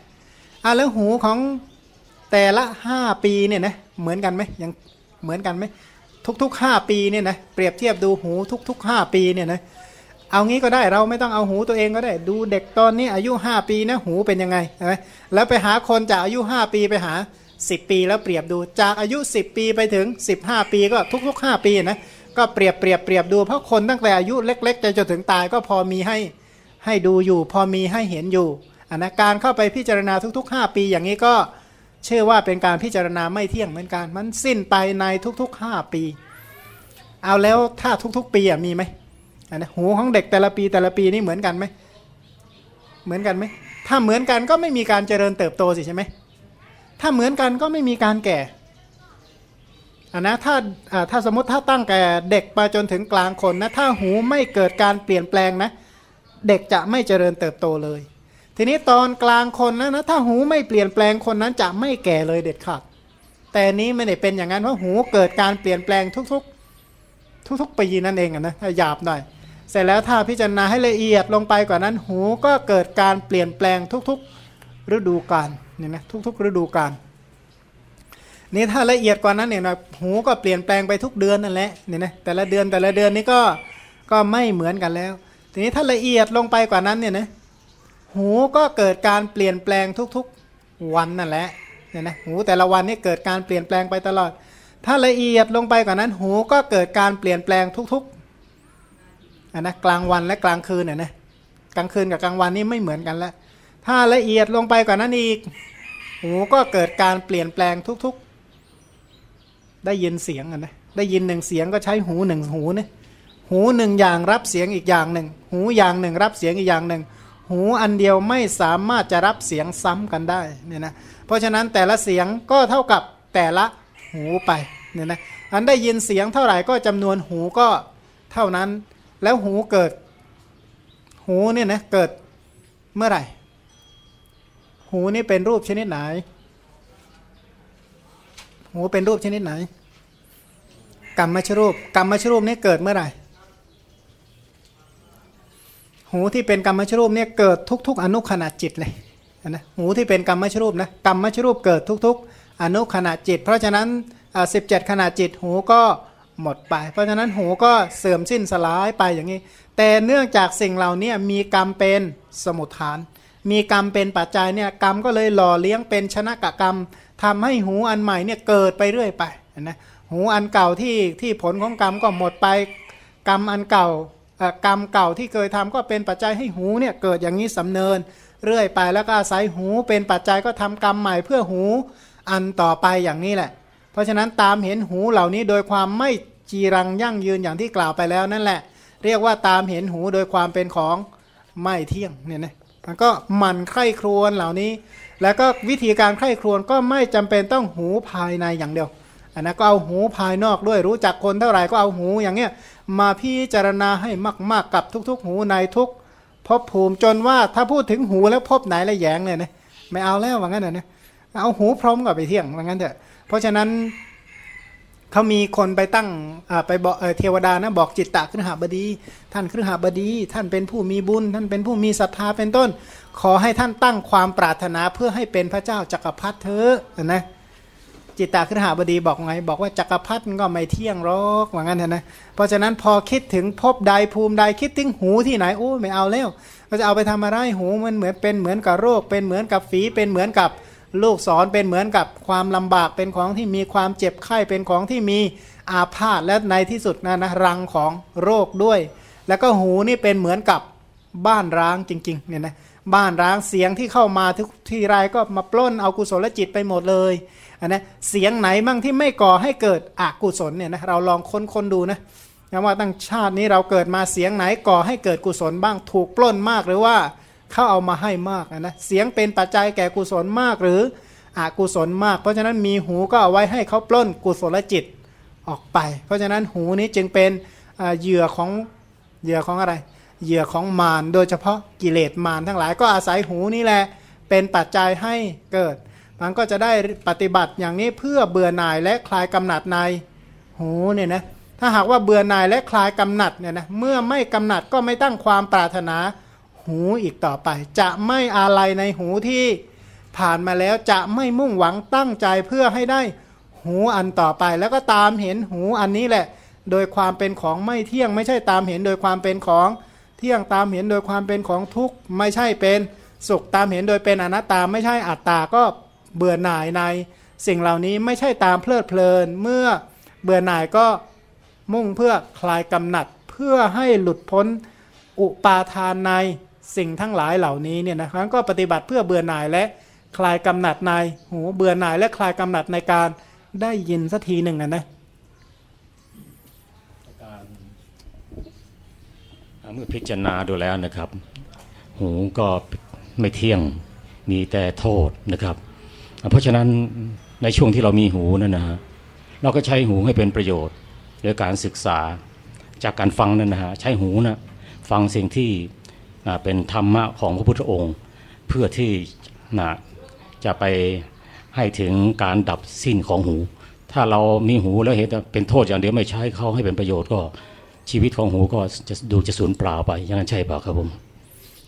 อะแล้วหูของ แต่ละ5ปีเนี่ยนะเหมือนกันไหมยังเหมือนกันไหมทุกๆ5ปีเนี่ยนะเปรียบเทียบดูหูทุกๆ5ปีเนี่ยนะเอางี้ก็ได้เราไม่ต้องเอาหูตัวเองก็ได้ ดูเด็กตอนนี้อายุ5ปีนะหูเป็นยังไงใช่ไหมแล้วไปหาคนจากอายุ5ปีไปหา10ปีแล้วเปรียบดูจากอายุ10ปีไปถึง15ปีก็ทุกๆ5ปีนะก็เปรียบเปรียบเปรียบดู เพราะคนตั้งแต่อายุเล็กๆจนจนถึงตายก็พอมีให้ให้ดูอยู่ พอมีให้เห็นอยู่อันนะการเข้าไปพิจารณาทุกๆ 5 ปีอย่างนี้ก็ ชื่อว่าเป็นการพิจารณาไม่เที่ยงเหมือนกันมันสิ้นไปในทุกๆห้าปี เอาแล้วถ้าทุกๆ ปีอะมีไหมอันนะหูของเด็กแต่ละปีแต่ละปีนี่เหมือนกันไหมเหมือนกันไหมถ้าเหมือนกันก็ไม่มีการเจริญเติบโตสิใช่ไหมถ้าเหมือนกันก็ไม่มีการแก่อันนะถ้าถ้าสมมติถ้าตั้งแก่เด็กไปจนถึงกลางคนนะถ้าหูไม่เกิดการเปลี่ยนแปลงนะ เด็กจะไม่เจริญเติบโตเลย ทีนี้ตอนกลางคนนะนะถ้าหูไม่เปลี่ยนแปลงคนนั้นจะไม่แก่เลยเด็ดขาดแต่นี้ไม่ได้เป็นอย่างนั้นเพราะหูเกิดการเปลี่ยนแปลงทุกๆ ทุกๆปีนั่นเองนะถ้าหยาบหน่อย เสร็จแล้วถ้าพิจารณาให้ละเอียดลงไปกว่านั้น หูก็เกิดการเปลี่ยนแปลงทุกๆฤดูกาลเนี่ยนะทุกๆ ฤดูกาลนี่ถ้าละเอียดกว่านั้นเนี่ยนะหูก็เปลี่ยนแปลงไปทุกเดือนนั่นแหละเนี่ยนะแต่ละเดือนแต่ละเดือนนี่ก็ก็ไม่เหมือนกันแล้ว ทีนี้ถ้าละเอียดลงไปกว่านั้นเนี่ยนะ หูก็เกิดการเปลี่ยนแปลงทุกๆวันนั่นแหละเนี่ยนะหูแต่ละวันนี่เกิดการเปลี่ยนแปลงไปตลอด ถ้าละเอียดลงไปกว่านั้น หูก็เกิดการเปลี่ยนแปลงทุกๆอันนะกลางวันและกลางคืนเนี่ยนะกลางคืนกับกลางวันนี่ไม่เหมือนกันแล้วถ้าละเอียดลงไปกว่านั้นอีก หูก็เกิดการเปลี่ยนแปลงทุกๆ ได้ยินเสียงนะได้ยินหนึ่งเสียงก็ใช้หูหนึ่งหูนะหูหนึ่งอย่างรับเสียงอีกอย่างหนึ่ง หูอย่างหนึ่งรับเสียงอีกอย่างหนึ่ง หูอันเดียวไม่สามารถจะรับเสียงซ้ำกันได้เนี่ยนะเพราะฉะนั้นแต่ละเสียงก็เท่ากับแต่ละหูไปเนี่ยนะอันได้ยินเสียงเท่าไหร่ก็จำนวนหูก็เท่านั้น แล้วหูเกิดหูเนี่ยนะเกิดเมื่อไหร่ หูนี่เป็นรูปชนิดไหน หูเป็นรูปชนิดไหนกรรมมชรูปกรรมมชรูปนี่เกิดเมื่อไหร่ หูที่เป็นกรรมมชรูปเนี่ยเกิดทุก ๆ อนุขณะจิตเลยนะหูที่เป็นกรรมมชรูปนะกรรมมชรูปเกิดทุก ๆ อนุขณะจิต เพราะฉะนั้นสิบเจ็ดขณะจิตหูก็หมดไป เพราะฉะนั้นหูก็เสื่อมสิ้นสลายไปอย่างนี้ แต่เนื่องจากสิ่งเหล่านี้มีกรรมเป็นสมุทฐาน มีกรรมเป็นปัจจัยเนี่ยกรรมก็เลยหล่อเลี้ยงเป็นชนะกกรรมทำให้หูอันใหม่เนี่ยเกิดไปเรื่อยไปนะหูอันเก่าที่ที่ผลของกรรมก็หมดไป กรรมอันเก่า กรรมเก่าที่เคยทำก็เป็นปัจจัยให้หูเนี่ยเกิดอย่างนี้สำเนิน เรื่อยไปแล้วก็อาศัยหูเป็นปัจจัยก็ทำกรรมใหม่เพื่อหูอันต่อไปอย่างนี้แหละ เพราะฉะนั้นตามเห็นหูเหล่านี้โดยความไม่จีรังยั่งยืนอย่างที่กล่าวไปแล้วนั่นแหละ เรียกว่าตามเห็นหูโดยความเป็นของไม่เที่ยงเนี่ยนะมันก็หมั่นไข้ครวนเหล่านี้ แล้วก็วิธีการใคร่ครวญก็ไม่จำเป็นต้องหูภายในอย่างเดียวอันนั้นก็เอาหูภายนอกด้วยรู้จักคนเท่าไหร่ก็เอาหูอย่างเงี้ย มาพิจารณาให้มากๆกับทุก ๆ หูในทุกพบภูมิจนว่าถ้าพูดถึงหูแล้วพบไหนละแยงเลยนะไม่เอาแล้วว่างั้นนะเอาหูพร้อมกับไปเที่ยงว่างั้นเถอะเพราะฉะนั้นเขามีคนไปตั้งไปบอกเทวดานะบอกจิตตะขึ้นหาบดี ท่านขึ้นหาบดี ท่านเป็นผู้มีบุญ ท่านเป็นผู้มีศรัทธาเป็นต้น ขอให้ท่านตั้งความปรารถนาเพื่อให้เป็นพระเจ้าจักรพรรดิเถอะนะ จิตตะขึ้นหาบดีบอกไง บอกว่าจักรพรรดิก็ไม่เที่ยงหรอกว่างั้นนะเพราะฉะนั้นพอคิดถึงพบใดภูมิใดคิดถึงหูที่ไหนโอ้ไม่เอาแล้วก็จะเอาไปทำอะไรหูมันเหมือนเป็นเหมือนกับโรค เป็นเหมือนกับฝีเป็นเหมือนกับลูกศรเป็นเหมือนกับความลำบากเป็นของที่มีความเจ็บไข้เป็นของที่มีอาพาธและในที่สุดนะนะรังของโรคด้วย แล้วก็หูนี่เป็นเหมือนกับบ้านร้างจริงๆเนี่ยนะบ้านร้างเสียงที่เข้ามาทุกที่ไรก็มาปล้นเอากุศลจิตไปหมดเลย นนะเสียงไหนบ้างที่ไม่ก่อให้เกิดอกุศลเนี่ยนะเราลองค้นคนดูนะว่าตั้งชาตินี้เราเกิดมาเสียงไหนก่อให้เกิดกุศลบ้างถูกปล้นมากหรือว่าเขาเอามาให้มากนะเสียงเป็นปัจจัยแก่กุศลมากหรืออกุศลมาก เพราะฉะนั้นมีหูก็เอาไว้ให้เขาปล้นกุศลจิตออกไป เพราะฉะนั้นหูนี้จึงเป็นเหยื่อของเหยื่อของอะไร เหยื่อของมารโดยเฉพาะกิเลสมารทั้งหลายก็อาศัยหูนี่แหละเป็นปัจจัยให้เกิด มันก็จะได้ปฏิบัติอย่างนี้เพื่อเบื่อหน่ายและคลายกำหนัดในโหเนี่ยนะถ้าหากว่าเบื่อหน่ายและคลายกำหนัดเนี่ยนะเมื่อไม่กำหนัดก็ไม่ตั้งความปรารถนาหูอีกต่อไป จะไม่อะไรในหูที่ผ่านมาแล้วจะไม่มุ่งหวังตั้งใจเพื่อให้ได้หูอันต่อไป แล้วก็ตามเห็นหูอันนี้แหละ โดยความเป็นของไม่เที่ยง ไม่ใช่ตามเห็นโดยความเป็นของเที่ยงตามเห็นโดยความเป็นของทุกข์ไม่ใช่เป็นสุขตามเห็นโดยเป็นอนัตตาไม่ใช่อัตตาก็ เบื่อหน่ายในสิ่งเหล่านี้ไม่ใช่ตามเพลิดเพลิน เมื่อเบื่อหน่ายก็มุ่งเพื่อคลายกำหนัดเพื่อให้หลุดพ้นอุปาทานในสิ่งทั้งหลายเหล่านี้เนี่ยนะครับก็ปฏิบัติเพื่อเบื่อหน่ายและคลายกำหนัดในหูเบื่อหน่ายและคลายกำหนัดในการได้ยินสักทีหนึ่งอะนะเมื่อพิจารณาดูแล้วนะครับ หูก็ไม่เที่ยงมีแต่โทษนะครับ เพราะฉะนั้นในช่วงที่เรามีหูนั่นนะฮะเราก็ใช้หูให้เป็นประโยชน์โดยการศึกษาจากการฟังนั่นนะฮะใช้หูนะฟังสิ่งที่เป็นธรรมะของพระพุทธองค์ เพื่อที่นะจะไปให้ถึงการดับสิ้นของหู ถ้าเรามีหูแล้วเห็นว่าเป็นโทษอย่างเดียวไม่ใช้เขาให้เป็นประโยชน์ก็ชีวิตของหูก็จะดูจะสูญเปล่าไปอย่างนั้นใช่เปล่าครับผม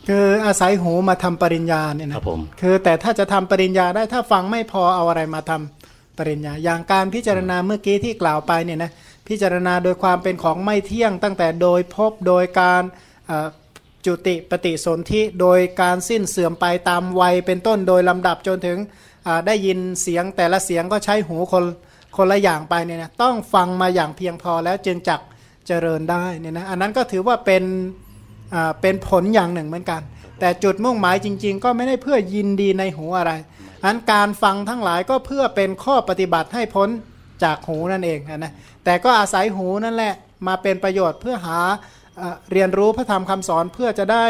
คืออาศัยหูมาทำปริญญาเนี่ยคนะรับผมคือแต่ถ้าจะทำปริญญาได้ถ้าฟังไม่พอเอาอะไรมาทำปริญญา อย่างการพิจารณาเมื่อกี้ที่กล่าวไปเนี่ยนะพิจารณาโดยความเป็นของไม่เที่ยง ตั้งแต่โดยพบโดยการเอ่อจุติปฏิสนธิโดยการสิ้นเสื่อมไปตามวัยเป็นต้นโดยลำดับจนถึงอ่าได้ยินเสียงแต่ละเสียงก็ใช้หูคนคนละอย่างไปเนี่ยนะต้องฟังมาอย่างเพียงพอแล้วจึงจักเจริญได้เนี่ยนะอันนั้นก็ถือว่าเป็นอ่า เป็นผลอย่างหนึ่งเหมือนกัน แต่จุดมุ่งหมายจริง ๆ ก็ไม่ได้เพื่อยินดีในหูอะไรอันการฟังทั้งหลายก็เพื่อเป็นข้อปฏิบัติให้พ้นจากหูนั่นเองนะแต่ก็อาศัยหูนั่นแหละมาเป็นประโยชน์เพื่อหาเรียนรู้พระธรรมคำสอนเพื่อจะได้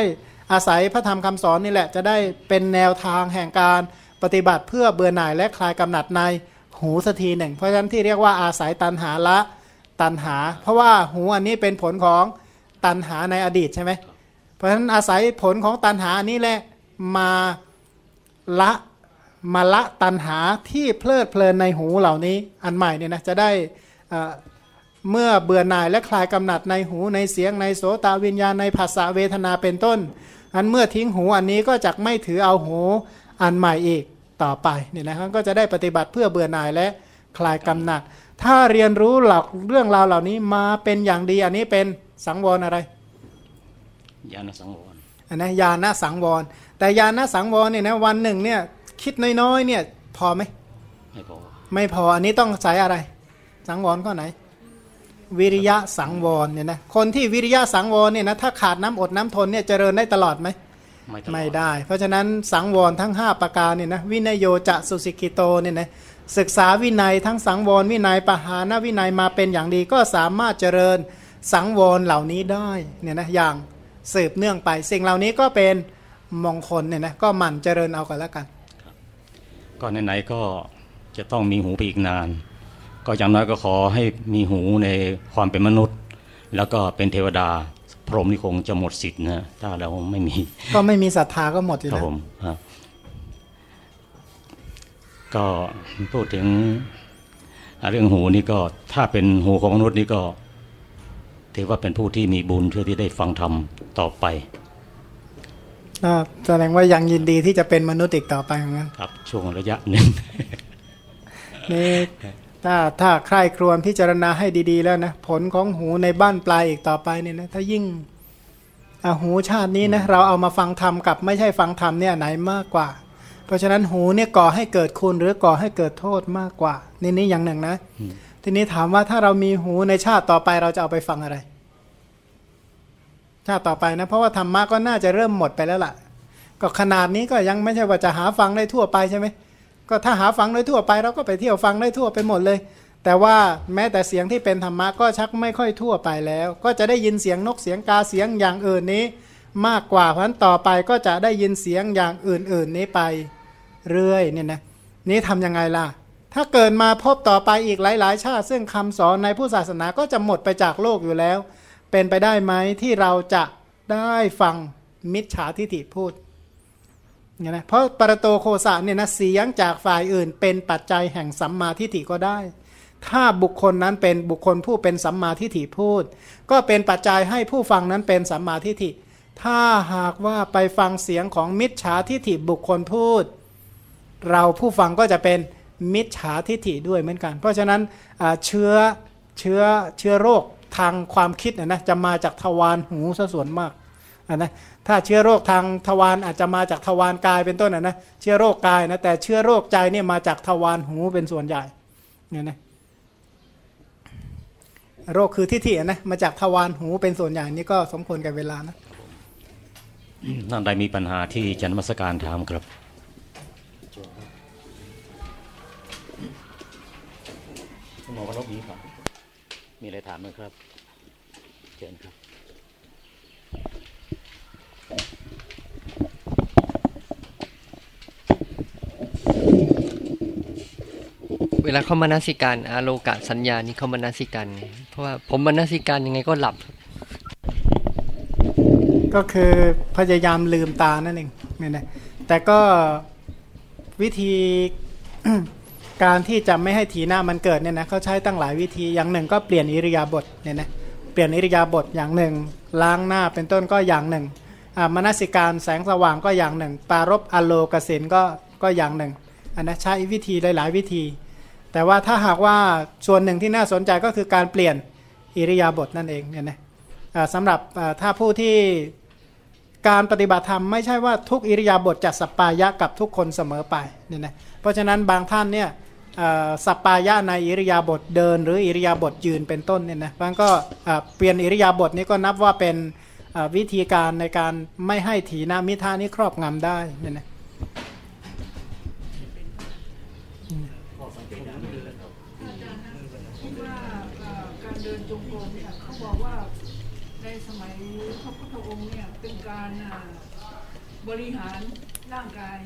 อาศัยพระธรรมคำสอนนี่แหละจะได้เป็นแนวทางแห่งการปฏิบัติเพื่อเบื่อหน่ายและคลายกำหนัดในหูสักทีหนึ่ง เพราะฉะนั้นที่เรียกว่าอาศัยตันหาละตันหา เพราะว่าหูอันนี้เป็นผลของ ตันหาในอดีตใช่ไหมเพราะฉะนั้นอาศัยผลของตันหานี้แหละมาละมาละตันหาที่เพลิดเพลินในหูเหล่านี้อันใหม่เนี่ยนะจะได้เมื่อเบื่อหน่ายและคลายกำหนัดในหูในเสียงในโสตวิญญาณในภาษาเวทนาเป็นต้น อันเมื่อทิ้งหูอันนี้ก็จะไม่ถือเอาหูอันใหม่อีกต่อไปเนี่ยนะครับก็จะได้ปฏิบัติเพื่อเบื่อหน่ายและคลายกำหนัด ถ้าเรียนรู้หลักเรื่องราวเหล่านี้มาเป็นอย่างดีอันนี้เป็น สังวรอะไรญาณสังวรอันนะญาณสังวร แต่ญาณสังวรเนี่ยนะวันหนึ่งเนี่ยคิดน้อยๆเนี่ยพอไหมไม่พอไม่พออันนี้ต้องใช้อะไร สังวรข้อไหน วิริยะสังวรเนี่ยนะคนที่วิริยะสังวรเนี่ยนะถ้าขาดน้ำอดน้ำทนเนี่ยเจริญได้ตลอดไหมไม่ตลอดไม่ได้ เพราะฉะนั้นสังวรทั้ง 5 ประการเนี่ยนะวินยโยจะสุสิกิโตเนี่ยนะศึกษาวินัยทั้งสังวรวินัยปหานวินัยมาเป็นอย่างดีก็สามารถเจริญ สังวรเหล่านี้ได้เนี่ยนะอย่างสืบเนื่องไป สิ่งเหล่านี้ก็เป็นมงคลเนี่ยนะก็หมั่นเจริญเอากันแล้วกันก็ไหนๆก็จะต้องมีหูไปอีกนาน ก็อย่างน้อยก็ขอให้มีหูในความเป็นมนุษย์ แล้วก็เป็นเทวดา พรหมนี่คงจะหมดสิทธิ์นะถ้าเราไม่มี ก็ไม่มีศรัทธาก็หมดอยู่ครับแล้วผมครับก็พูดถึงเรื่องหูนี่ก็ถ้าเป็นหูของมนุษย์นี่ก็ ถือว่าเป็นผู้ที่มีบุญเพื่อที่ได้ฟังธรรมต่อไปก็แสดงว่ายังยินดีที่จะเป็นมนุษย์อีกต่อไปเหมือนกันครับ ช่วงระยะหนึ่งนี่ถ้าถ้าใคร่ครวญพิจารณาให้ดีๆแล้วนะ ผลของหูในบ้านปลายอีกต่อไปเนี่ยนะถ้ายิ่งอะหูชาตินี้นะเราเอามาฟังธรรมกับไม่ใช่ฟังธรรมเนี่ยไหนมากกว่า เพราะฉะนั้นหูเนี่ยก่อให้เกิดคุณหรือก่อให้เกิดโทษมากกว่า นี่นี่อย่างหนึ่งนะอืม ทีนี้ถามว่าถ้าเรามีหูในชาติต่อไปเราจะเอาไปฟังอะไร ชาติต่อไปนะ เพราะว่าธรรมะก็น่าจะเริ่มหมดไปแล้วล่ะ ก็ขนาดนี้ก็ยังไม่ใช่ว่าจะหาฟังได้ทั่วไปใช่ไหมก็ถ้าหาฟังได้ทั่วไป เราก็ไปเที่ยวฟังได้ทั่วไปหมดเลย แต่ว่าแม้แต่เสียงที่เป็นธรรมะก็ชักไม่ค่อยทั่วไปแล้ว ก็จะได้ยินเสียงนกเสียงกาเสียงอย่างอื่นนี้ มากกว่าเพราะฉะนั้นต่อไปก็จะได้ยินเสียงอย่างอื่น ๆ นี้ไปเรื่อยเนี่ยนะนี่ทำยังไงล่ะ ถ้าเกิดมาพบต่อไปอีกหลาย ๆ ชาติ ซึ่งคำสอนในผู้ศาสนาก็จะหมดไปจากโลกอยู่แล้ว เป็นไปได้ไหมที่เราจะได้ฟังมิจฉาทิฏฐิพูดเนี่ยนะเพราะปรโตโคสะเนี่ยนะเสียงจากฝ่ายอื่น เป็นปัจจัยแห่งสัมมาทิฏฐิก็ได้ ถ้าบุคคลนั้นเป็นบุคคลผู้เป็นสัมมาทิฏฐิพูด ก็เป็นปัจจัยให้ผู้ฟังนั้นเป็นสัมมาทิฏฐิ ถ้าหากว่าไปฟังเสียงของมิจฉาทิฏฐิบุคคลพูด เราผู้ฟังก็จะเป็น มิจฉาทิฐิด้วยเหมือนกัน เพราะฉะนั้นเชื้อเชื้อเชื้อโรคทางความคิดนะนะจะมาจากทวารหูซะส่วนมากนะถ้าเชื้อโรคทางทวารอาจจะมาจากทวารกายเป็นต้นนะนะเชื้อโรคกายนะแต่เชื้อโรคใจเนี่ยมาจากทวารหูเป็นส่วนใหญ่เนี่ยนะโรคคือทิฏฐิอะนะมาจากทวารหูเป็นส่วนใหญ่นี่ก็สมควรกับเวลานะท่นใดมีปัญหาที่จันทร์นมัสการถามครับ หมอวันลบนี้ครับ มีอะไรถามไหมครับ เชิญครับ เวลาเขามานาสิการอาโลกะสัญญานี่เขามานาสิการไงเพราะว่าผมมานาสิการยังไงก็หลับ ก็คือพยายามลืมตานั่นเองเนี่ยนะแต่ก็วิธี การที่จะไม่ให้ทีหน้ามันเกิดเนี่ยนะเขาใช้ตั้งหลายวิธีอย่างหนึ่งก็เปลี่ยนอิริยาบถเนี่ยนะเปลี่ยนอิริยาบถอย่างหนึ่ง ล้างหน้าเป็นต้นก็อย่างหนึ่งมนสิการแสงสว่างก็อย่างหนึ่ง ปารบอโลกสินก็ก็อย่างหนึ่งอันนะใช้วิธีหลาย ๆ วิธี แต่ว่าถ้าหากว่าส่วนหนึ่งที่น่าสนใจก็คือการเปลี่ยนอิริยาบถนั่นเองเนี่ยนะสำหรับถ้าผู้ที่การปฏิบัติธรรมไม่ใช่ว่าทุกอิริยาบถจะสัปปายะกับทุกคนเสมอไปเนี่ยนะเพราะฉะนั้นบางท่านเนี่ย สัปปายะในอิริยาบถเดิน หรืออิริยาบถยืนเป็นต้นเนี่ยนะบางก็เปลี่ยนอิริยาบถนี้ก็นับว่าเป็นวิธีการในการไม่ให้ถีนามิทานี้ครอบงำได้เนี่ยนะคิดว่าการเดินจงกรมเนี่ยเขาบอกว่าในสมัยพระพุทธองค์เนี่ยเป็นการบริหารร่างกาย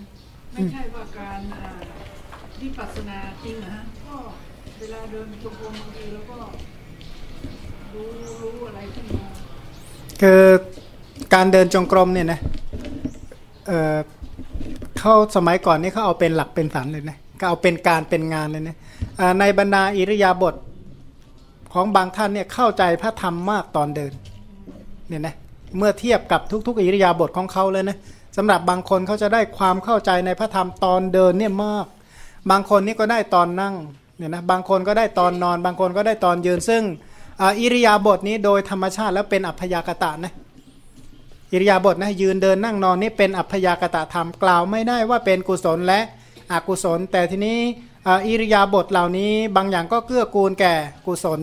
ไม่ใช่ว่าการอ่ วิปัสสนาจริงนะฮะก็เวลาเดินจงกรมบางทีแล้วก็รู้รู้อะไรขึ้นมาคือการเดินจงกรมเนี่ยนะเอ่อเข้าสมัยก่อนนี่เขาเอาเป็นหลักเป็นสันเลยนะก็เอาเป็นการเป็นงานเลยนะในบรรดาอิริยาบถของบางท่านเนี่ยเข้าใจพระธรรมมากตอนเดินเนี่ยนะเมื่อเทียบกับทุก ๆ อิริยาบถของเขาเลยนะสำหรับบางคนเขาจะได้ความเข้าใจในพระธรรมตอนเดินเนี่ยมาก บางคนนี่ก็ได้ตอนนั่งเนี่ยนะบางคนก็ได้ตอนนอน บางคนก็ได้ตอนยืนซึ่งอ,อิริยาบถนี้โดยธรรมชาติแล้วเป็นอัพยากตะนะอิริยาบถนะยืนเดินนั่งนอนนี่เป็นอัพยากตะธรรมกล่าวไม่ได้ว่าเป็นกุศลและอกุศล แต่ทีนี้อิริยาบถเหล่านี้บางอย่างก็เกื้อกูลแก่กุศล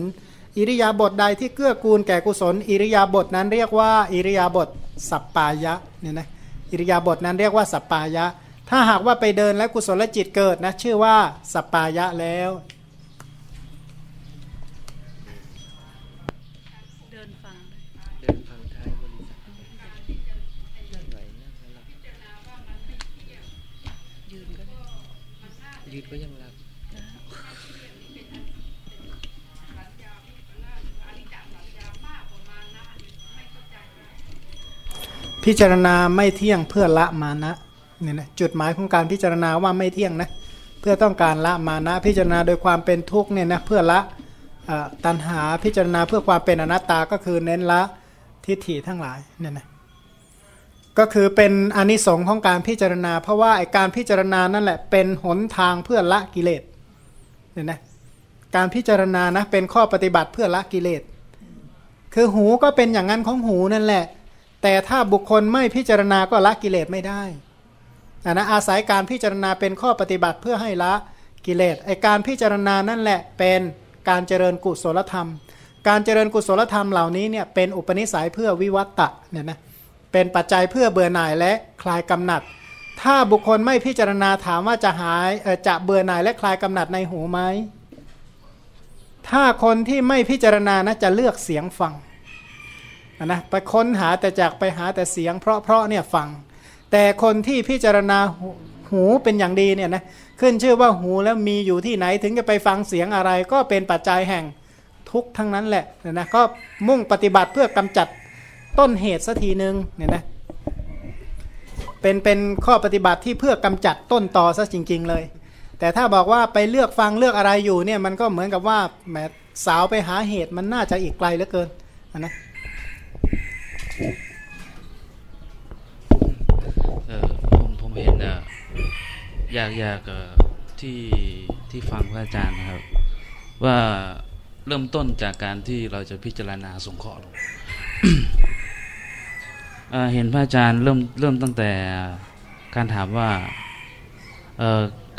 อิริยาบถใดที่เกื้อกูลแก่กุศล อิริยาบถนั้นเรียกว่าอิริยาบถสัปปายะเนี่ยนะอิริยาบถนั้นเรียกว่าสัปปายะ ถ้าหากว่าไปเดินและกุศลจิตเกิดนะชื่อว่าสัปายะแล้ว ยืดก็ยังหลับพิจารณาไม่เที่ยงเพื่อละมานะ เนี่ยนะจุดหมายของการพิจารณาว่าไม่เที่ยงนะเพื่อต้องการละมานะพิจารณาโดยความเป็นทุกข์เนี่ยนะเพื่อละตัณหาพิจารณาเพื่อความเป็นอนัตตาก็คือเน้นละทิฏฐิทั้งหลายเนี่ยนะก็คือเป็นอนิสงค์ของการพิจารณา เพราะว่าไอการพิจารณานั่นแหละเป็นหนทางเพื่อละกิเลสเนี่ยนะการพิจารณานะเป็นข้อปฏิบัติเพื่อละกิเลสคือหูก็เป็นอย่างนั้นของหูนั่นแหละ แต่ถ้าบุคคลไม่พิจารณาก็ละกิเลสไม่ได้ อันนะอาศัยการพิจารณาเป็นข้อปฏิบัติเพื่อให้ละกิเลสไอการพิจารณานั่นแหละเป็นการเจริญกุศลธรรม การเจริญกุศลธรรมเหล่านี้เนี่ยเป็นอุปนิสัยเพื่อวิวัตตะเนี่ยนะเป็นปัจจัยเพื่อเบื่อหน่ายและคลายกำหนัด ถ้าบุคคลไม่พิจารณาถามว่าจะหายจะเบื่อหน่ายและคลายกำหนัดในหูไหมถ้าคนที่ไม่พิจารณานะจะเลือกเสียงฟังนะไปค้นหาแต่จากไปหาแต่เสียง เพราะเพราะเนี่ยฟัง แต่คนที่พิจารณาหูเป็นอย่างดีเนี่ยนะขึ้นชื่อว่าหูแล้วมีอยู่ที่ไหนถึงจะไปฟังเสียงอะไร ก็เป็นปัจจัยแห่งทุกทั้งนั้นแหละเนี่ยนะก็มุ่งปฏิบัติเพื่อกำจัดต้นเหตุสักทีหนึ่งเนี่ยนะเป็นเป็นข้อปฏิบัติที่เพื่อกำจัดต้นต่อซะจริง ๆ เลย แต่ถ้าบอกว่าไปเลือกฟังเลือกอะไรอยู่เนี่ยมันก็เหมือนกับว่าแหมสาวไปหาเหตุมันน่าจะอีกไกลเหลือเกินอะนะ เออผมผมเห็นเอออยากอยากที่ที่ฟังพระอาจารย์นะครับ ว่าเริ่มต้นจากการที่เราจะพิจารณาสงเคราะห์ลงเเห็นพระอาจารย์เริ่มเริ่มตั้งแต่การถามว่า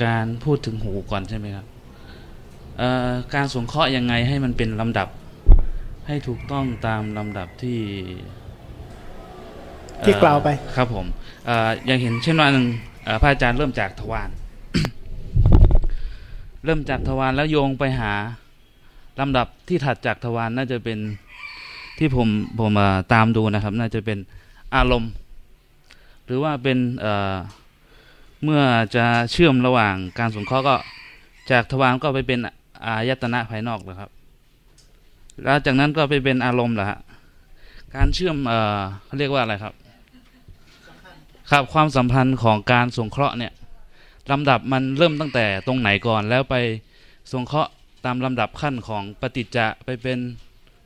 การพูดถึงหูก่อนใช่ไหมครับการสงเคราะห์ยังไงให้มันเป็นลำดับให้ถูกต้องตามลำดับที่ ที่กล่าวไปครับผมอย่างเห็นเช่นว่าหนึ่งพระอาจารย์เริ่มจากทวารเริ่มจากทวารแล้วโยงไปหาลำดับที่ถัดจากทวารน่าจะเป็นที่ผมผมาตามดูนะครับ น่าจะเป็นอารมณ์ หรือว่าเป็นเมื่อจะเชื่อมระหว่างการสงเคราะห์ก็จากทวารก็ไปเป็นอายตนะภายนอกนะครับ แล้วจากนั้นก็ไปเป็นอารมณ์แหละฮะการเชื่อมเออเขาเรียกว่าอะไรครับ ครับความสัมพันธ์ของการสงเคราะห์เนี่ยลำดับมันเริ่มตั้งแต่ตรงไหนก่อนแล้วไปสงเคราะห์ตามลำดับขั้นของปฏิจจะไปเป็น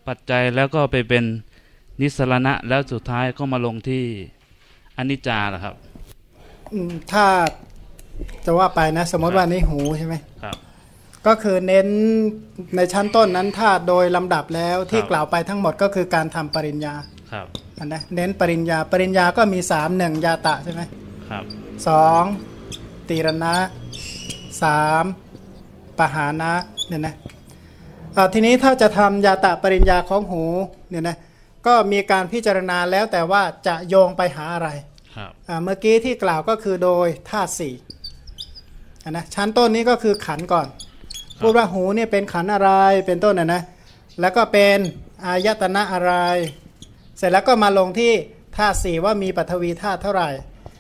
ปัจจัยแล้วก็ไปเป็นนิสรณะแล้วสุดท้ายก็มาลงที่อนิจจาเหรอครับอืมถ้าจะว่าไปนะ สมมติว่านี่หูใช่ไหมครับ ก็คือเน้นในชั้นต้นนั้นถ้าโดยลำดับแล้วที่ครับกล่าวไปทั้งหมดก็คือการทำปริญญา ครับอันนะเน้นปริญญาปริญญาก็มีสามหนึ่งยาตะใช่ไหมครับสองตีรณะสามปหานะเนี่ยนะอ่าทีนี้ถ้าจะทำยาตะปริญญาของหูเนี่ยนะก็มีการพิจารณาแล้วแต่ว่าจะโยงไปหาอะไรครับอ่าเมื่อกี้ที่กล่าวก็คือโดยธาตุสี่อะนะชั้นต้นนี้ก็คือขันธ์ก่อน พูดว่าหูเนี่ยเป็นขันธ์อะไรเป็นต้นนะนะแล้วก็เป็นอายตนะอะไร เสร็จแล้วก็มาลงที่ธาตุสี่ว่ามีปัทวีธาตุเท่าไหร่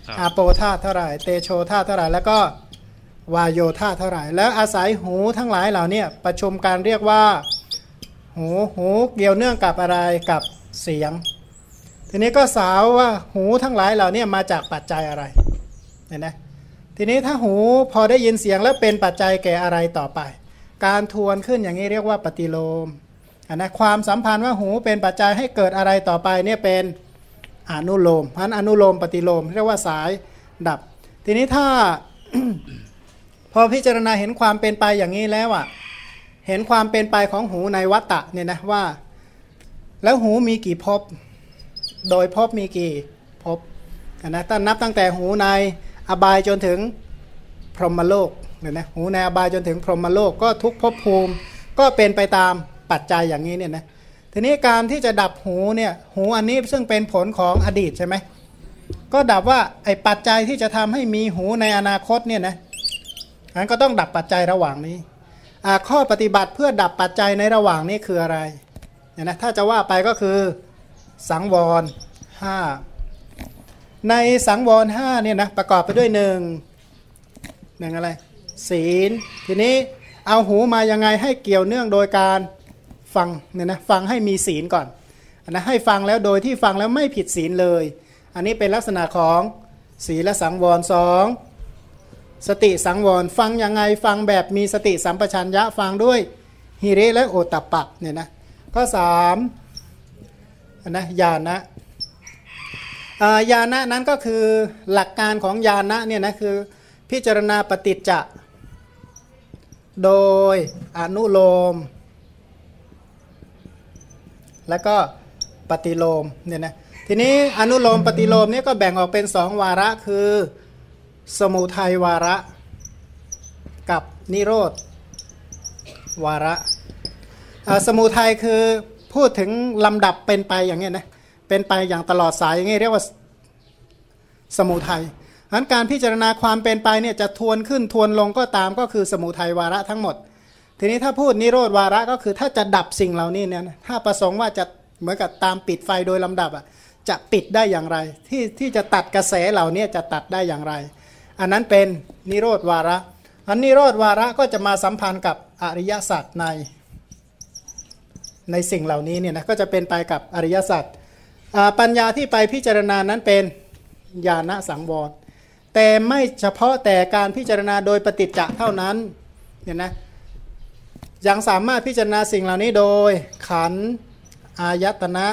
ครับอาโปธาตุเท่าไหร่ เตโชธาตุเท่าไหร่ แล้วก็วายโยธาตุเท่าไหร่ แล้วอาศัยหูทั้งหลายเหล่าเนี้ประชุมการเรียกว่า หูหูเกี่ยวเนื่องกับอะไรกับเสียง ทีนี้ก็สาวว่าหูทั้งหลายเหล่านี้มาจากปัจจัยอะไรเห็นไหมทีนี้ถ้าหูพอได้ยินเสียงแล้วเป็นปัจจัยแก่อะไรต่อไป การทวนขึ้นอย่างนี้เรียกว่าปฏิโลมอั นนะความสัมพันธ์ว่าหูเป็นปัจจัยให้เกิดอะไรต่อไปเนี่ยเป็นอนุโลมพันอนุโลมปฏิโลม เรียกว่าสายดับ ทีนี้ถ้าพอพิจารณาเห็นความเป็นไปอย่างนี้แล้วอะเห็นความเป็นไปของหูในวัตตะเนี่ยนะว่า แล้วหูมีกี่ภพโดยภพมีกี่ภพอะนะตั้งนับตั้งแต่หูในอบายจนถึงพรหมโลกเนี่ยนะหูในอบายจนถึงพรหมโลกก็ทุกภพภูมิก็เป็นไปตาม ปัจจัยอย่างนี้เนี่ยนะทีนี้การที่จะดับหูเนี่ยหูอันนี้ซึ่งเป็นผลของอดีตใช่ไหมก็ดับว่าไอ้ปัจจัยที่จะทำให้มีหูในอนาคตเนี่ยนะงั้นก็ต้องดับปัจจัยระหว่างนี้ข้อปฏิบัติเพื่อดับปัจจัยในระหว่างนี้คืออะไรเนี่ยนะถ้าจะว่าไปก็คือสังวรห้าในสังวรห้าเนี่ยนะประกอบไปด้วยหนึ่งหนึ่งอะไร ศีล ทีนี้เอาหูมายังไงให้เกี่ยวเนื่องโดยการ ฟังเนี่ยนะฟังให้มีศีลก่อนอันนะให้ฟังแล้วโดยที่ฟังแล้วไม่ผิดศีลเลย อันนี้เป็นลักษณะของศีลและสังวรสองสติสังวรฟังยังไงฟังแบบมีสติสัมปชัญญะฟังด้วยฮิริและโอตตปปะเนี่ยนะข้อสามนะญาณนะอ่าญาณะนั้นก็คือหลักการของญาณะเนี่ยนะคือพิจารณาปฏิจจะ โดยอนุโลม แล้วก็ปฏิโลมเนี่ยนะทีนี้อนุโลมปฏิโลมเนี่ยก็แบ่งออกเป็นสองวาระคือสมุทัยวาระกับนิโรธวาระสมุทัยคือพูดถึงลำดับเป็นไปอย่างเงี้ยนะเป็นไปอย่างตลอดสายอย่างเงี้ยเรียกว่าสมุทัยอันการพิจารณาความเป็นไปเนี่ยจะทวนขึ้นทวนลงก็ตามก็คือสมุทัยวาระทั้งหมด ทีนี้ถ้าพูดนิโรธวาระก็คือถ้าจะดับสิ่งเหล่านี้เนี่ยถ้าประสงค์ว่าจะเหมือนกับตามปิดไฟโดยลำดับอะจะปิดได้อย่างไร ที่ที่จะตัดกระแสเหล่านี้จะตัดได้อย่างไร อันนั้นเป็นนิโรธวาระ อันนิโรธวาระก็จะมาสัมพันธ์กับอริยสัจใน ในสิ่งเหล่านี้เนี่ยนะก็จะเป็นไปกับอริยสัจปัญญาที่ไปพิจารณานั้นเป็นญาณสังวรแต่ไม่เฉพาะแต่การพิจารณาโดยปฏิจจะเท่านั้นเนี่ยนะ ยังสามารถพิจารณาสิ่งเหล่านี้โดยขันอายตนะ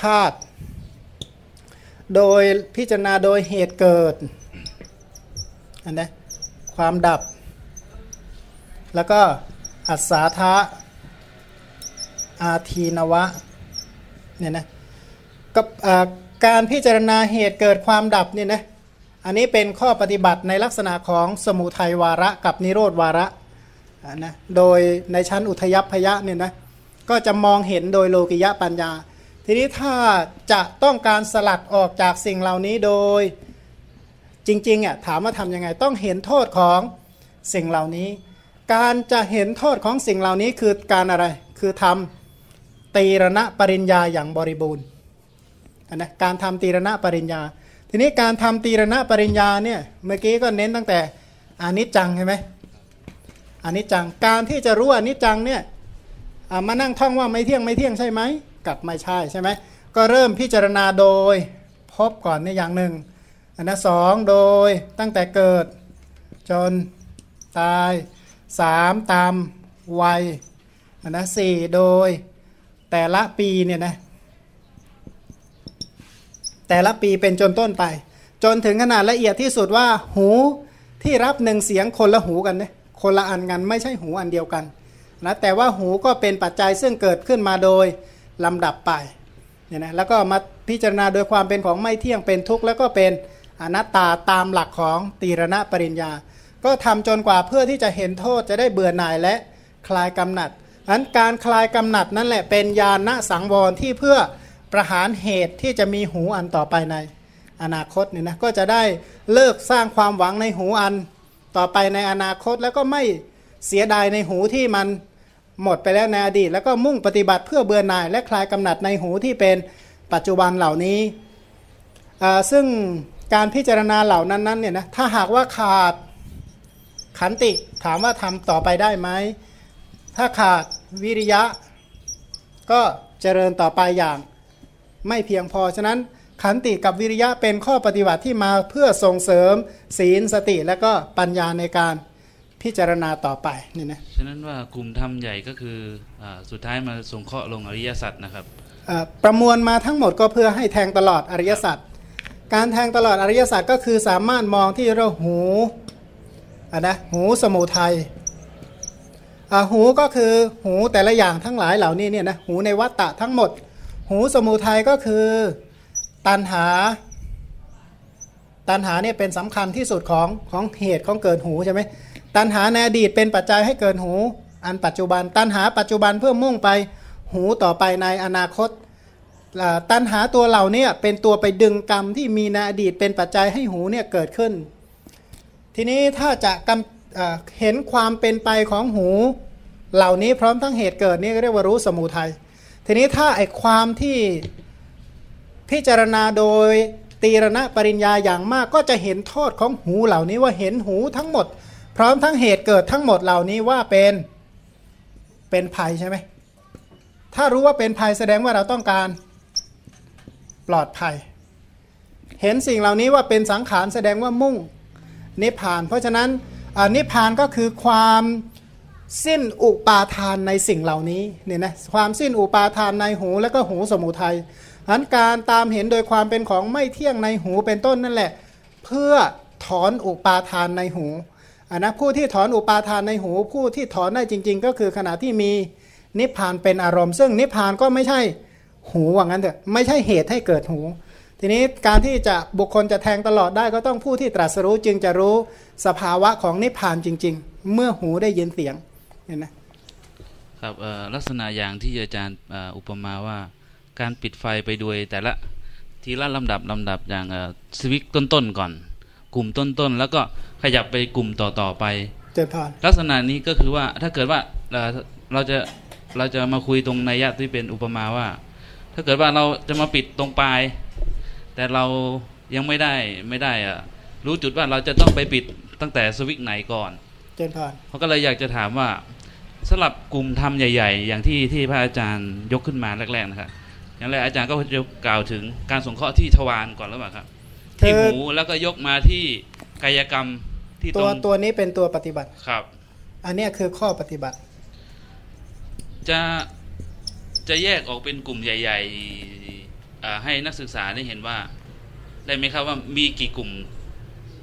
ธาตุโดยพิจารณาโดยเหตุเกิดอันนะความดับ แล้วก็อัศาธาอาทีนวะเนี่ยนะกับการพิจารณาเหตุเกิดความดับเนี่ยนะอันนี้เป็นข้อปฏิบัติในลักษณะของสมุทัยวาระกับนิโรธวาระ นะโดยในชั้นอุทยพยะเนี่ยนะก็จะมองเห็นโดยโลกิยะปัญญา ทีนี้ถ้าจะต้องการสลัดออกจากสิ่งเหล่านี้โดยจริงๆอะถามว่าทำยังไงต้องเห็นโทษของสิ่งเหล่านี้ การจะเห็นโทษของสิ่งเหล่านี้คือการอะไรคือทำตีรณะปริญญาอย่างบริบูรณ์อันนะการทำตีรณะปริญญา ทีนี้การทำตีรณะปริญญาเนี่ยเมื่อกี้ก็เน้นตั้งแต่อานิจจังใช่ไหม อานิจจังการที่จะรู้อนิจจังเนี่ยมานั่งท่องว่าไม่เที่ยงไม่เที่ยงใช่ไหมกับไม่ใช่ใช่ไหมก็เริ่มพิจารณาโดยพบก่อนในยอย่างหนึ่งอันนะสองโดยตั้งแต่เกิดจนตายสามตามวัยอันนะสี่โดยแต่ละปีเนี่ยนะแต่ละปีเป็นจนต้นไป จนถึงขนาดละเอียดที่สุดว่าหูที่รับหนึ่งเสียงคนละหูกันเนี่ย คนละอันกันไม่ใช่หูอันเดียวกันนะแต่ว่าหูก็เป็นปัจจัยซึ่งเกิดขึ้นมาโดยลำดับไปเนี่ยนะแล้วก็มาพิจารณาโดยความเป็นของไม่เที่ยงเป็นทุกข์แล้วก็เป็นอนัตตาตามหลักของตีรณปริญญา ก็ทำจนกว่าเพื่อที่จะเห็นโทษจะได้เบื่อหน่ายและคลายกำหนัดอันการคลายกำหนัดนั่นแหละเป็นญาณสังวรที่เพื่อประหารเหตุที่จะมีหูอันต่อไปในอนาคตเนี่ยนะก็จะได้เลิกสร้างความหวังในหูอัน ต่อไปในอนาคตแล้วก็ไม่เสียดายในหูที่มันหมดไปแล้วในอดีต แล้วก็มุ่งปฏิบัติเพื่อเบื่อหน่าย และคลายกำหนัดในหูที่เป็นปัจจุบันเหล่านี้ ซึ่งการพิจารณาเหล่านั้นนั้นเนี่ยนะถ้าหากว่าขาดขันติถามว่าทำต่อไปได้ไหม ถ้าขาดวิริยะ ก็เจริญต่อไปอย่างไม่เพียงพอ ฉะนั้น ขันติกับวิริยะเป็นข้อปฏิบัติที่มาเพื่อส่งเสริมศีลสติและก็ปัญญาในการพิจารณาต่อไปนี่นะฉะนั้นว่ากลุ่มธรรมใหญ่ก็คืออาสุดท้ายมาสงเคราะห์ลงอริยสัจนะครับเอ่อประมวลมาทั้งหมดก็เพื่อให้แทงตลอดอริยสัจการแทงตลอดอริยสัจก็คือสามารถมองที่เราหูอะนะหูสมุทัยอะหูก็คือหูแต่ละอย่างทั้งหลายเหล่านี้เนี่ยนะหูในวัตตะทั้งหมด หูสมุทัยก็คือ ตันหา ตันหาเนี่ยเป็นสำคัญที่สุดของของเหตุของเกิดหูใช่ไหมตันหาในอดีตเป็นปัจจัยให้เกิดหู อันปัจจุบัน ตันหาปัจจุบันเพื่อมุ่งไปหูต่อไปในอนาคตตันหาตัวเหล่านี้เป็นตัวไปดึงกรรมที่มีในอดีตเป็นปัจจัยให้หูเนี่ยเกิดขึ้น ทีนี้ถ้าจะกำอ่าเห็นความเป็นไปของหูเหล่านี้พร้อมทั้งเหตุเกิดนี่เรียกว่ารู้สมุทัยทีนี้ถ้าไอความที่ พิจารณาโดยตีรณะปริญญาอย่างมากก็จะเห็นโทษของหูเหล่านี้ว่าเห็นหูทั้งหมด พร้อมทั้งเหตุเกิดทั้งหมดเหล่านี้ว่าเป็นเป็นภัยใช่ไหมถ้ารู้ว่าเป็นภัยแสดงว่าเราต้องการปลอดภัย เห็นสิ่งเหล่านี้ว่าเป็นสังขารแสดงว่ามุ่งนิพพาน เพราะฉะนั้นนิพพานก็คือความสิ้นอุปาทานในสิ่งเหล่านี้เนี่ยนะความสิ้นอุปาทานในหูและก็หูสมุทัย อันการตามเห็นโดยความเป็นของไม่เที่ยงในหูเป็นต้นนั่นแหละ เพื่อถอนอุปาทานในหูอันนะผู้ที่ถอนอุปาทานในหู ผู้ที่ถอนได้จริง ๆ ก็คือขณะที่มีนิพพานเป็นอารมณ์ ซึ่งนิพพานก็ไม่ใช่หูว่างั้นเถอะไม่ใช่เหตุให้เกิดหู ทีนี้การที่จะบุคคลจะแทงตลอดได้ก็ต้องผู้ที่ตรัสรู้จึงจะรู้สภาวะของนิพพานจริง ๆ เมื่อหูได้ยินเสียงเห็นไหมครับลักษณะอย่างที่อาจารย์อุปมาว่า การปิดไฟไปโดยแต่ละทีละลำดับลำดับอย่างเอ่อสวิกต้นๆก่อน กลุ่มต้นๆแล้วก็ขยับไปกลุ่มต่อๆไปเจริญพรลักษณะนี้ก็คือว่าถ้าเกิดว่าเอ่อเราจะเราจะมาคุยตรงนัยยะที่เป็นอุปมาว่า ถ้าเกิดว่าเราจะมาปิดตรงปลาย แต่เรายังไม่ได้ไม่ได้อะรู้จุดว่าเราจะต้องไปปิดตั้งแต่สวิกไหนก่อนเจริญพรเขาก็เลยอยากจะถามว่าสำหรับกลุ่มธรรมใหญ่ ๆ อย่างที่ที่พระอาจารย์ยกขึ้นมาแรกๆนะครับ อย่างแรกอาจารย์ก็จะกล่าวถึงการสงเคราะห์ที่ทวารก่อนหรือเปล่าครับ ที่คือหูแล้วก็ยกมาที่กายกรรมที่ตตัรวงตัวนี้เป็นตัวปฏิบัติครับ อันเนี้ยคือข้อปฏิบัติ จะจะแยกออกเป็นกลุ่มใหญ่ๆอ่าให้นักศึกษาได้เห็นว่า ได้ไหมครับว่ามีกี่กลุ่ม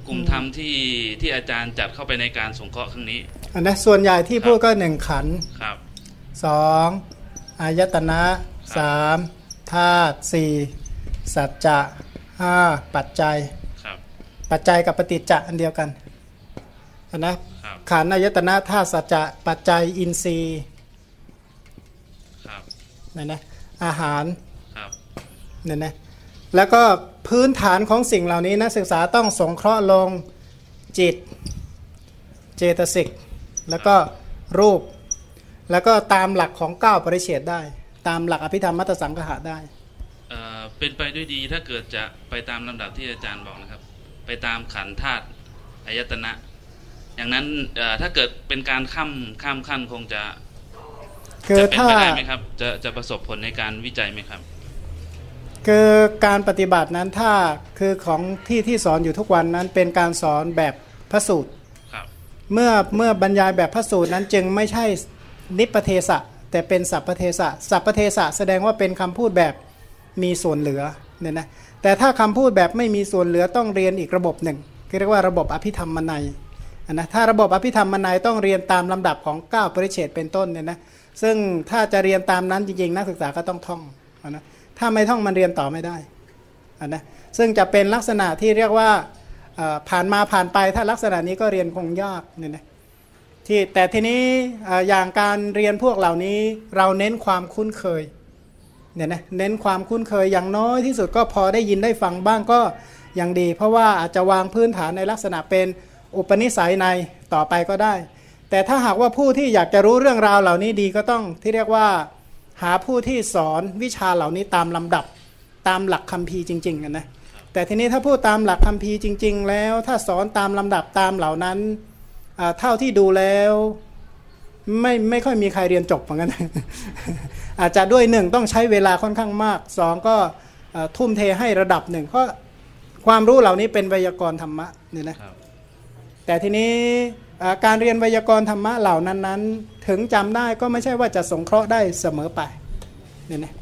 กลุ่มธรรมที่ที่อาจารย์จัดเข้าไปในการสงเคราะห์ครั้งนี้อันนะส่วนใหญ่ที่พูดก็หนึ่งขันธ์ครับสองอายตนะสาม ธาตุสี่สัจจะห้าปัจจัยครับปัจจัยกับปฏิจจะอันเดียวกันอันนะครับขันธ์อายตนะธาตุสัจจะปัจจัยอินทรีย์ครับนั่นนะอาหารครับนั่นนะแล้วก็พื้นฐานของสิ่งเหล่านี้นักศึกษาต้องสงเคราะห์ลงจิตเจตสิก แล้วก็รูป แล้วก็ตามหลักของเก้าปริเฉดได้ ตามหลักอภิธรรมมัตตสังคหะได้เอ่อเป็นไปด้วยดีถ้าเกิดจะไปตามลำดับที่อาจารย์บอกนะครับ ไปตามขันธ์ธาตุอายตนะ อย่างนั้นเอ่อถ้าเกิดเป็นการข้ามข้ามขั้นคงจะคือจะเป็นถ้าไปได้ไหมครับจะจะประสบผลในการวิจัยไหมครับ คือการปฏิบัตินั้นถ้าคือของที่ที่สอนอยู่ทุกวันนั้นเป็นการสอนแบบพระสูตรครับเมื่อเมื่อบรรยายแบบพระสูตรนั้นจึงไม่ใช่นิปเทศะ แต่เป็นสัพพเทศะสัพพเทศะแสดงว่าเป็นคำพูดแบบมีส่วนเหลือเนี่ยนะแต่ถ้าคำพูดแบบไม่มีส่วนเหลือต้องเรียนอีกระบบหนึ่งเรียกว่าระบบอภิธรรมมนัยนะถ้าระบบอภิธรรมมนัยต้องเรียนตามลำดับของ 9 ปริเฉดเป็นต้นเนี่ยนะซึ่งถ้าจะเรียนตามนั้นจริงๆ นักศึกษาก็ต้องท่องนะถ้าไม่ท่องมันเรียนต่อไม่ได้นะซึ่งจะเป็นลักษณะที่เรียกว่าผ่านมาผ่านไปถ้าลักษณะนี้ก็เรียนคงยากเนี่ยนะ ที่แต่ทีนี้ออย่างการเรียนพวกเหล่านี้เราเน้นความคุ้นเคยเนี่ยนะเน้นความคุ้นเคยอย่างน้อยที่สุดก็พอได้ยินได้ฟังบ้างก็ยังดี เพราะว่าอาจจะวางพื้นฐานในลักษณะเป็นอุปนิสัยในต่อไปก็ได้ แต่ถ้าหากว่าผู้ที่อยากจะรู้เรื่องราวเหล่านี้ดีก็ต้องที่เรียกว่าหาผู้ที่สอนวิชาเหล่านี้ตามลำดับตามหลักคัมภีร์จริงๆกันนะแต่ทีนี้ถ้าพูดตามหลักคัมภีร์จริง ๆ แล้วถ้าสอนตามลำดับตามเหล่านั้น เท่าที่ดูแล้ว ไม่ไม่ค่อยมีใครเรียนจบเหมือนกันอาจจะด้วยหนึ่งต้องใช้เวลาค่อนข้างมากสองก็อ่าทุ่มเทให้ระดับหนึ่งเพราะความรู้เหล่านี้เป็นไวยากรณ์ธรรมะเนี่ยนะครับแต่ทีนี้อ่าการเรียนไวยากรณ์ธรรมะเหล่านั้นนั้นถึงจำได้ก็ไม่ใช่ว่าจะสงเคราะห์ได้เสมอไปเนี่ยนะ